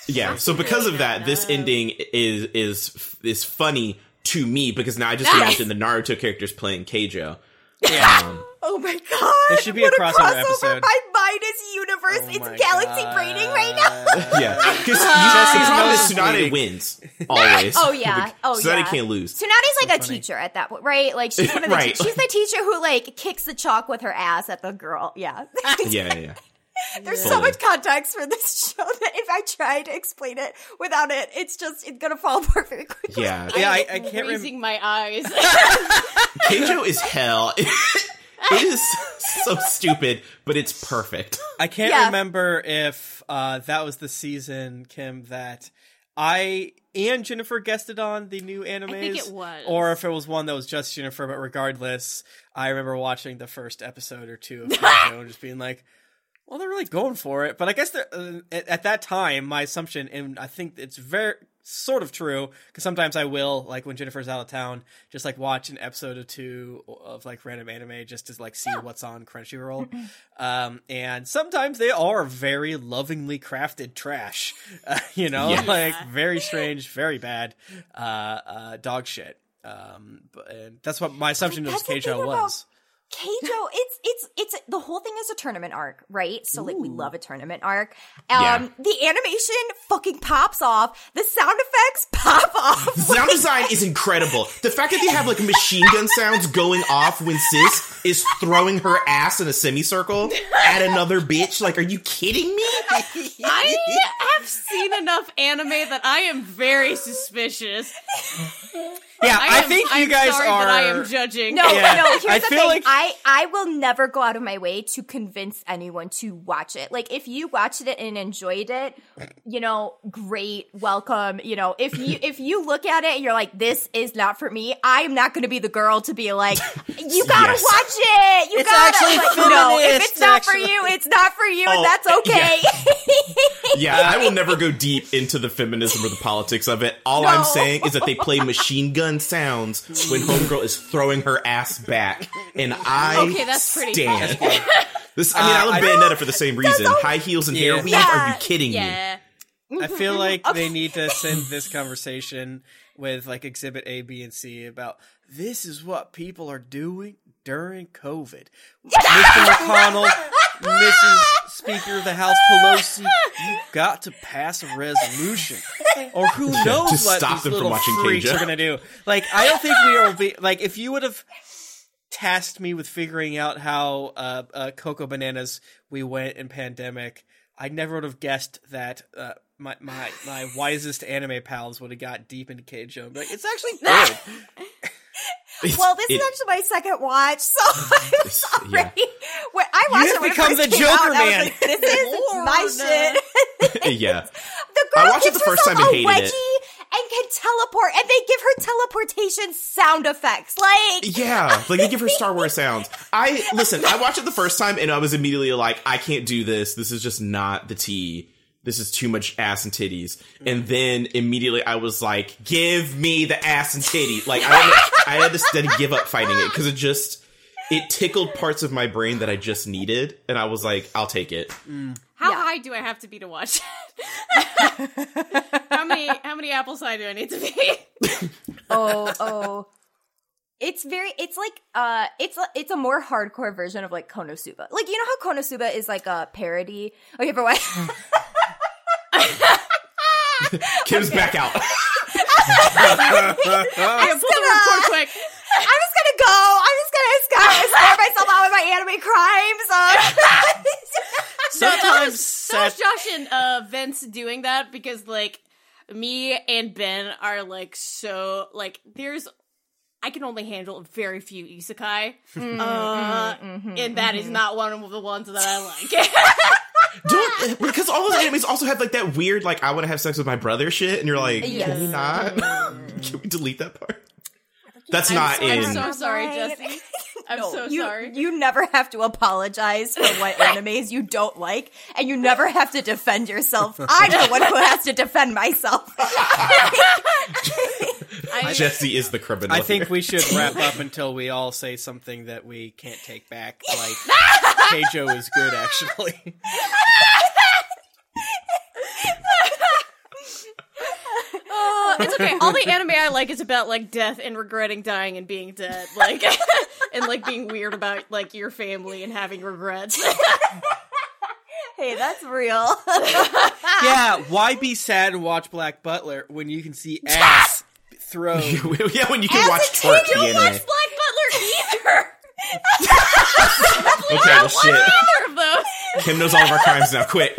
Yeah, so because of that, this ending is is is funny to me because now I just imagine the Naruto characters playing Keijo. yeah. Um, Oh my god! There should be a what crossover crossover episode. My mind is universe. Oh it's galaxy God. braining right now. Yeah, because Jessy's the problem is nose Tsunade wins always. Oh yeah. Oh Tsunade yeah. can't lose. Tsunade's like a funny. teacher at that point, right? Like she's one of the Right. te- she's the teacher who like kicks the chalk with her ass at the girl. Yeah. Yeah, yeah, yeah. There's so much context for this show that if I try to explain it without it, it's just it's gonna fall apart very quickly. Yeah, Yeah, I, I can't remember. raising my eyes. Keijo is hell. It is so stupid, but it's perfect. I can't Yeah. remember if uh, that was the season, Kym, that I and Jennifer guested on the new animes. think it was. Or if it was one that was just Jennifer, but regardless, I remember watching the first episode or two of Keijo and just being like, well, they're really going for it. But I guess they're, uh, at, at that time, my assumption, and I think it's very sort of true, because sometimes I will, like when Jennifer's out of town, just like watch an episode or two of like random anime just to like see what's on Crunchyroll. um, and sometimes they are very lovingly crafted trash, uh, you know, Yeah. like very strange, very bad, uh, uh, dog shit. Um, but and that's what my assumption of That's the Keijo thing about- was. Keijo, it's it's it's the whole thing is a tournament arc, right? So like we love a tournament arc. Yeah. Um the animation fucking pops off. The sound effects pop off. The Sound design is incredible. The fact that they have like machine gun sounds going off when Sis is throwing her ass in a semicircle at another bitch. Like, are you kidding me? I have seen enough anime that I am very suspicious. Yeah, I, I, am, think you I'm guys sorry, are. but I am judging. No, Yeah. no, here's I the feel thing. like- I, I will never go out of my way to convince anyone to watch it. Like if you watched it and enjoyed it, you know, great, welcome. You know, if you if you look at it and you're like, this is not for me, I am not gonna be the girl to be like, you gotta Yes. watch it. You It's gotta actually like, no, if it's not for you, it's not for you, Oh, and that's okay. Yeah, I will never go deep into the feminism or the politics of it. All I'm saying is that they play machine gun sounds when Homegirl is throwing her ass back, and I Okay, that's pretty stand. This, I mean, I Uh, love I- Bayonetta for the same reason. High heels and hair weave. Yeah. Are you kidding me? I feel like they need to send this conversation with like exhibit A, B, and C about this is what people are doing during COVID. Mr. McConnell, Mrs. Speaker of the House Pelosi, you got to pass a resolution. Or who knows to what stop these them from little watching freaks Keijo. are gonna do. Like, I don't think we will be like if you would have tasked me with figuring out how uh, uh, Cocoa Bananas we went in pandemic, I never would have guessed that uh, my, my my wisest anime pals would have got deep into Keijo. and be Like, it's actually good. It's- well, this it- is actually my second watch, so I'm sorry. When I watched have it when it become first the came out, Joker I was man. like, this is my shit. yeah. The girl I watched it gives the first herself time and a hated it. wedgie and can teleport, and they give her teleportation sound effects. Like, Yeah, like they give her Star Wars sounds. I listen. I watched it the first time and I was immediately like, I can't do this. This is just not the tea. This is too much ass and titties. And then immediately I was like, give me the ass and titty. Like I, had- I had to steady give up fighting it because it just it tickled parts of my brain that I just needed, and I was like, I'll take it. How Yeah. high do I have to be to watch it? how many how many apples high do I need to be? oh, oh. It's very, it's like, uh, it's a, it's a more hardcore version of like Konosuba. Like, you know how Konosuba is like a parody? Okay, for what? Kym's back out. I pull the record quick. I'm just gonna go. I'm just gonna score, score myself out with my anime crimes. Uh, Sometimes So is Seth- Josh and uh, Vince doing that because like me and Ben are like so like there's I can only handle very few isekai, mm-hmm. uh, mm-hmm. Mm-hmm. and that is not one of the ones that I like. Don't because all those animes also have like that weird like I want to have sex with my brother shit, and you're like, Yes. can we not? Mm. can we delete that part? That's I'm not so, in. I'm so sorry, Jessy. I'm No, so you, sorry. You never have to apologize for what animes you don't like, and you never have to defend yourself. I'm the one who has to defend myself. I, Jessy is the criminal. I think here. we should wrap up until we all say something that we can't take back. Like Keijo is good, actually. Uh, it's okay. All the anime I like is about like death and regretting dying and being dead, like and like being weird about like your family and having regrets. hey, that's real. yeah, why be sad and watch Black Butler when you can see ass throw? yeah, when you can As watch a twerk kid, the you anime. watch Black Butler either. Okay, well, shit. Neither of those. Kym knows all of our crimes now. Quit.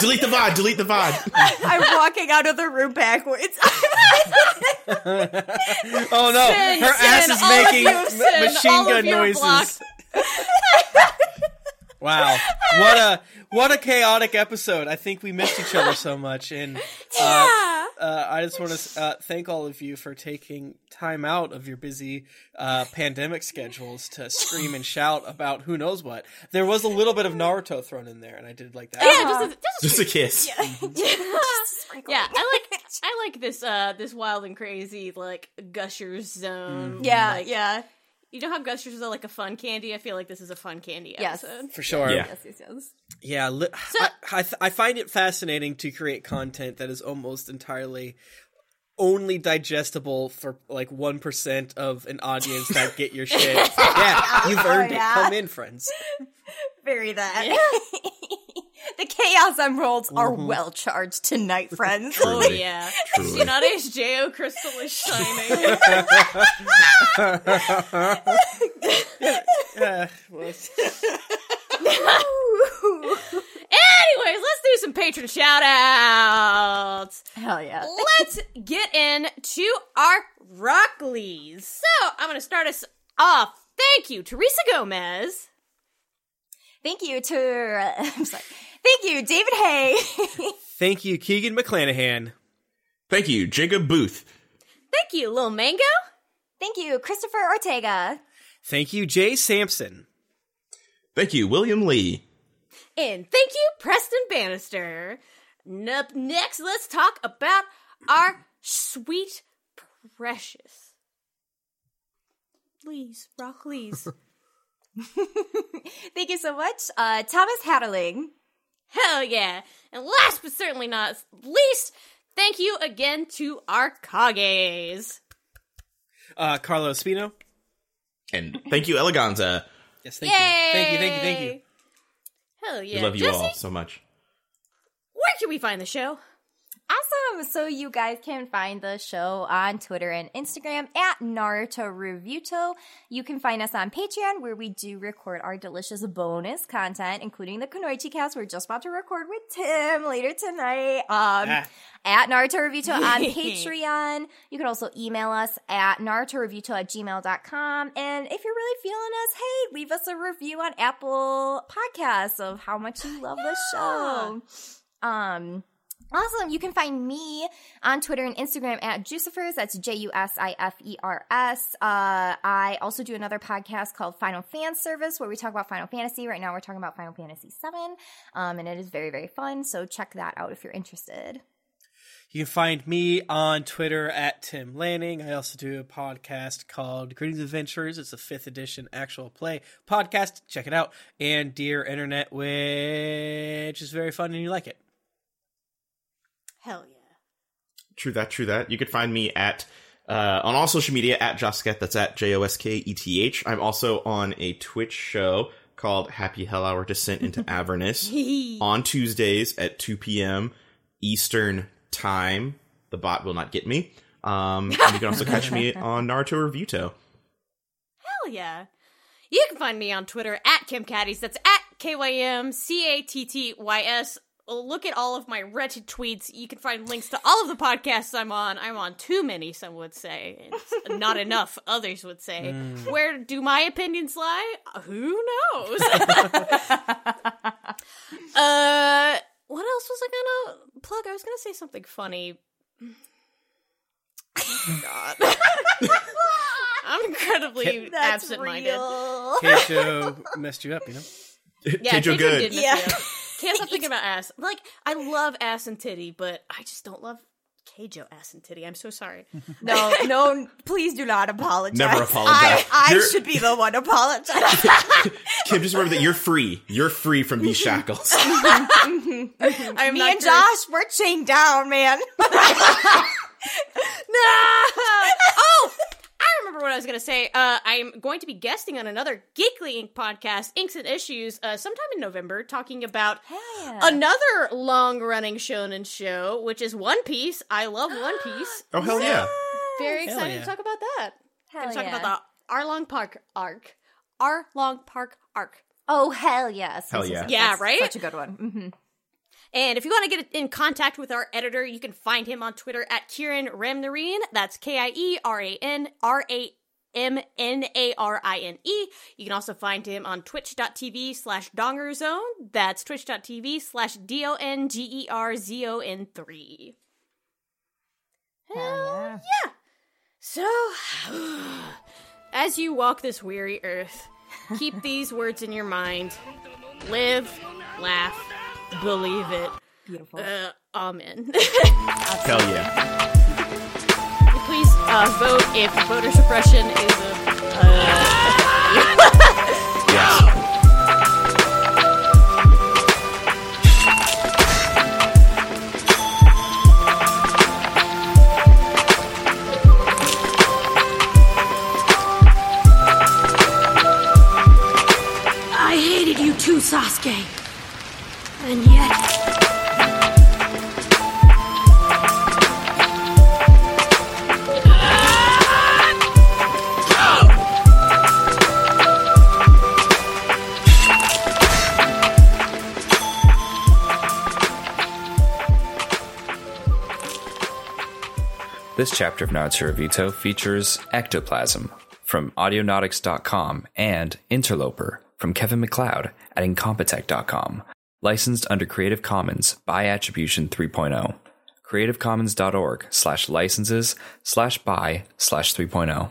delete the VOD. Delete the VOD. I'm walking out of the room backwards. Oh no, Sin, her ass is making you, sin, machine gun noises. Blocked. wow, what a what a chaotic episode! I think we missed each other so much, and uh, uh, I just want to uh, thank all of you for taking time out of your busy uh, pandemic schedules to scream and shout about who knows what. There was a little bit of Naruto thrown in there, and I did like that. Yeah, just a, just a Just a kiss. Yeah, I like I like this uh this wild and crazy like gushers zone. Yeah, Like, yeah. You know how gushers are like a fun candy? I feel like this is a fun candy Yes. episode. For sure. Yeah. Yes, yes, yes. Yeah, li- I, I, th- I find it fascinating to create content that is almost entirely only digestible for like 1% of an audience that get your shit. yeah, you've oh, earned yeah. it. Come in, friends. Very that. the chaos emeralds are well charged tonight, friends. Oh yeah. Truly. Tsunade's Jo crystal is shining. Uh, Anyways, let's do some patron shout outs. Hell yeah. Let's get into our Rock Lees. So I'm gonna start us off. Thank you, Teresa Gomez. Thank you to I'm sorry. Thank you, David Hay. thank you, Keegan McClanahan. Thank you, Jacob Booth. Thank you, Lil Mango. Thank you, Christopher Ortega. Thank you, Jay Sampson. Thank you, William Lee. And thank you, Preston Bannister. Up next, let's talk about our sweet, precious. Please, Rock Lees. Thank you so much. Uh, Thomas Hatterling. Hell yeah. And last but certainly not least, thank you again to our Kages. Uh, Carlos Spino. And thank you, Eleganza. Yes, thank you. Thank you, thank you, thank you. Hell yeah. We love you Jessy, all so much. where can we find the show? Awesome. So you guys can find the show on Twitter and Instagram at Naruto Reviewto. You can find us on Patreon where we do record our delicious bonus content, including the Kunoichi cast we're just about to record with Tim later tonight. Um, Ah. at Naruto Reviewto on Patreon. You can also email us at narutoreviewto at gmail.com. And if you're really feeling us, hey, leave us a review on Apple Podcasts of how much you love the show. Um, Awesome. You can find me on Twitter and Instagram at Jusifers. That's J U S I F E R S. Uh, I also do another podcast called Final Fan Service where we talk about Final Fantasy. Right now we're talking about Final Fantasy VII. Um, and it is very, very fun. So check that out if you're interested. You can find me on Twitter at Tim Lanning. I also do a podcast called Greetings Adventures. It's a fifth edition actual play podcast. Check it out. And Dear Internet, which is very fun and you like it. Hell yeah. True that, true that. You could find me at uh, on all social media at Josketh. That's at J O S K E T H. I'm also on a Twitch show called Happy Hell Hour Descent into Avernus on Tuesdays at 2 p.m. Eastern Time. The bot will not get me. Um, and you can also catch me on Naruto Reviewto. Hell yeah. You can find me on Twitter at Kym Cattys. That's at K Y M C A T T Y S. Look at all of my wretched tweets. You can find links to all of the podcasts I'm on. I'm on too many, some would say. It's not enough, others would say. Where do my opinions lie? Who knows? uh, what else was I gonna plug? I was gonna say something funny. God. I'm incredibly That's absent-minded. real. Keijo messed you up, you know? Yeah, Keijo Keijo good. did mess Yeah. Me. Can't stop thinking about ass. Like, I love ass and titty, but I just don't love Keijo ass and titty. I'm so sorry. No, no, please do not apologize. Never apologize. I, I should be the one apologizing. Kym, just remember that you're free. You're free from these shackles. I'm Me and cursed. Josh, we're chained down, man. No! oh! I remember what what I was going to say. Uh, I'm going to be guesting on another Geekly Inc podcast, Inks and Issues, uh, sometime in November, talking about yeah. another long-running shonen show, which is One Piece. I love One Piece. Oh hell yeah! Very Hell excited yeah. to talk about that. Hell Gonna talk yeah. about the Arlong Park arc. Arlong Park arc. Oh hell yes! Hell Yes, yes, yeah. Yeah, That's right? Such a good one. hmm And if you want to get in contact with our editor, you can find him on Twitter at Kieran Ramnarine. That's K I E R A N R A M N A R I N E. You can also find him on twitch.tv slash dongerzone. That's twitch.tv slash D O N G E R Z O N 3. Hell yeah. So, as you walk this weary earth, keep these words in your mind live, laugh, believe it. Beautiful. Uh, amen. Hell yeah! Please uh, vote if voter suppression is a. Uh, This chapter of Naruto features Ectoplasm from Audionautix.com and Interloper from Kevin MacLeod at Incompetech.com. Licensed under Creative Commons by Attribution 3.0. CreativeCommons.org slash licenses slash by slash oh. 3.0.